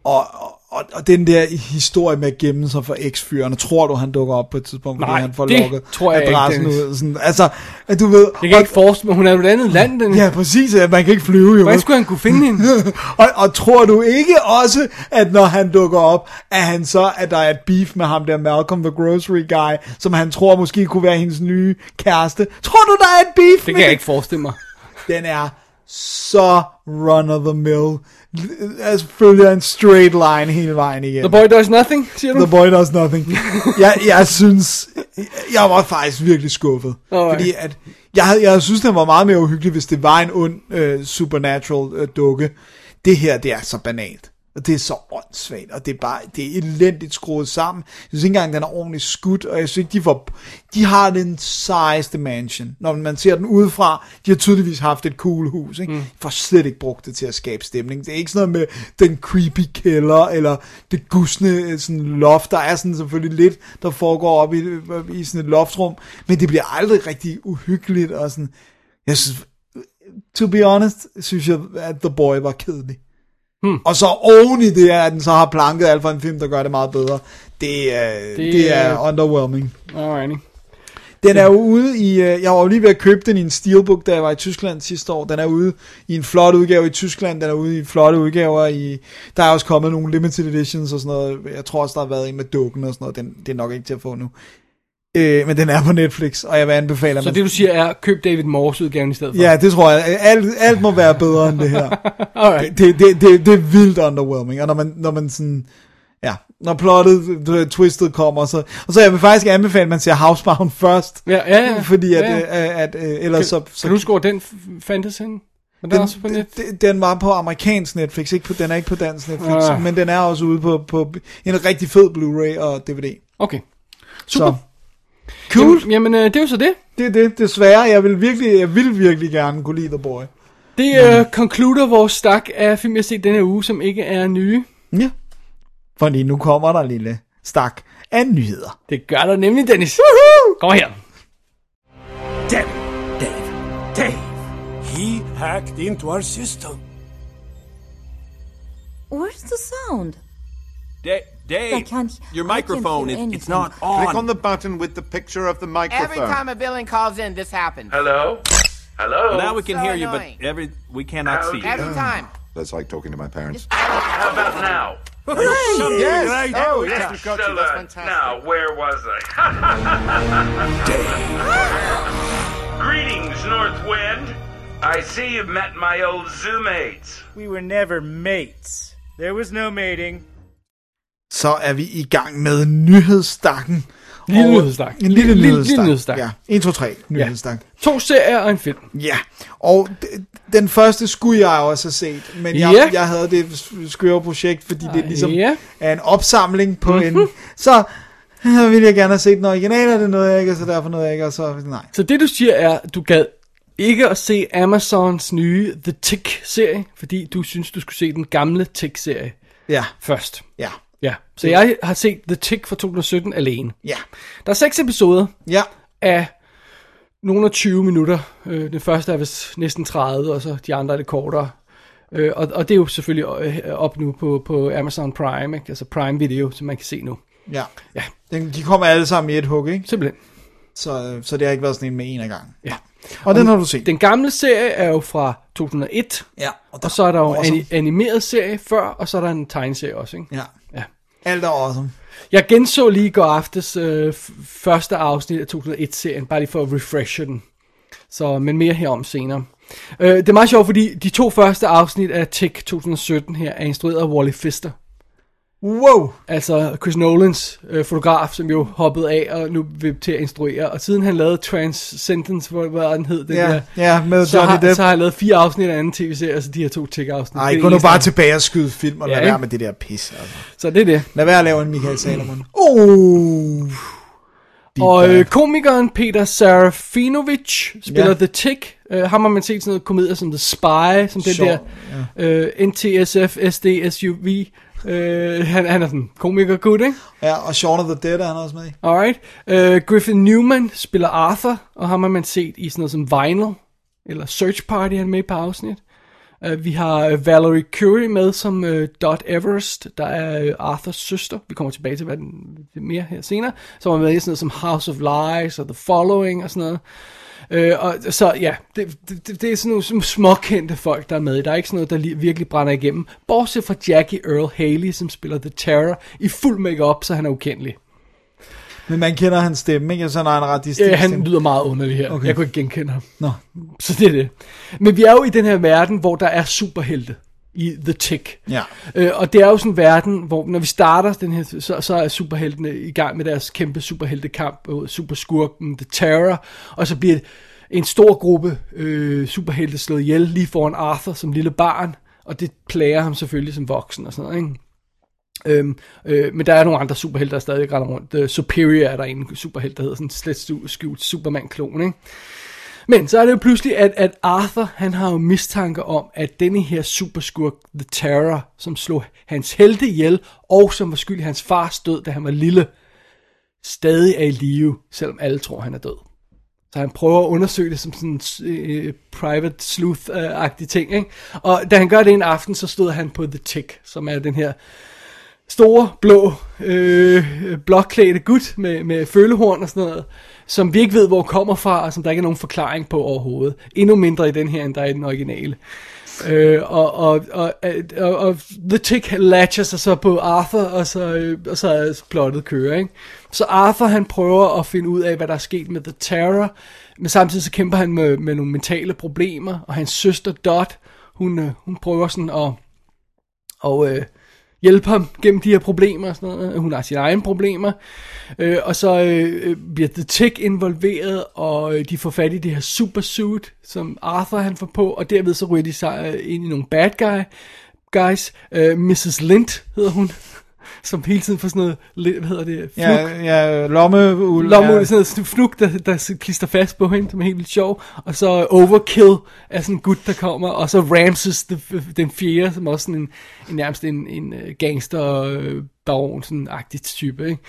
og, og, og den der historie med at gemme sig for eks-fyren, tror du, han dukker op på et tidspunkt, fordi Nej, han får det lukket tror jeg ikke, adressen Dennis. ud? Sådan, altså, at du ved... Jeg kan og- ikke forestille mig, hun er jo et andet land, den Ja, præcis. ja, Man kan ikke flyve, jo. Hvordan skulle han kunne finde hende? og, og tror du ikke også, at når han dukker op, at han så, at der er et beef med ham der Malcolm the Grocery Guy, som han tror måske kunne være hendes nye kæreste? Tror du, der er et beef Det kan jeg ikke forestille mig. Den er så run of the mill. Altså følger en straight line hele vejen igennem. The boy does nothing, siger du? The boy does nothing. jeg, jeg synes, jeg var faktisk virkelig skuffet. Alright. Fordi at, jeg, jeg synes, den var meget mere uhyggelig, hvis det var en ond uh, supernatural uh, dukke. Det her, det er så banalt. Og det er så åndssvagt, og det er bare, det er elendigt skruet sammen. Jeg synes ikke engang, den er ordentligt skudt, og jeg synes ikke, de, får, de har den sejeste mansion. Når man ser den udefra, de har tydeligvis haft et cool hus, ikke? Mm. Får slet ikke brugt det til at skabe stemning. Det er ikke sådan noget med den creepy kælder, eller det gusne sådan loft. Der er sådan selvfølgelig lidt, der foregår op i, i sådan et loftrum, men det bliver aldrig rigtig uhyggeligt, og sådan, jeg synes, to be honest, synes jeg, at The Boy var kedelig. Hmm. Og så oven i det, at den så har planket alt for en film, der gør det meget bedre. Det, er, det, det er er- underwhelming. Alrighty. Den er jo ude i, øh, jeg var jo lige ved at købe den i en steelbook, da jeg var i Tyskland sidste år. Den er ude i en flot udgave i Tyskland, den er ude i flotte udgaver i, der er også kommet nogle limited editions og sådan noget. Jeg tror også, der har været en med dukken og sådan noget. Den, det er nok ikke til at få nu. Øh, men den er på Netflix, og jeg vil anbefale, at Så man... det du siger er, køb David Morse udgaven i stedet for? Ja, det tror jeg. Alt, alt må være bedre end det her. Alright. det, det, det, det er vildt underwhelming, og når man, når man sådan, ja, når plottet, twistet kommer, så, og så jeg vil faktisk anbefale, at man ser Housebound først, Ja, ja, ja. fordi at, ja, ja. ja. at, at, øh, ellers så, så Kan du hvor den f- fandtes henne? Men den, også på net? den, den, den var på amerikansk Netflix, ikke på, den er ikke på dansk Netflix, Ah. men den er også ude på, på en rigtig fed Blu-ray og DVD. Okay. Super. Så, cool. Jamen, jamen øh, det er jo så det. Det er det, desværre. Jeg vil virkelig, jeg vil virkelig gerne kunne lide The Boy. Det øh, concluder vores stak af film, jeg har set denne uge, som ikke er nye. Ja. Fordi nu kommer der en lille stak af nyheder. Det gør der nemlig, Dennis. Kom her. Damn it, Dave. Dave. He hacked into our system. Where's the sound? Dave, I can't. your microphone, hear it, it's not on. Click on the button with the picture of the microphone. Every time a villain calls in, this happens. Hello? Hello? now we can So hear you, but every we cannot see you. Every time. That's like talking to my parents. How about now? Yes. Right. Oh, Yeah. yes, we've got you. Still, That's fantastic. now, where was I? Greetings, North Wind. I see you've met my old zoo mates. We were never mates. There was no mating. Så er vi i gang med nyhedsstakken. Lille nyhedsstak. En lille, Lille- lille nyhedsstak. nyhedsstak. Ja, 1, 2, 3 nyhedsstak. To serier og en film. Ja, og den første skulle jeg også have set, men jeg, Ja. jeg havde det skøre projekt, fordi det ligesom Ja. er en opsamling på en... Så øh, ville jeg gerne have set den originale, og det nåede jeg ikke, og så derfor nåede jeg ikke, og så nej. Så det du siger er, du gad ikke at se Amazons nye The Tick-serie, fordi du synes, du skulle se den gamle Tick-serie Ja, først. ja, Ja, så jeg har set The Tick fra 2017 alene. ja, Der er seks episoder ja, af nogle af 20 minutter. Øh, den første er vist næsten 30, og så de andre er lidt kortere. Øh, og, og det er jo selvfølgelig øh, op nu på, på Amazon Prime, ikke? altså Prime Video, som man kan se nu. ja. Ja, Den, de kommer alle sammen i et hug, ikke? simpelthen. Så, øh, så det har ikke været sådan en med en af gangen. Ja. Og den har du set. Den gamle serie er jo fra 2001, Ja, og så er der jo en awesome. ani- animeret serie før, og så er der en tegneserie også, ikke? Ja, Ja. alt er awesome. Jeg genså lige i går aftes øh, første afsnit af 2001-serien, bare lige for at refreshe den. Så, men mere herom senere. Øh, det er meget sjovt, fordi de to første afsnit af Tick 2017 her er instrueret af Wally Pfister. Wow! Altså Chris Nolans øh, fotograf, som jo hoppede af og nu vil til at instruere. Og siden han lavede Transcendence, hvor, hvad den hed, den Ja, der, ja, med så, Johnny har, Depp. så har jeg lavet fire afsnit af en anden tv-serie, altså de her to Tick-afsnit. Ej, Det er gå nu bare han- tilbage og skyde film, og lad Ja, være ikke? med det der pis, altså. Så det er det. Lad være at lave en Michael Salomon. Oh. Og øh, komikeren Peter Serafinovich spiller Ja. ja. The Tick. Uh, ham har man set sådan noget komedier som The Spy, som den Sjov, der uh, NTSF SD SUV. Uh, han, han er sådan komiker good, ikke? Ja, og Shaun of the Dead er han også med i. Alright. Uh, Griffin Newman spiller Arthur, og ham har man set i sådan noget som Vinyl, eller Search Party, han er med på afsnit. Uh, vi har uh, Valerie Curie med som uh, Dot Everest, der er uh, Arthurs søster. Vi kommer tilbage til hvad den, det mere her senere. Som har været i sådan noget som House of Lies og The Following og sådan noget. Øh, og så ja, det, det, det er sådan nogle småkendte folk, der er med. Der er ikke sådan noget, der li- virkelig brænder igennem. Bortset fra Jackie Earl Haley, som spiller The Terror i fuld makeup, så han er ukendelig. Men man kender hans stemme, ikke? Så han har en ret distinkt Ja, han stemme. lyder meget underlig her. Okay. Jeg kunne ikke genkende ham. Nå. Så det er det. Men vi er jo i den her verden, hvor der er superhelte i The Tick. Ja. Øh, og det er jo sådan en verden, hvor når vi starter den her, så, så er superheltene i gang med deres kæmpe superheltekamp, mod superskurken The Terror, og så bliver en stor gruppe øh, superhelte slået ihjel lige foran Arthur som lille barn, Og det plager ham selvfølgelig som voksen og sådan noget, ikke? Øhm, øh, men der er nogle andre superhelte, der stadig render rundt. Uh, Superior er der en superhelt, der hedder sådan slet skjult Superman-klon, ikke? Men så er det jo pludselig, at, at Arthur, han har jo mistanke om, at denne her superskurk, The Terror, som slog hans helte ihjel, og som var skyld i hans fars død, da han var lille, stadig er i live, selvom alle tror, han er død. Så han prøver at undersøge det som sådan en øh, private sleuth-agtig ting. Ikke? Og da han gør det en aften, så stod han på The Tick, som er den her store, blå, øh, øh blokklædte gut med, med følehorn og sådan noget, som vi ikke ved, hvor kommer fra, og som der ikke er nogen forklaring på overhovedet. Endnu mindre i den her, end der er i den originale. Øh, og, og, og, og, og The Tick latcher sig så på Arthur, og så, øh, og så er plottet kører, ikke? Så Arthur, han prøver at finde ud af, hvad der er sket med The Terror, men samtidig så kæmper han med, med nogle mentale problemer, og hans søster Dot, hun, øh, hun prøver sådan at, og, øh, hjælpe ham gennem de her problemer og sådan noget. Hun har sine egne problemer. Øh, og så øh, øh bliver The Tick involveret, og øh, de får fat i det her supersuit, som Arthur han får på, og derved så ryger de sig øh, ind i nogle bad guy, guys. Øh, Mrs. Lint hedder hun, som hele tiden får sådan noget, hvad hedder det, fluk. Ja, ja lommeuld. Lomme ja. sådan noget fnuk, der, der klister fast på hende, som er helt vildt sjov. Og så Overkill er sådan en gut, der kommer. Og så Ramses, the, den fjerde, som også sådan en, en nærmest en, en øh, gangster øh, baron, sådan agtig type, ikke?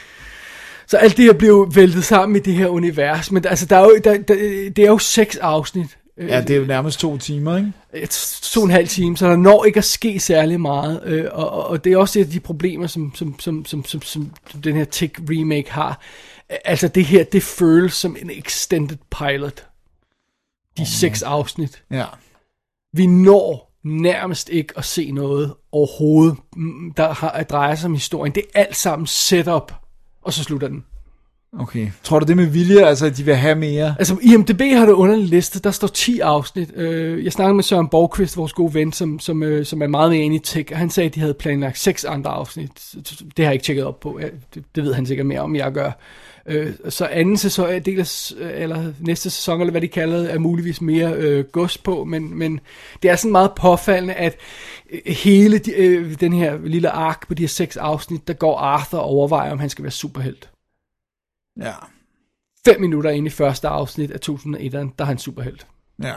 Så alt det her blev væltet sammen i det her univers. Men altså, der er jo, der, der, det er jo seks afsnit. Ja, det er jo nærmest to timer, ikke? et, to og en halv time, så der når ikke at ske særlig meget, øh, og, og, og det er også et af de problemer, som, som, som, som, som, som, som den her Tick remake har. Altså det her, det føles som en extended pilot. De oh, seks afsnit. Ja. Vi når nærmest ikke at se noget overhovedet, mm, der har, drejer sig om historien. Det er alt sammen setup, og så slutter den. Okay. Tror du det med vilje, altså at de vil have mere? Altså, IMDb har det underlig liste. Der står 10 afsnit. Øh, jeg snakkede med Søren Borgqvist, vores gode ven, som, som, øh, som er meget mere inde i tech, og han sagde, at de havde planlagt seks andre afsnit. Det har jeg ikke tjekket op på. Det, det ved han sikkert mere om, jeg gør. Øh, så anden sæson, øh, del af, s- eller næste sæson, eller hvad de kalder det, er muligvis mere øh, gods på, men, men det er sådan meget påfaldende, at hele de, øh, den her lille ark på de her seks afsnit, der går Arthur og overvejer, om han skal være superhelt. Ja. Fem minutter ind i første afsnit af 2001, der er han superhelt. Ja.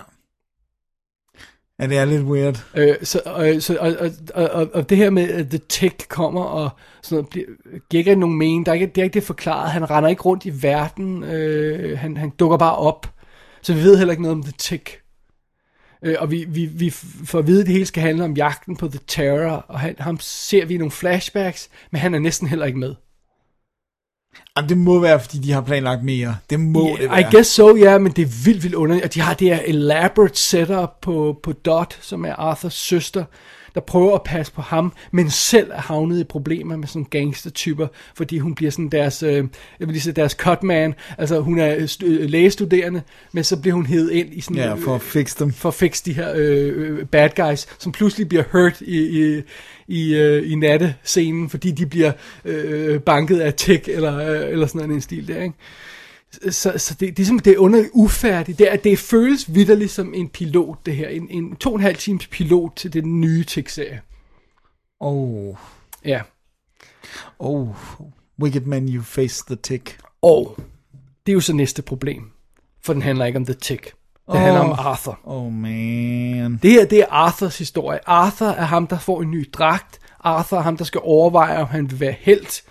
Ja, det er lidt weird. Øh, så, øh, så, og, og, og, og, det her med, at The Tick kommer og sådan noget, bliver, giver ikke nogen mening. Der er ikke, det er ikke det forklaret. Han render ikke rundt i verden. Øh, han, han dukker bare op. Så vi ved heller ikke noget om The Tick. Øh, og vi, vi, vi får at vide, at det hele skal handle om jagten på The Terror. Og han, ham ser vi i nogle flashbacks, men han er næsten heller ikke med. Jamen, det må være, fordi de har planlagt mere. Det må det I være. guess so, ja, men det er vildt, vildt underligt. Og de har det her elaborate setup på, på Dot, som er Arthurs søster, der prøver at passe på ham, men selv er havnet i problemer med sådan gangstertyper, fordi hun bliver sådan deres, øh, jeg vil lige sige, deres cutman. Altså, hun er st- øh, lægestuderende, men så bliver hun hævet ind i sådan... Ja, for at fixe dem. For at fixe de her øh, øh, bad guys, som pludselig bliver hurt i, i, i, øh, i nattescenen, fordi de bliver øh, banket af tech, eller, øh, eller sådan en stil der, ikke? Så, så det, det er simpelthen det er underligt ufærdigt. Det, er, det føles vidderligt som en pilot, det her. En, en to og en halv times pilot til den nye tech-serie. Oh. Ja. Oh. Wicked man, you face the tick. Og det er jo så næste problem. For den handler ikke om The Tick. Det oh. handler om Arthur. Oh man. Det her, det er Arthurs historie. Arthur er ham, der får en ny dragt. Arthur er ham, der skal overveje, om han vil være helt.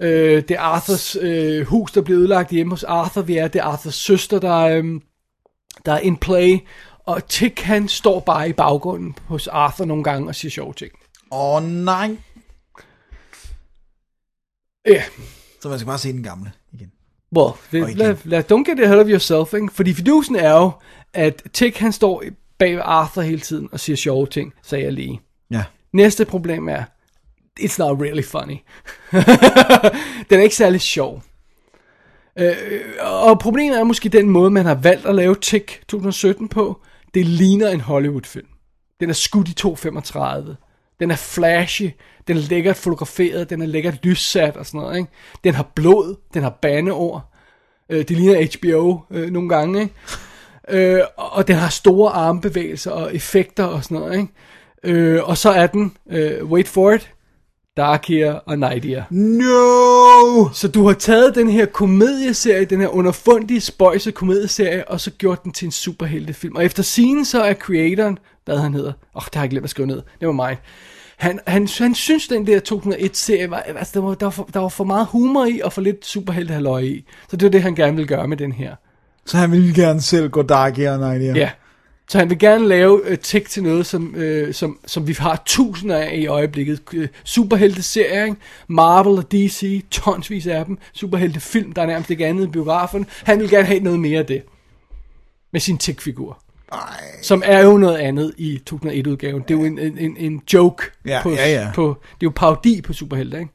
Øh, det er Arthurs øh, hus, der bliver ødelagt hjemme hos Arthur. Vi er, det er Arthurs søster, der, øh, der er in play. Og Tick, han står bare i baggrunden hos Arthur nogle gange og siger sjove ting. Åh oh, nej. Ja, Så man skal bare se den gamle igen. well, det, igen. lad, lad, don't get ahead of yourself, ikke? Fordi fidusen er jo, at Tick, han står bag ved Arthur hele tiden og siger sjove ting, sagde jeg lige. Ja. Næste problem er, it's not really funny. den er ikke særlig sjov. Øh, og problemet er måske den måde, man har valgt at lave Tick 2017 på. Det ligner en Hollywood-film. Den er skudt i 235. Den er flashy. Den er lækkert fotograferet. Den er lækkert lyssat og sådan noget. Ikke? Den har blod. Den har bandeord. Øh, det ligner HBO øh, nogle gange. Ikke? Øh, og den har store armbevægelser og effekter og sådan noget. Ikke? Øh, og så er den, øh, wait for it, Darkier og Nightier. No! Så du har taget den her komedieserie, den her underfundige, spøjse komedieserie, og så gjort den til en superheltefilm. Og efter scenen så er creatoren, hvad han hedder, åh, oh, det har jeg glemt at skrive ned, det var mig. Han, han, han synes, den der 2001-serie, var, altså, der, var, der, var for, der var for meget humor i, og for lidt superheltehalløj i. Så det var det, han gerne ville gøre med den her. Så han ville gerne selv gå dark og night. Ja. Så han vil gerne lave øh, tech til noget, som, øh, som, som vi har tusinder af i øjeblikket. Øh, Superhelte-serier, ikke? Marvel og DC, tonsvis af dem. Superhelte-film, der er nærmest ikke andet i biograferne. Han vil gerne have noget mere af det. Med sin tech-figur. Som er jo noget andet i 2001-udgaven. Det er jo en, en, en, joke. Ja, på, ja, ja. På, det er jo parodi på superhelte, ikke?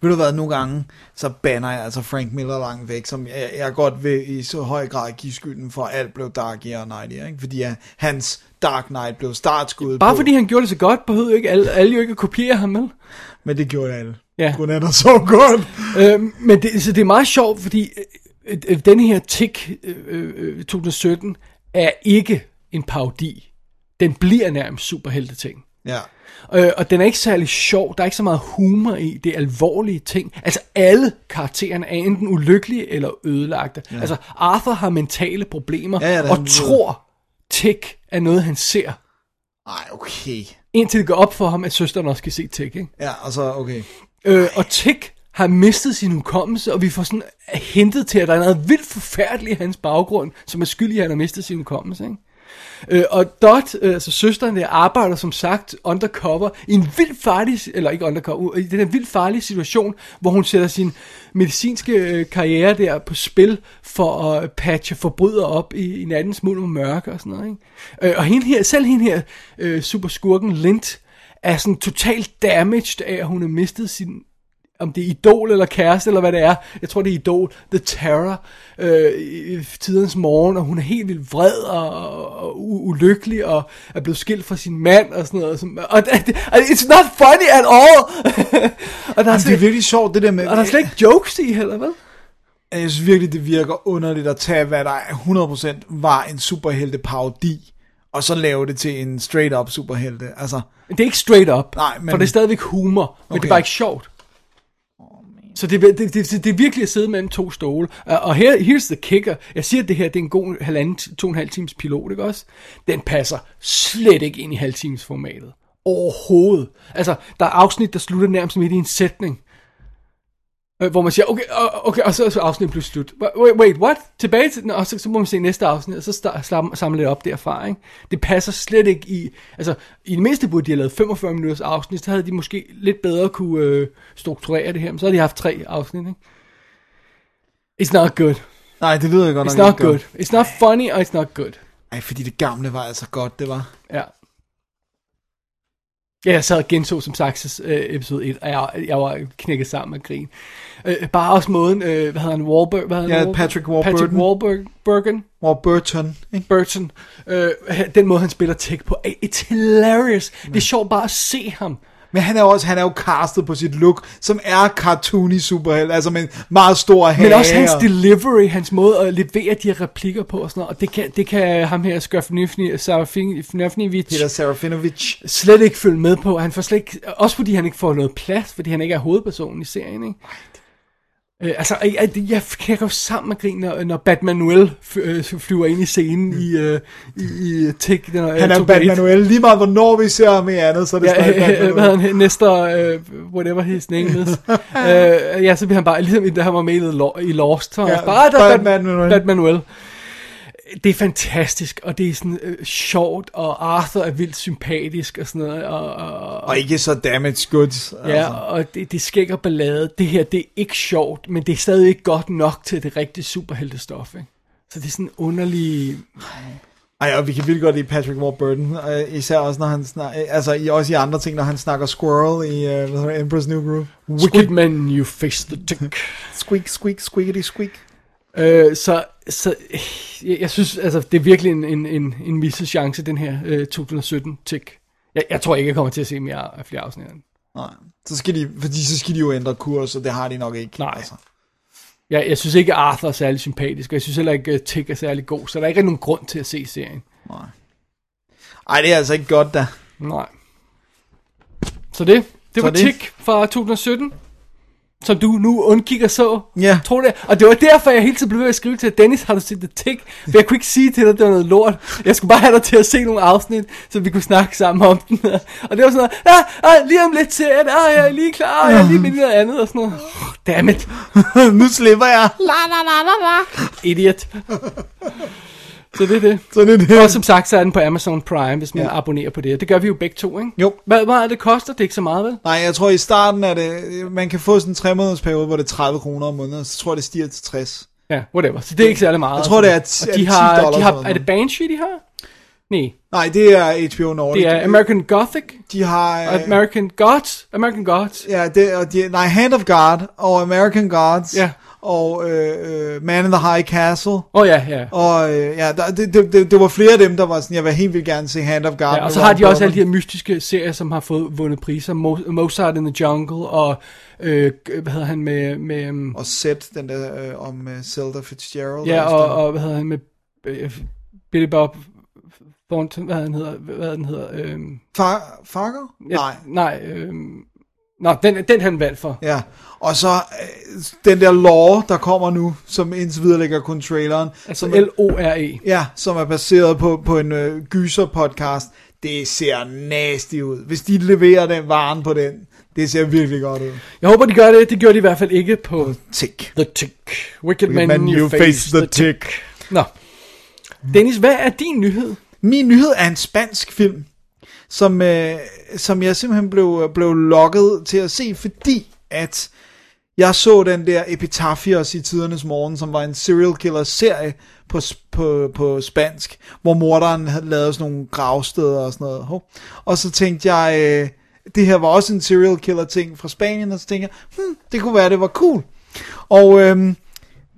Ved du hvad, nogle gange, så banner jeg altså Frank Miller langt væk, som jeg, jeg godt vil i så høj grad give skylden for, at alt blev Dark og Nightier, ikke? Fordi ja, hans Dark Knight blev startskuddet Bare på, fordi han gjorde det så godt, behøvede ikke alle, alle jo ikke at kopiere ham, vel? men det gjorde alle. Ja. Godnat og så godt. Øh, men det, så det er meget sjovt, fordi øh, øh, denne her Tick øh, øh, 2017 er ikke en parodi. Den bliver nærmest superhelte ting. Ja. Øh, og den er ikke særlig sjov. Der er ikke så meget humor i. Det er alvorlige ting. Altså alle karaktererne er enten ulykkelige eller ødelagte. Ja. Altså Arthur har mentale problemer Ja, ja, og han tror Tick er noget han ser. Ej, okay. Indtil det går op for ham, at søsteren også kan se Tick. Ikke? Ja, og så, okay. Øh, og Tick har mistet sin hukommelse, og vi får sådan hentet til, at der er noget vildt forfærdeligt i hans baggrund, som er skyldig, at han har mistet sin hukommelse. Ikke? Øh, og Dot, øh, altså søsteren der, arbejder som sagt undercover i en vildt farlig, eller ikke undercover, i den her vildt farlige situation, hvor hun sætter sin medicinske øh, karriere der på spil for at øh, patche forbrydere op i, i nattens mulm og mørke og sådan noget. Ikke? Øh, og hende her, selv hende her, øh, superskurken Lint, er sådan totalt damaged af, at hun har mistet sin om det er idol eller kæreste, eller hvad det er. Jeg tror, det er idol. The Terror. Øh, i tidens morgen, og hun er helt vildt vred og, og u- ulykkelig, og er blevet skilt fra sin mand, og sådan noget. Som, og, det, og it's not funny at all! og der er, Jamen, det er slet, virkelig sjovt, det der med... og der er slet ikke jokes i heller, vel? Jeg synes virkelig, det virker underligt at tage, hvad der er 100% var en superhelte parodi, og så lave det til en straight up superhelte. Altså, Det er ikke straight up, Nej, men- for det er stadigvæk humor, men Okay. det er bare ikke sjovt. Så det, det, det, det, det er virkelig at sidde mellem to stole. Og og her, here's the kicker. Jeg siger, at det her det er en god halvanden, to og en halv times pilot, ikke også? Den passer slet ikke ind i halvtimes formatet. Overhovedet. Altså, der er afsnit, der slutter nærmest midt i en sætning. Øh, hvor man siger, okay, okay, og så er afsnittet pludselig slut. Wait, wait, what? Tilbage til den, og så, så må man se næste afsnit, og så samler det op derfra, ikke? Det passer slet ikke i, altså, i det mindste burde de have lavet 45 minutters afsnit, så havde de måske lidt bedre kunne øh, strukturere det her, men så havde de haft tre afsnit, ikke? It's not good. nej, det lyder godt It's nok not good. godt. It's not funny, og it's not good. Ej, fordi det gamle var altså godt, det var. Ja. Ja, jeg sad og genså som sagt øh, episode 1, og jeg, jeg var knækket sammen af grin. Øh, bare også måden, øh, hvad hedder han, Wahlberg? Hvad hedder Ja, han? Patrick Warburton. Patrick Bergen, Warburton, ikke? Burton. Øh, den måde, han spiller tech på, it's hilarious. Det er sjovt bare at se ham. Men han er, også, han er jo castet på sit look, som er cartoony superhelt, altså med en meget stor hage. Men også hans delivery, hans måde at levere de her replikker på og sådan noget. Og det kan, det kan ham her, Skarfnifnivich, Peter Serafinovich. slet ikke følge med på. Han får slet ikke, også fordi han ikke får noget plads, fordi han ikke er hovedpersonen i serien, ikke? Øh, altså, jeg, jeg, jeg kan gå sammen med grin, når, når Batman Noel f- øh, flyver ind i scenen i, øh, i, i Tick. Den, Han er Batman Lige meget hvornår vi ser ham i andet, så er det Ja, stadig øh, Batman hvad han? Nestor, øh, whatever his name is. øh, ja, så bliver han bare, ligesom da han var med i, Lo- i Lost, så Ja, bare, "Ah, der er Batman Batman, Noel." Batman Noel. Det er fantastisk, og det er sådan øh, sjovt, og Arthur er vildt sympatisk og sådan noget, og, og, Og ikke så damaged goods. Ja, Altså. og det, det skækker ballade. Det her, det er ikke sjovt, men det er stadig ikke godt nok til det rigtige superheltestof, ikke? Så det er sådan underlig... Ej, og vi kan virkelig godt lide Patrick Warburton, øh, især også når han snakker, altså i, også i andre ting, når han snakker Squirrel i det, Emperor's New Groove. Wicked man, you face the tick. Squeak, squeak, squeakity squeak. Øh, så, så jeg, jeg synes, altså, det er virkelig en, en, en, en misset chance, den her øh, 2017 tick. Jeg, jeg tror ikke, jeg kommer til at se mere af flere afsnit. af den. Nej, så skal de, fordi så skal de jo ændre kurs, og det har de nok ikke. Nej. Altså. Jeg, jeg synes ikke, Arthur er særlig sympatisk, og jeg synes heller ikke, at Tick er særlig god, så der er ikke nogen grund til at se serien. Nej. Ej, det er altså ikke godt da. Nej. Så det, det Så var det- Tick fra 2017. Som du nu undgik og så. Ja. Tror det. Og det var derfor, jeg hele tiden blev ved at skrive til Dennis, har du set The Tick? For jeg kunne ikke sige til dig, at det var noget lort. Jeg skulle bare have dig til at se nogle afsnit, så vi kunne snakke sammen om den. Og det var sådan noget, ja, ah, lige om lidt jeg det, ah, jeg er lige klar, ah, jeg er lige med noget andet og sådan noget. Oh, dammit. nu slipper jeg. La, la, la, la, la. Idiot. Så det er det. Så det er det. Og som sagt, så er den på Amazon Prime, hvis man Ja. abonnerer på det. Det gør vi jo begge to, ikke? Jo. Hvad, hvad er det koster? Det er ikke så meget, vel? Nej, jeg tror i starten er det, man kan få sådan en 3 måneders periode, hvor det er 30 kroner om måneden, så tror jeg, det stiger til 60. Ja, whatever. Så det er ikke særlig meget. Jeg tror, det er Og er de det 10 har, dollars de har, Er det Banshee, de har? Nej. Nej, det er HBO Nordic. Det er American Gothic. De har... og American Gods. American Gods. Ja, det, og de, nej, Hand of God og American Gods. Ja. Og øh, øh, Man in the High Castle. Åh oh, ja, ja. Og øh, ja, der, det, det, det, var flere af dem, der var sådan, jeg vil helt vildt gerne se Hand of God. ja og så har de også alle de her mystiske serier, som har fået vundet priser. Mo- Mozart in the Jungle og, øh, hvad hedder han med... med um, Og Set, den der øh, om øh, Zelda Fitzgerald. ja, og, den. og hvad hedder han med... Øh, Billy Bob Thornton, hvad han hedder, hvad han hedder, øhm, Far, Fargo? ja, Nej. nej, øhm, Nå, den, den han valgt for. Ja, og så øh, den der lore, der kommer nu, som indtil videre ligger kun traileren. Altså som er- L-O-R-E. Ja, som er baseret på, på en øh, gyser-podcast. Det ser nasty ud. Hvis de leverer den varen på den, det ser virkelig godt ud. Jeg håber, de gør det. Det gjorde de i hvert fald ikke på Tick. The Tick. Wicked, Wicked Man, you, face, the tick. Nå. Dennis, hvad er din nyhed? Min nyhed er en spansk film, som, øh, som jeg simpelthen blev, blev lokket til at se, fordi at jeg så den der Epitafios i tidernes morgen, som var en serial killer serie på, på, på spansk, hvor morderen havde lavet sådan nogle gravsteder og sådan noget. Hov. Og så tænkte jeg, øh, det her var også en serial killer ting fra Spanien, og så tænkte jeg, hmm, det kunne være, det var cool. Og øh,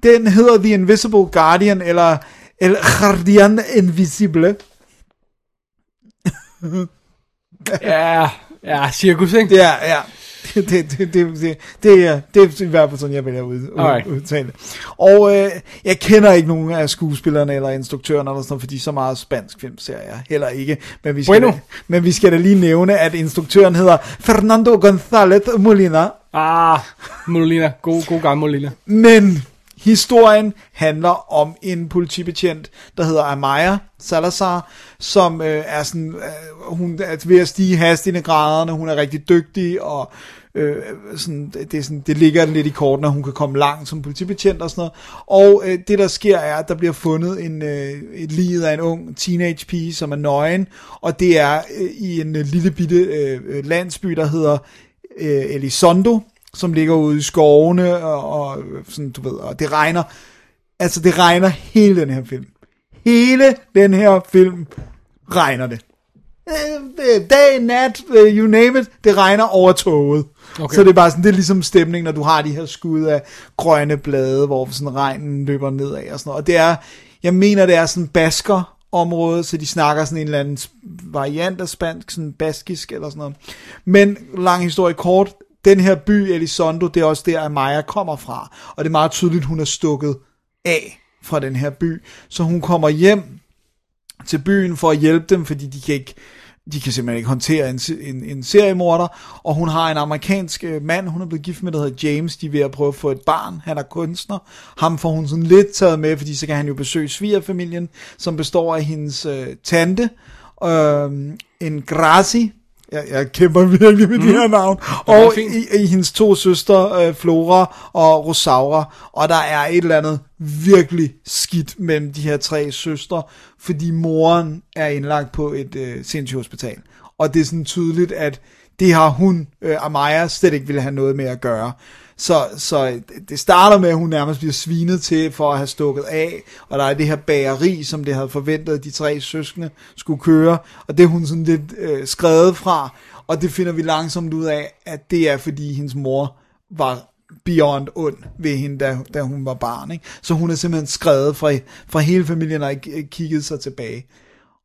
den hedder The Invisible Guardian, eller El Guardian Invisible. Ja, ja, cirkus, ikke? Ja, ja. Det, det, det, det, det, er, det er i hvert fald sådan, jeg vælger ud, Alright. ud, udtale det. Og øh, jeg kender ikke nogen af skuespillerne eller instruktørerne, eller sådan, fordi så meget spansk film ser jeg heller ikke. Men vi, skal Bueno. da, men vi skal da lige nævne, at instruktøren hedder Fernando González Molina. Ah, Molina. God, god gammel Molina. Men historien handler om en politibetjent, der hedder Amaya Salazar, som øh, er sådan, øh, hun er ved at stige hastigt i graderne, hun er rigtig dygtig, og øh, sådan, det, er sådan, det ligger lidt i kortene, at hun kan komme langt som politibetjent og sådan noget. Og øh, det der sker er, at der bliver fundet en, øh, et liget af en ung teenage pige, som er nøgen, og det er øh, i en øh, lille bitte øh, øh landsby, der hedder øh, Elizondo, som ligger ude i skovene, og, og sådan, du ved, og det regner. Altså, det regner hele den her film. Hele den her film regner det. Øh, Dag, nat, øh, you name it, det regner over toget. Okay. Så det er bare sådan, det er ligesom stemning, når du har de her skud af grønne blade, hvor sådan regnen løber nedad og sådan noget. Og det er, jeg mener, det er sådan basker område, så de snakker sådan en eller anden variant af spansk, sådan baskisk eller sådan noget. Men lang historie kort, den her by, Elizondo, det er også der, Amaya kommer fra. Og det er meget tydeligt, hun er stukket af fra den her by. Så hun kommer hjem til byen for at hjælpe dem, fordi de kan ikke de kan simpelthen ikke håndtere en, en, en seriemorder, og hun har en amerikansk øh, mand, hun er blevet gift med, der hedder James, de er ved at prøve at få et barn, han er kunstner, ham får hun sådan lidt taget med, fordi så kan han jo besøge svigerfamilien, som består af hendes øh, tante, øh, en Graci, jeg, jeg kæmper virkelig med mm. de her navn, og i, i hendes to søstre, øh, Flora og Rosaura, og der er et eller andet virkelig skidt mellem de her tre søstre, fordi moren er indlagt på et øh, sindssygt hospital. Og det er sådan tydeligt, at det har hun, øh, Amaya, slet ikke ville have noget med at gøre. Så, så det starter med, at hun nærmest bliver svinet til for at have stukket af, og der er det her bageri, som det havde forventet, at de tre søskende skulle køre, og det er hun sådan lidt øh, skrevet fra, og det finder vi langsomt ud af, at det er fordi hendes mor var beyond ond ved hende, da, da hun var barn. Ikke? Så hun er simpelthen skrevet fra, fra hele familien og ikke kigget sig tilbage.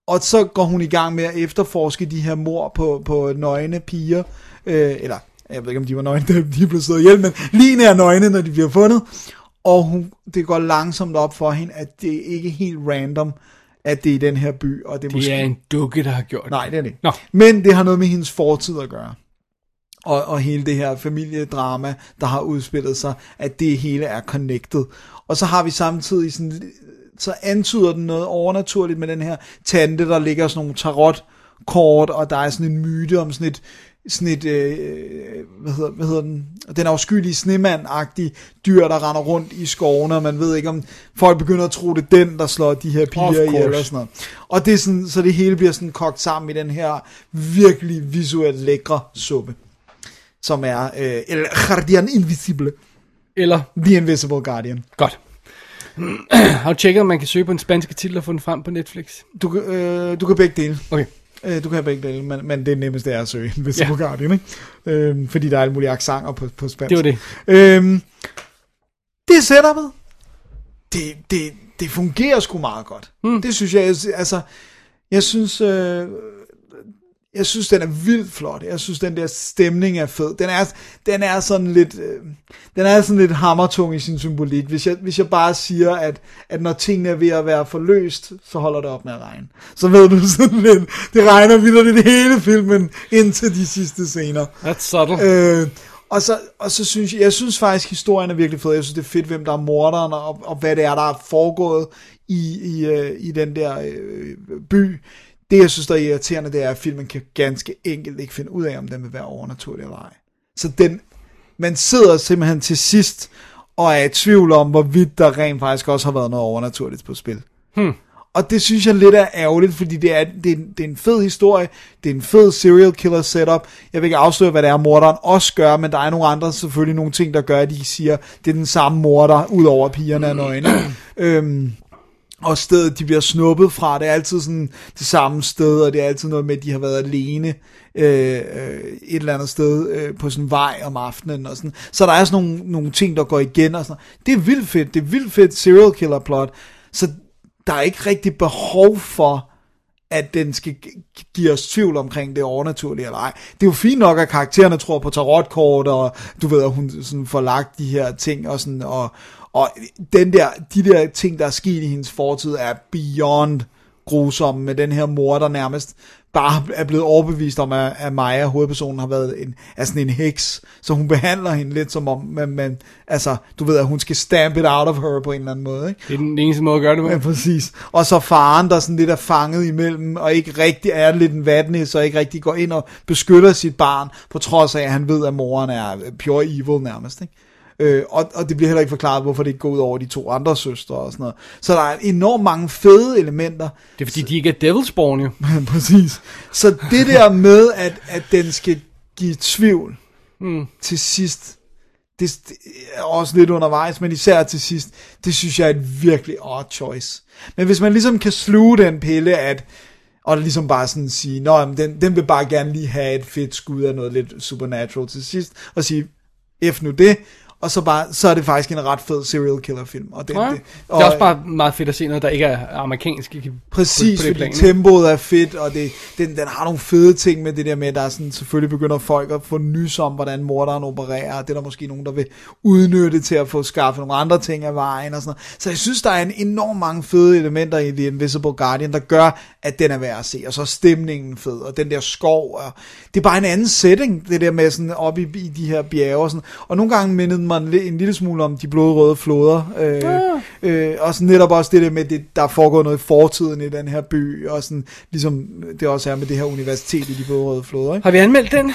Og så går hun i gang med at efterforske de her mor på, på nøgne piger, øh, eller jeg ved ikke om de var nøgne, da de blev slået ihjel, men lige nær nøgne, når de bliver fundet. Og hun, det går langsomt op for hende, at det ikke er helt random, at det er i den her by, og det er måske... Det er en dukke, der har gjort det. Nej, det er det ikke. Nå. Men det har noget med hendes fortid at gøre. Og, og hele det her familiedrama, der har udspillet sig, at det hele er connected. Og så har vi samtidig sådan, så antyder den noget overnaturligt med den her tante, der ligger sådan nogle tarotkort, og der er sådan en myte om sådan et, sådan et, øh, hvad, hedder, hvad hedder den, den afskyelige snemand-agtige dyr, der render rundt i skovene, og man ved ikke, om folk begynder at tro, det er den, der slår de her piger course. og sådan noget. Og det er sådan, så det hele bliver sådan kogt sammen i den her virkelig visuelt lækre suppe, som er øh, El Guardian Invisible, Eller, The Invisible Guardian. godt. Har du tjekket, om man kan søge på en spanske titel og få den frem på Netflix? Du, kan- øh, du kan begge dele. Okay. Øh, du kan have begge dele, men, men det nemmeste er at søge Invisible Ja. Guardian, ikke? Øh, fordi der er alle mulige accenter på, på spansk. Det var det. Øhm, det er setupet. Det, det, det fungerer sgu meget godt. Mm. Det synes jeg, jeg- altså, jeg synes, øh, jeg synes, den er vildt flot. Jeg synes, den der stemning er fed. Den er, den er sådan lidt, øh, den er sådan lidt hammertung i sin symbolik. Hvis jeg, hvis jeg bare siger, at, at når tingene er ved at være forløst, så holder det op med at regne. Så ved du sådan lidt, det regner videre det hele filmen indtil de sidste scener. That's subtle. Øh, og så, og så synes jeg, jeg synes faktisk, historien er virkelig fed. Jeg synes, det er fedt, hvem der er morderen, og, og hvad det er, der er foregået i, i, øh, i den der øh, by. Det, jeg synes, der er irriterende, det er, at filmen kan ganske enkelt ikke finde ud af, om den vil være overnaturlig eller ej. Så den, man sidder simpelthen til sidst og er i tvivl om, hvorvidt der rent faktisk også har været noget overnaturligt på spil. Hmm. Og det synes jeg lidt er ærgerligt, fordi det er, det, er, det er en fed historie, det er en fed serial killer setup. Jeg vil ikke afsløre, hvad det er, morderen også gør, men der er nogle andre, selvfølgelig nogle ting, der gør, at de siger, det er den samme morder, udover at pigerne er nøgne. øhm, og stedet, de bliver snuppet fra, det er altid sådan det samme sted, og det er altid noget med, at de har været alene øh, øh, et eller andet sted øh, på sådan en vej om aftenen og sådan. Så der er sådan nogle, nogle ting, der går igen og sådan. Det er vildt fedt, det er vildt fedt serial killer plot, så der er ikke rigtig behov for, at den skal give os tvivl omkring det overnaturlige eller ej. Det er jo fint nok, at karaktererne tror på tarotkort, og du ved, at hun sådan får lagt de her ting, og sådan, og, og den der, de der ting, der er sket i hendes fortid, er beyond grusomme med den her mor, der nærmest bare er blevet overbevist om, at, at Maja, hovedpersonen, har været en, er sådan en heks, så hun behandler hende lidt som om, man, man, altså, du ved, at hun skal stamp it out of her på en eller anden måde, ikke? Det er den eneste måde at gøre det på. Ja, præcis. Og så faren, der sådan lidt er fanget imellem, og ikke rigtig er lidt en vatne, så ikke rigtig går ind og beskytter sit barn, på trods af, at han ved, at moren er pure evil nærmest, ikke? Øh, og, og det bliver heller ikke forklaret, hvorfor det ikke går ud over de to andre søstre og sådan noget. Så der er enormt mange fede elementer. Det er fordi, de ikke er Devilsborn jo. Præcis. Så det der med, at, at den skal give tvivl mm. til sidst, det, det er også lidt undervejs, men især til sidst, det synes jeg er et virkelig odd choice. Men hvis man ligesom kan sluge den pille, at og ligesom bare sådan sige, nå, men den, den vil bare gerne lige have et fedt skud af noget lidt supernatural til sidst, og sige, F nu det, og så, bare, så er det faktisk en ret fed serial killer film. Og den, Ja. det, Det og, er også bare meget fedt at se noget, der ikke er amerikansk. Ikke? Præcis, på, på det plan, tempoet er fedt, og det, den, den har nogle fede ting med det der med, at der er sådan, selvfølgelig begynder folk at få nys om, hvordan morderen opererer, og det er der måske nogen, der vil udnytte til at få skaffet nogle andre ting af vejen og sådan noget. Så jeg synes, der er en enormt mange fede elementer i The Invisible Guardian, der gør, at den er værd at se, og så er stemningen fed, og den der skov, og det er bare en anden setting, det der med sådan op i, i de her bjerge og sådan, og nogle gange mindede mig en, en lille smule om de blodrøde floder, øh, øh, og sådan netop også det der med, det, der foregår noget i fortiden i den her by, og sådan, ligesom det også er med det her universitet i de blodrøde floder, ikke? Har vi anmeldt den?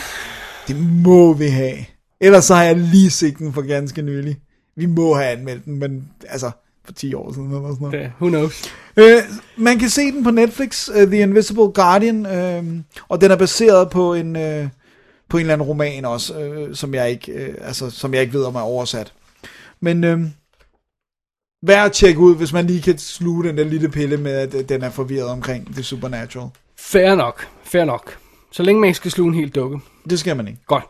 Det må vi have. Ellers så har jeg lige set den for ganske nylig. Vi må have anmeldt den, men altså for 10 år siden eller sådan noget. Det, who knows? Øh, man kan se den på Netflix, uh, The Invisible Guardian, øh, og den er baseret på en øh, på en eller anden roman også, øh, som jeg ikke øh, altså som jeg ikke ved om er oversat. Men øh, værd at tjekke ud, hvis man lige kan sluge den der lille pille med, at den er forvirret omkring det supernatural. Fair nok. Fair nok. Så længe man ikke skal sluge en helt dukke. Det skal man ikke. Godt.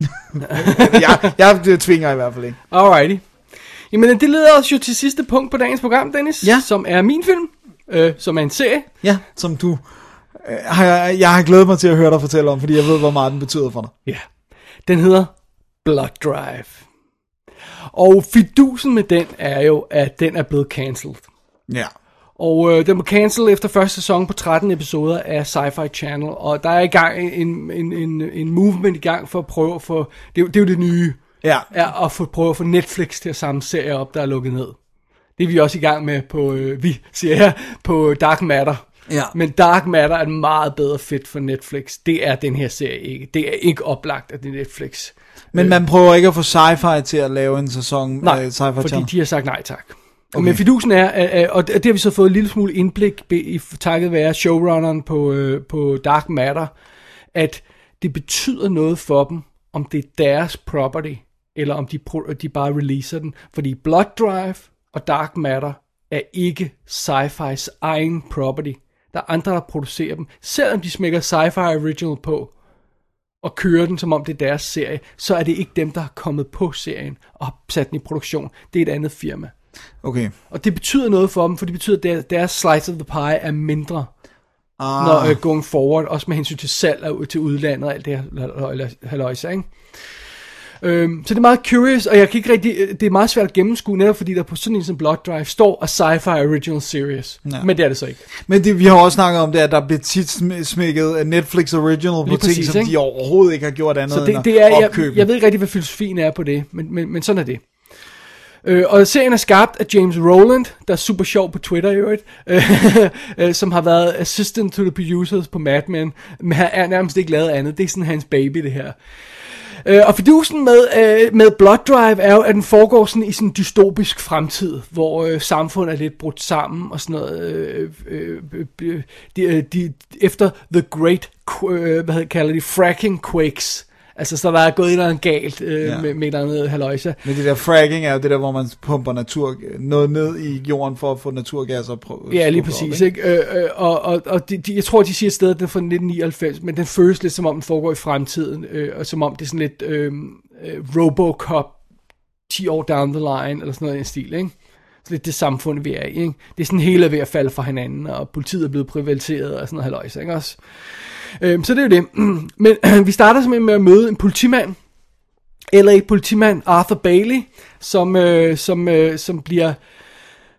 jeg, jeg tvinger i hvert fald ikke. Alrighty. Jamen, det leder os jo til sidste punkt på dagens program, Dennis. Ja. Som er min film. Øh, som er en serie. Ja, som du har, jeg, jeg har glædet mig til at høre dig fortælle om, fordi jeg ved, hvor meget den betyder for dig. Ja. Den hedder Blood Drive. Og fidusen med den er jo, at den er blevet cancelled. Ja. Og øh, den blev cancelled efter første sæson på 13 episoder af Sci-Fi Channel, og der er i gang en, en, en, en movement i gang for at prøve at få, det, er det er jo det nye, Ja. er at få, prøve at få Netflix til at samle serier op, der er lukket ned. Det er vi også i gang med på, øh, vi siger jeg, på Dark Matter. Ja. Men Dark Matter er et meget bedre fit for Netflix. Det er den her serie ikke. Det er ikke oplagt, er Netflix. Men man prøver ikke at få sci-fi til at lave en sæson Nej, af sci-fi fordi channel. de har sagt nej tak. Okay. Men fidusen er, og det har vi så fået en lille smule indblik i takket være showrunneren på, øh, på Dark Matter, at det betyder noget for dem, om det er deres property, eller om de, de bare releaser den. Fordi Blood Drive og Dark Matter er ikke sci-fis egen property. Der er andre, der producerer dem. Selvom de smækker sci-fi original på, og kører den, som om det er deres serie, så er det ikke dem, der har kommet på serien og sat den i produktion. Det er et andet firma. Okay. Og det betyder noget for dem, for det betyder, at deres, slice of the pie er mindre, Ah, når uh, going forward, også med hensyn til salg og til udlandet og alt det her halløjse, ikke? Øhm, så det er meget curious, og jeg kan ikke rigtig, det er meget svært at gennemskue, netop fordi der på sådan en som Blood Drive står a sci-fi original series. Ja. Men det er det så ikke. Men det, vi har også snakket om det, at der bliver tit sm- smækket Netflix Original på Lige ting, præcis, som ikke? de overhovedet ikke har gjort andet Så end det, at det er, jeg, jeg ved ikke rigtig, hvad filosofien er på det, men, men, men sådan er det. Øh, og serien er skabt af James Rowland, der er super sjov på Twitter i øvrigt, øh, øh, som har været assistant to the producers på Mad Men, men han er nærmest ikke lavet andet. Det er sådan hans baby, det her. Øh, og fidusen med, øh, med Blood Drive er jo, at den foregår sådan i sådan en dystopisk fremtid, hvor øh, samfundet er lidt brudt sammen og sådan noget. Øh, øh, øh, øh de, øh, de, efter The Great, øh, hvad hedder, kalder de, fracking quakes. Altså, så der er gået et eller andet galt øh, Ja. med, med et eller andet haløjse. Men det der fracking er jo det der, hvor man pumper natur, noget ned i jorden for at få naturgas op. Ja, lige skubbet op, præcis. ikke? Ikke? Øh, øh, og og, og de, de, jeg tror, de siger stadig, at den er fra 1999, men den føles lidt som om, den foregår i fremtiden, øh, og som om det er sådan lidt øh, øh, Robocop 10 år down the line, eller sådan noget i en stil, ikke? Lidt det samfund, vi er i, ikke? Det er sådan hele er ved at falde fra hinanden, og politiet er blevet privatiseret, og sådan noget halvøjs, ikke også? Øhm, så det er jo det. Men vi starter simpelthen med at møde en politimand, LA politimand Arthur Bailey, som, øh, som, øh, som bliver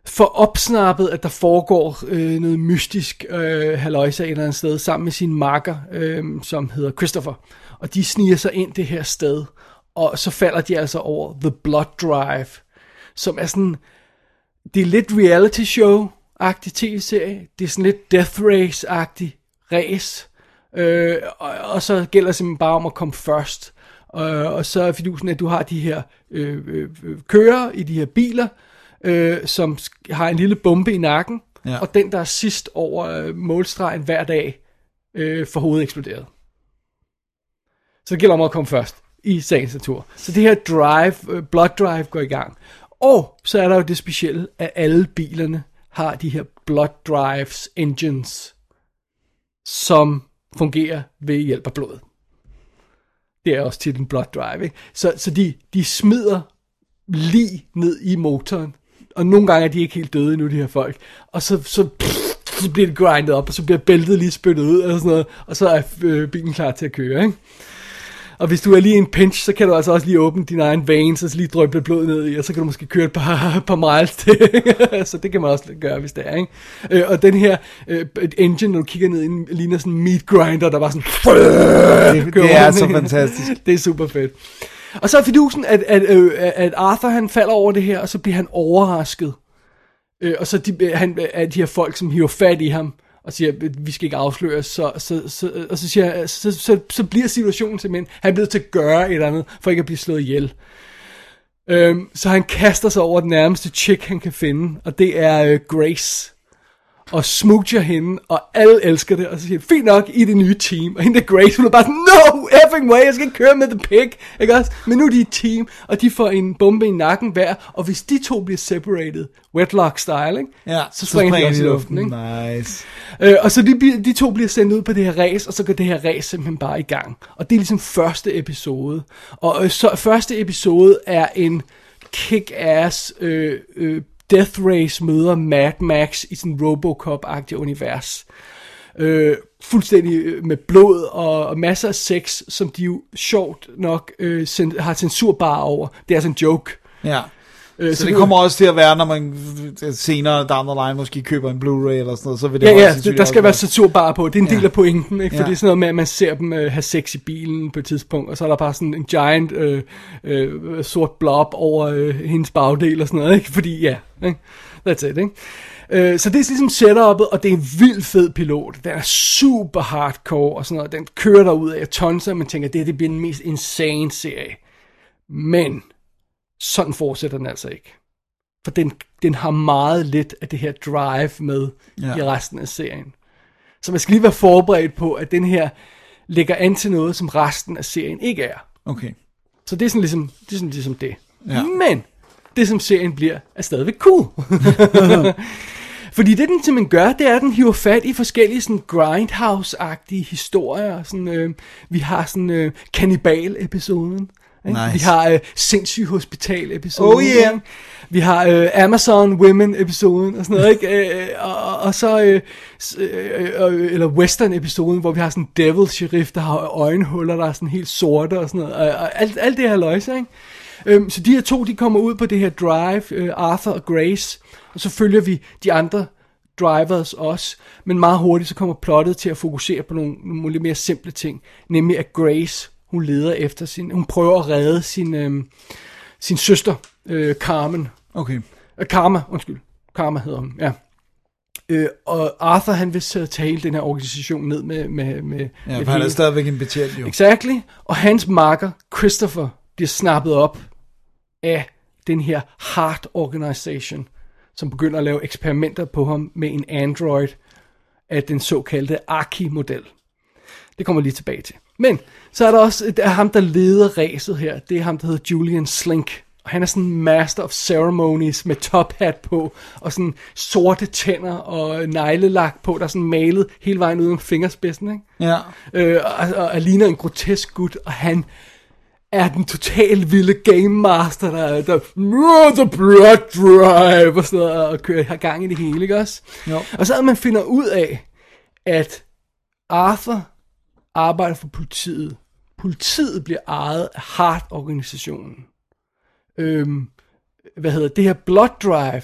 for opsnappet, at der foregår øh, noget mystisk øh, halløjse et eller andet sted, sammen med sin makker, øh, som hedder Christopher. Og de sniger sig ind det her sted, og så falder de altså over The Blood Drive, som er sådan, det er lidt reality show-agtig tv-serie, det er sådan lidt Death Race-agtig race, øh, og, og så gælder det simpelthen bare om at komme først. Øh, og så er fidusen, at du har de her øh, øh, kører i de her biler, øh, som har en lille bombe i nakken, Ja. ja. og den, der er sidst over øh, målstregen hver dag, øh, får hovedet eksploderet. Så det gælder om at komme først i sagens natur. Så det her drive, øh, blood drive går i gang. Og så er der jo det specielle, at alle bilerne har de her blood drives engines, som fungerer ved hjælp af blod. Det er også til den blood drive, ikke? Så, så de, de smider lige ned i motoren, og nogle gange er de ikke helt døde endnu, de her folk, og så, så, så bliver det grindet op, og så bliver bæltet lige spyttet ud, og sådan noget, og så er øh, bilen klar til at køre, ikke? Og hvis du er lige en pinch, så kan du altså også lige åbne din egen veins, og så lige drøbe blod ned i, og så kan du måske køre et par, par miles til. så det kan man også gøre, hvis det er, ikke? Øh, og den her øh, engine, når du kigger ned i, den, ligner sådan en meat grinder, der var sådan... Det, det er så fantastisk. det er super fedt. Og så er fidusen, at, at, øh, at Arthur han falder over det her, og så bliver han overrasket. Øh, og så de, han, er de her folk, som hiver fat i ham, og siger, vi skal ikke afsløre, så, så, så, og så, siger, så, så, så, så bliver situationen simpelthen, han er blevet til at gøre et eller andet, for ikke at blive slået ihjel. Øhm, så han kaster sig over den nærmeste chick, han kan finde, og det er øh, Grace. Og smoocher hende, og alle elsker det, og så siger fint nok, i det nye team. Og hende der Grace, hun er bare sådan, no effing way, jeg skal ikke køre med the pig, ikke også? Men nu er de et team, og de får en bombe i nakken hver, og hvis de to bliver separated, wetlock style, ikke? Ja, så springer de også i luften, ikke? Nice. Øh, og så de, de to bliver sendt ud på det her race, og så går det her race simpelthen bare i gang. Og det er ligesom første episode. Og øh, så første episode er en kick-ass øh, øh, Death Race møder Mad Max i sådan Robocop-agtig univers. Øh, fuldstændig øh, med blod og, og masser af sex, som de jo sjovt nok øh, sen, har censurbar over. Det er sådan en joke. Ja. Øh, Så det kommer også til at være, når man senere down the line måske køber en Blu-ray eller sådan noget, så vil det Ja, højst ja, sandsynligt der skal også være censurbar på. Det er en del Ja. af pointen, ikke? For Ja. det er sådan noget med, at man ser dem øh, have sex i bilen på et tidspunkt, og så er der bare sådan en giant øh, øh, sort blob over øh, hendes bagdel og sådan noget, ikke? Fordi ja, ikke? That's it, ikke? Øh, så det er ligesom setup'et, og det er en vild fed pilot. Den er super hardcore og sådan noget. Den kører der ud af tons, og man tænker, det her det bliver den mest insane serie. Men sådan fortsætter den altså ikke. For den, den har meget lidt af det her drive med Ja. i resten af serien. Så man skal lige være forberedt på, at den her lægger an til noget, som resten af serien ikke er. Okay. Så det er sådan ligesom det. Er sådan ligesom det. Ja. Men det, som serien bliver, er stadigvæk cool. Fordi det, den simpelthen gør, det er, at den hiver fat i forskellige sådan grindhouse-agtige historier. Sådan, øh, vi har sådan øh, kannibal-episoden. Ikke? Nice. Vi har øh, sindssyg hospital-episoden. Oh, yeah. ikke? Vi har øh, Amazon Women-episoden og sådan noget, ikke? Øh, og, og- og så, øh, s- øh, øh, eller Western-episoden, hvor vi har sådan en devil sheriff, der har øjenhuller, der er sådan helt sorte og sådan noget. Og, og alt, alt det her løjse, ikke? Øhm, så de her to, de kommer ud på det her drive, øh, Arthur og Grace, og så følger vi de andre drivers også, men meget hurtigt så kommer plottet til at fokusere på nogle, nogle lidt mere simple ting, nemlig at Grace, hun leder efter sin, hun prøver at redde sin, øh, sin søster, øh, Carmen, Okay. Øh, Karma, undskyld. Karma hedder hun, ja. Øh, og Arthur, han vil så tage hele den her organisation ned med... med, med Ja, med for han er stadigvæk en betjent jo. Exactly. Og hans marker, Christopher, bliver snappet op af den her Heart Organization, som begynder at lave eksperimenter på ham med en android af den såkaldte Arki-model. Det kommer lige tilbage til. Men så er der også der er ham, der leder ræset her. Det er ham, der hedder Julian Slink. Og han er sådan master of ceremonies med top hat på, og sådan sorte tænder og neglelak på, der er sådan malet hele vejen ud om fingerspidsen, ikke? Ja. øh, og, og, og ligner en grotesk gut, og han er den totalt vilde game master, der, der "Nå, the blood drive, og sådan noget, og kører, har gang i det hele, ikke også? Jo. Og så at man finder ud af, at Arthur arbejder for politiet. Politiet bliver ejet af Heart-organisationen. Øhm, hvad hedder det? her blood drive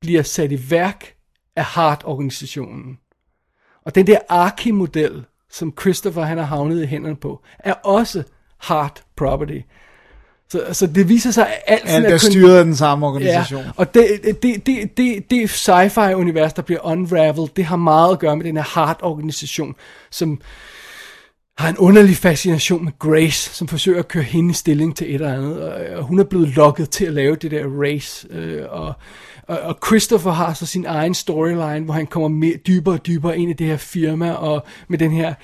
bliver sat i værk af Heart-organisationen. Og den der Arki-model, som Christopher han har havnet i hænderne på, er også Heart Property. Så, så det viser sig, at alt sådan Alt er styret af den samme organisation. Ja, og det, det, det, det, det sci-fi-univers, der bliver unraveled, det har meget at gøre med den her Heart-organisation, som har en underlig fascination med Grace, som forsøger at køre hende i stilling til et eller andet, og, og hun er blevet lokket til at lave det der race, øh, og, og, og Christopher har så sin egen storyline, hvor han kommer mere, dybere og dybere ind i det her firma, og med den her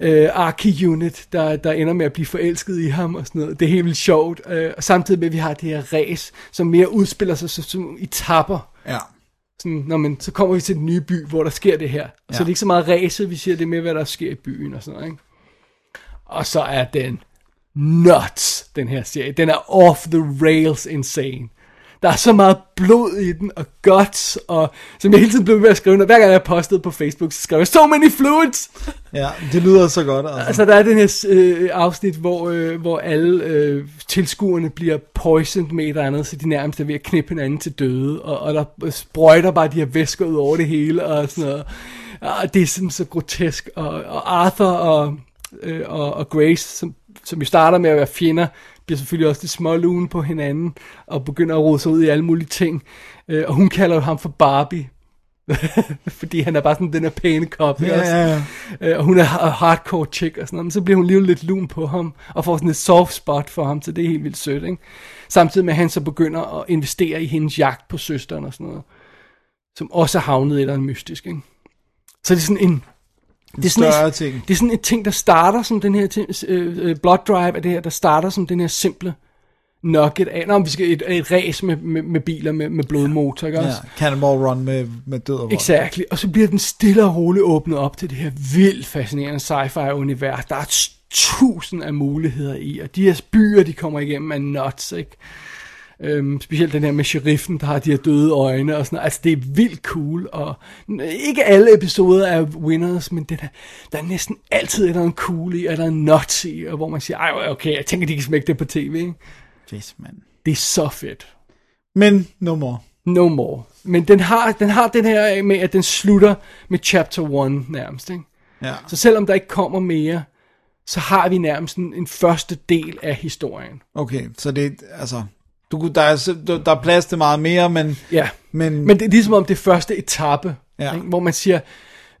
øh, Arki-unit, der, der ender med at blive forelsket i ham og sådan noget. Det er helt vildt sjovt, øh, og samtidig med, at vi har det her race, som mere udspiller sig som, som i tapper. Ja. Sådan, når man, så kommer vi til den nye by, hvor der sker det her. Og ja. så er det ikke så meget race, vi siger det med, hvad der sker i byen og sådan noget, ikke? Og så er den nuts, den her serie. Den er off the rails insane. Der er så meget blod i den, og guts, og som jeg hele tiden blev ved at skrive, når hver gang jeg postede på Facebook, så skrev jeg, so many fluids! Ja, det lyder så godt. Altså. Altså, der er den her øh, afsnit, hvor, øh, hvor alle øh, tilskuerne bliver poisoned med et eller andet, så de nærmest er ved at knippe hinanden til døde, og, og der sprøjter bare de her væsker ud over det hele, og sådan noget. Og det er sådan så grotesk, og, og Arthur og, øh, og, og Grace, som, som jo starter med at være fjender, bliver selvfølgelig også det små lune på hinanden, og begynder at rode sig ud i alle mulige ting. Øh, og hun kalder ham for Barbie, fordi han er bare sådan den her pæne kop. Ja, ja, ja. Øh, og hun er ha- hardcore chick og sådan noget, men så bliver hun alligevel lidt lun på ham, og får sådan et soft spot for ham, så det er helt vildt sødt, ikke? Samtidig med, at han så begynder at investere i hendes jagt på søsteren og sådan noget, som også er havnet et eller andet mystisk, ikke? Så det er sådan en... Det er sådan, ting. det er sådan en ting, der starter som den her ting, øh, øh, blood drive, er det her, der starter som den her simple nugget af, nå, vi skal et, et race med, med, med biler med, med blodmotor, ikke også? Ja, Cannonball Run med, med død og. Exactly. Og så bliver den stille og roligt åbnet op til det her vildt fascinerende sci-fi univers. Der er tusind af muligheder i, og de her byer, de kommer igennem, er nuts, ikke? Øhm, specielt den her med sheriffen, der har de her døde øjne og sådan noget. Altså, det er vildt cool, og ikke alle episoder er winners, men det der, der er næsten altid et eller andet cool i, eller andet nuts i, og hvor man siger, ej, okay, jeg tænker, de kan smække det på tv, ikke? Yes, man. Det er så fedt. Men no more. No more. Men den har, den har den her med, at den slutter med chapter 1 nærmest, ikke? Ja. Så selvom der ikke kommer mere, så har vi nærmest en, en første del af historien. Okay, så det altså... Du, der, er, der er plads til meget mere, men, Ja. men, Men det er ligesom om det første etape, Ja. ikke? hvor man siger...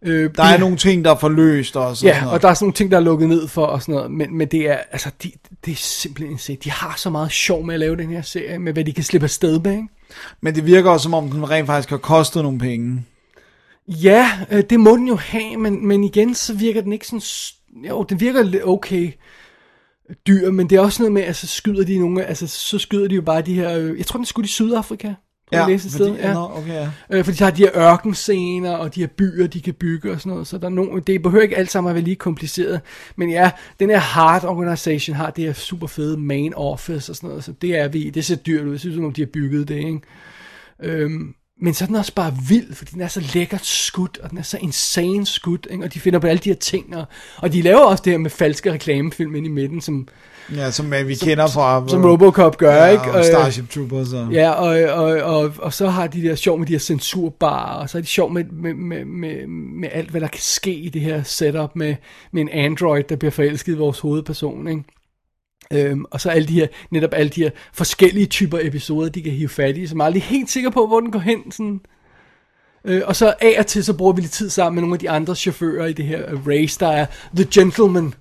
Øh, der er nogle ting, der er forløst og sådan Ja, noget. og der er sådan nogle ting, der er lukket ned for og sådan noget, men, men det er, altså, de, det er simpelthen insane. De har så meget sjov med at lave den her serie, med hvad de kan slippe afsted med, ikke? Men det virker også, som om den rent faktisk har kostet nogle penge. Ja, øh, det må den jo have, men, men igen, så virker den ikke sådan... Jo, den virker lidt okay dyr, men det er også noget med, altså skyder de nogle, altså så skyder de jo bare de her, øh, jeg tror den skulle i Sydafrika, ja, jeg et fordi, sted, ja. Nå, okay, ja. Øh, fordi de har de her ørkenscener, og de her byer, de kan bygge og sådan noget, så der er nogen, det behøver ikke alt sammen at være lige kompliceret, men ja, den her Hard Organization har det her super fede main office og sådan noget, så det er vi, det ser dyrt ud, det synes som om de har bygget det, ikke? Øhm, men så er den også bare vild, fordi den er så lækkert skudt, og den er så insane skudt, ikke? og de finder på alle de her ting, og, og de laver også det her med falske reklamefilm ind i midten, som, Ja, som øh, vi kender fra... som Robocop gør, ja, ikke? Og Øh, Starship Troopers og... Ja, og, og, og, og så har de der sjov med de her censurbarer, og så er de sjov med, med, med, med, med alt, hvad der kan ske i det her setup med, med en android, der bliver forelsket i vores hovedperson, ikke? Øhm, og så alle de her, netop alle de her forskellige typer episoder, de kan hive fat i, som er aldrig helt sikker på, hvor den går hen, sådan. Øh, og så af og til, så bruger vi lidt tid sammen med nogle af de andre chauffører i det her race, der er The Gentleman,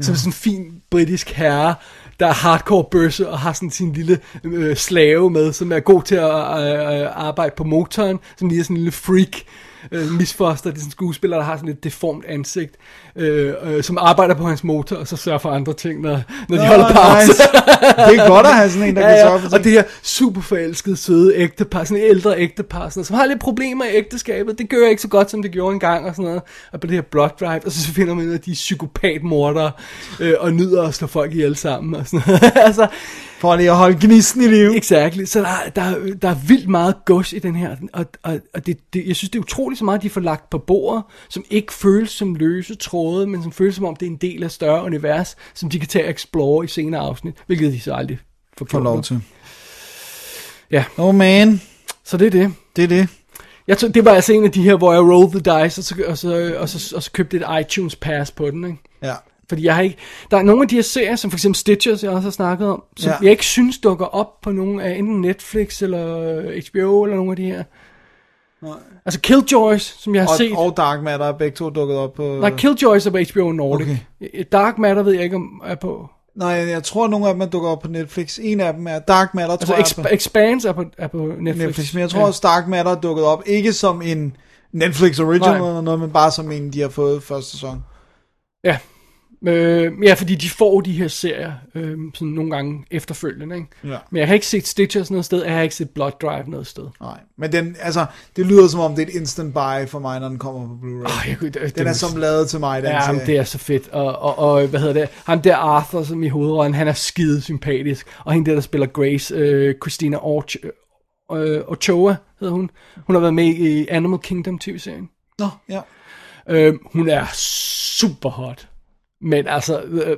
som er sådan en fin britisk herre, der er hardcore bøsse og har sådan sin lille øh, slave med, som er god til at øh, øh, arbejde på motoren, som lige er sådan en lille freak. Øh, misfoster, det er sådan en skuespiller, der har sådan et deformt ansigt, øh, øh, som arbejder på hans motor, og så sørger for andre ting, når, når de holder pause. nice. Det er godt at have sådan en, der kan sørge for ting. Og det her super forelskede, søde ægtepar, sådan et ældre ægtepar, sådan noget, som har lidt problemer i ægteskabet. Det gør ikke så godt, som det gjorde engang, og sådan noget. Og på det her blood drive, og så finder man ud af, at de er psykopatmordere, øh, og nyder at slå folk ihjel sammen, og sådan noget. altså, For lige at holde gnisten i live. Exakt. Så der, der, der er vildt meget gods i den her, og, og, og det, det, jeg synes, det er utroligt så meget, de får lagt på bordet, som ikke føles som løse tråde, men som føles som om, det er en del af større univers, som de kan tage og explore i senere afsnit, hvilket de så aldrig får, Får lov til. Ja. Oh man, Så det er det. det er det. Jeg tror, det var altså en af de her, hvor jeg rolled the dice, og så, og så, og så, og så købte et iTunes pass på den, ikke? Ja. Fordi jeg har ikke... Der er nogle af de her serier, som for eksempel Stitches, jeg også har snakket om, som Ja. jeg ikke synes dukker op på nogen af enten Netflix eller HBO eller nogle af de her. Nej. Altså Killjoys, som jeg har Og, set. og Dark Matter er begge to dukket op på... Nej, Killjoys er på HBO Nordic. Okay. Okay. Dark Matter ved jeg ikke, om er på... Nej, jeg tror, at nogle af dem er dukket op på Netflix. En af dem er Dark Matter, Altså tror jeg, er på Expanse er på, er på Netflix. Netflix. Men jeg tror også, Dark Matter er dukket op. Ikke som en Netflix original Nej. eller noget, men bare som en, de har fået første sæson. Ja. Øh, ja, fordi de får de her serier øh, sådan nogle gange efterfølgende, ikke? Ja. Men jeg har ikke set Stitches noget sted, jeg har ikke set Blood Drive noget sted. Nej, men den, altså, det lyder som om, det er et instant buy for mig, når den kommer på Blu-ray. Oh, jeg, det, den er som lavet til mig, den Ja, serie. det er så fedt. Og, og, og, hvad hedder det? Ham der Arthur, som i hovedrollen, han er skide sympatisk. Og hende der, der spiller Grace, øh, Christina Orch, øh, Ochoa hedder hun. Hun har været med i Animal Kingdom tv-serien. Nå, ja. Øh, hun er super hot. Men altså, øh,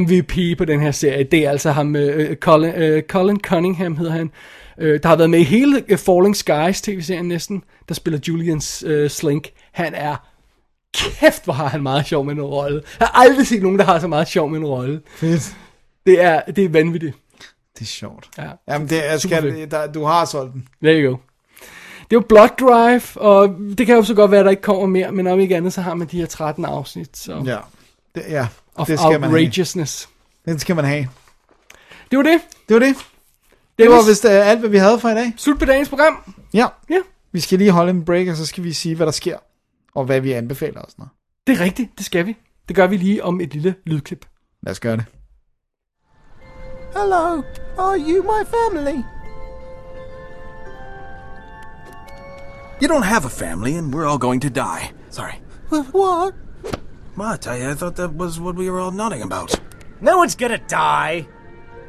MVP på den her serie, det er altså ham, øh, Colin, øh, Colin Cunningham hedder han, øh, der har været med i hele Falling Skies tv-serien næsten, der spiller Julian Slink. Han er, kæft hvor har han meget sjov med en rolle. Jeg har aldrig set nogen, der har så meget sjov med en rolle. Fedt. Det er, det er vanvittigt. Det er sjovt. Ja. Jamen, det er, skal, der, du har solgt den. There you go. Det er jo Blood Drive, og det kan jo så godt være, at der ikke kommer mere, men om ikke andet, så har man de her 13 afsnit. Så. Ja. Det, ja, Of det skal man have. outrageousness. Den skal man have. Det var det. Det var det. Det var vist uh, alt, hvad vi havde for i dag. Slut på dagens program. Ja. Ja. Vi skal lige holde en break, og så skal vi sige, hvad der sker. Og hvad vi anbefaler og sådan noget. Det er rigtigt, det skal vi. Det gør vi lige om et lille lydklip. Lad os gøre det. Hello, are you my family? You don't have a family, and we're all going to die. Sorry. What? What? I, I thought that was what we were all nodding about. No one's gonna die.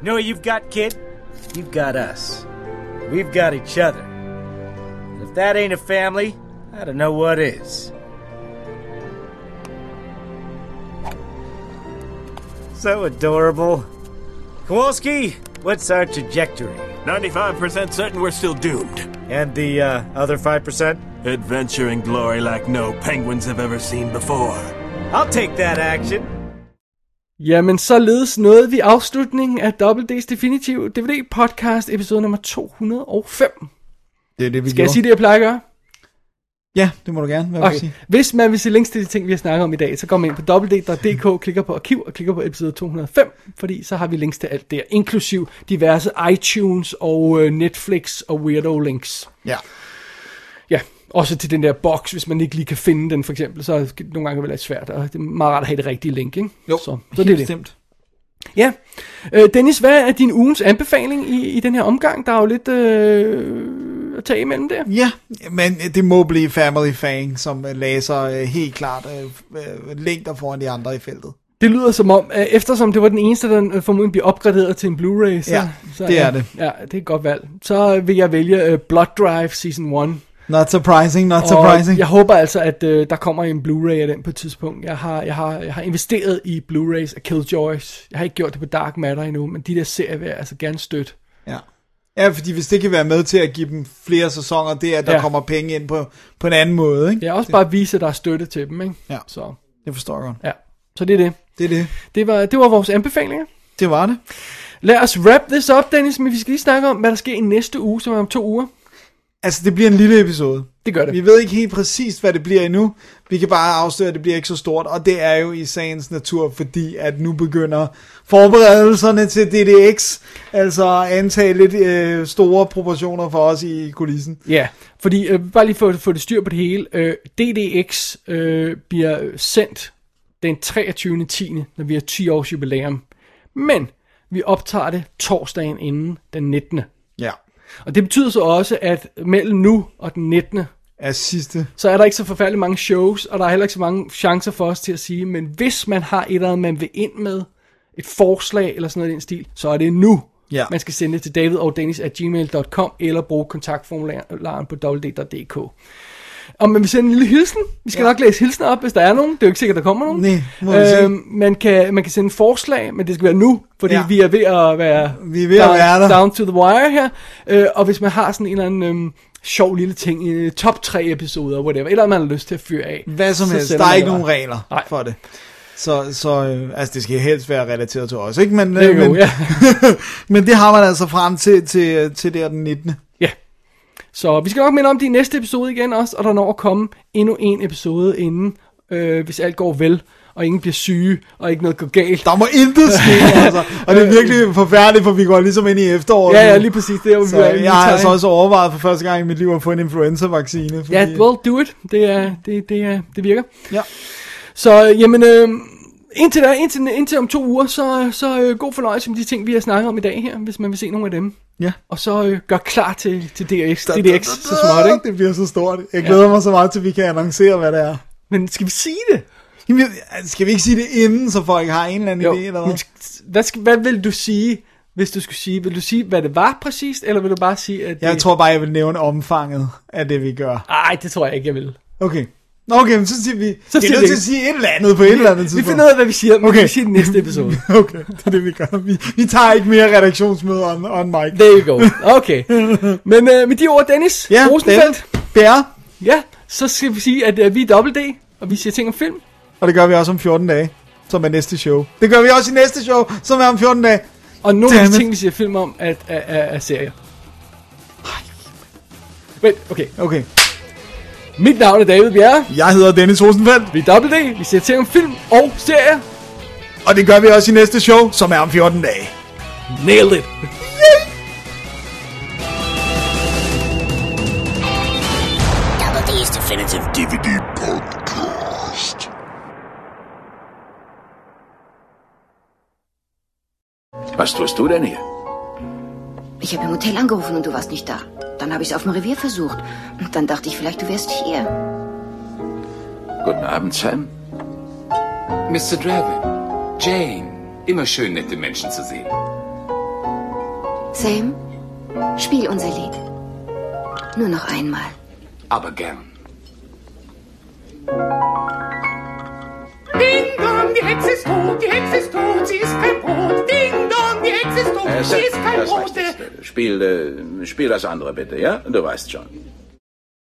No, you've got, kid? You've got us. We've got each other. And if that ain't a family, I don't know what is. So adorable. Kowalski, what's our trajectory? 95% certain we're still doomed. And the uh, other 5%? Adventure and glory like no penguins have ever seen before. I'll take that action. Jamen, således nåede vi afslutningen af WD's Definitive DVD podcast episode nummer 205. Det er det, vi Skal jeg gjorde. sige det, jeg plejer at gøre? Ja, det må du gerne. Hvad vil du Okay. sige? Hvis man vil se links til de ting, vi har snakket om i dag, så går man ind på www.dk, klikker på arkiv og klikker på episode 205, fordi så har vi links til alt der, inklusiv diverse iTunes og øh, Netflix og Weirdo links. Ja. Også til den der boks, hvis man ikke lige kan finde den for eksempel, så er det nogle gange være lidt svært, og det er meget rart at have det rigtige link, ikke? Jo, så, så det er det. bestemt. Ja. Øh, Dennis, hvad er din ugens anbefaling i, i den her omgang? Der er jo lidt øh, at tage imellem der. Ja, men det må blive Family Fang, som øh, læser øh, helt klart øh, øh, længder foran de andre i feltet. Det lyder som om, øh, eftersom det var den eneste, der øh, formodentlig bliver opgraderet til en Blu-ray, så, Ja, så det er det. Ja, det er et godt valg. Så vil jeg vælge uh, Blood Drive Season 1. Not surprising, not Og surprising. jeg håber altså, at øh, der kommer en Blu-ray af den på et tidspunkt. Jeg har, jeg har, jeg har investeret i Blu-rays af Killjoys. Jeg har ikke gjort det på Dark Matter endnu, men de der serier vil jeg altså gerne støtte. Ja. ja, fordi hvis det kan være med til at give dem flere sæsoner, det er, at der Ja. ja. kommer penge ind på, på en anden måde. Ikke? Er også bare vise, at der er støtte til dem, ikke? Ja. Så, Det forstår jeg godt. ja. Så det er det. Det er det. Det var, det var vores anbefalinger. Det var det. Lad os wrap this up, Dennis, men vi skal lige snakke om, hvad der sker i næste uge, som er om to uger. Altså, det bliver en lille episode. Det gør det. Vi ved ikke helt præcist, hvad det bliver endnu. Vi kan bare afsløre, at det bliver ikke så stort, og det er jo i sagens natur, fordi at nu begynder forberedelserne til DDX, altså at antage lidt øh, store proportioner for os i kulissen. Ja, fordi øh, bare lige for at få det styr på det hele. Øh, DDX øh, bliver sendt den 23. 10. når vi har 10 års jubilæum. Men vi optager det torsdagen inden den 19. Og det betyder så også, at mellem nu og den 19. Er sidste. så er der ikke så forfærdeligt mange shows, og der er heller ikke så mange chancer for os til at sige, men hvis man har et eller andet, man vil ind med, et forslag eller sådan noget i den stil, så er det nu. Ja. Man skal sende det til davidogdanis.gmail.com eller bruge kontaktformularen på www.dk. Og man vil sende en lille hilsen. Vi skal ja. nok læse hilsner op, hvis der er nogen. Det er jo ikke sikkert, der kommer nogen. Nej, må øhm, man, kan, man kan sende forslag, men det skal være nu, fordi ja. Vi er ved at være, Vi er ved at down, være der. down to the wire her. Øh, og hvis man har sådan en eller anden øhm, sjov lille ting, i top 3 episoder, whatever, eller man har lyst til at fyre af. Hvad som helst. Der er ikke nogen regler Nej. for det. Så, så øh, altså det skal helst være relateret til os, ikke? Men, Det øh, jo, men, ja. men det har man altså frem til, til, til der den 19. Så vi skal nok minde om det i næste episode igen også, og der når at komme endnu en episode inden, øh, hvis alt går vel, og ingen bliver syge, og ikke noget går galt. Der må intet ske, altså. Og det er virkelig forfærdeligt, for vi går ligesom ind i efteråret. Ja, ja, lige præcis. Det er Så vi er jeg har altså også overvejet for første gang i mit liv at få en influenza-vaccine. Fordi, Ja, well, do it. Det, er, det, det, er, det virker. Ja. Så, jamen, øh, indtil, der, indtil, indtil om to uger, så, så øh, god fornøjelse med de ting, vi har snakket om i dag her, hvis man vil se nogle af dem. Ja. Og så øh, gør klar til, til DX, DDX så småt, ikke? Det bliver så stort. Jeg glæder mig så meget til, vi kan annoncere, hvad det er. Men skal vi sige det? Jamen, skal vi ikke sige det inden, så folk har en eller anden Jo, idé? Eller hvad? hvad, skal, hvad vil du sige, hvis du skulle sige? Vil du sige, hvad det var præcist, eller vil du bare sige, at Jeg det... tror bare, jeg vil nævne omfanget af det, vi gør. Ej, det tror jeg ikke, jeg vil. Okay. Nå, Okay, men så siger vi... Så vi siger er vi nødt til det. at sige et eller andet på et eller andet Vi tidspunkt. finder ud af, hvad vi siger, men okay. Vi siger i den næste episode. Okay, det er det, vi gør. Vi, vi tager ikke mere redaktionsmøder on, on mic. There you go. Okay. Men øh, med de ord, Dennis Ja, Rosenfeldt, Bære. ja, så skal vi sige, at øh, vi er dobbelt D, og vi siger ting om film. Og det gør vi også om 14 dage, som er næste show. Det gør vi også i næste show, som er om 14 dage. Og nogle af de ting, vi siger film om, er, er, er, er serier. Wait, okay. Okay. Mit navn er David Bjerre. Jeg hedder Dennis Rosenfeldt, Vi er dobbelt D. Vi siger ting om film og serier. og det gør vi også i næste show, som er om 14 dage. Nailed it. Double D's Definitive DVD Podcast. Tust du denn hier? Ich habe im Hotel angerufen und du warst nicht da. Dann habe ich es auf dem Revier versucht. Und dann dachte ich vielleicht, du wärst hier. Guten Abend, Sam. Mr. Draven, Jane, immer schön nette Menschen zu sehen. Sam, spiel unser Lied. Nur noch einmal. Aber gern. Ding dong, die Hexe ist tot, die Hexe ist tot, sie ist kein Brot. Ding dong, die Hexe ist tot. Das, Sie ist kein Rote. Spiel, äh, spiel das andere bitte, ja? Du weißt schon.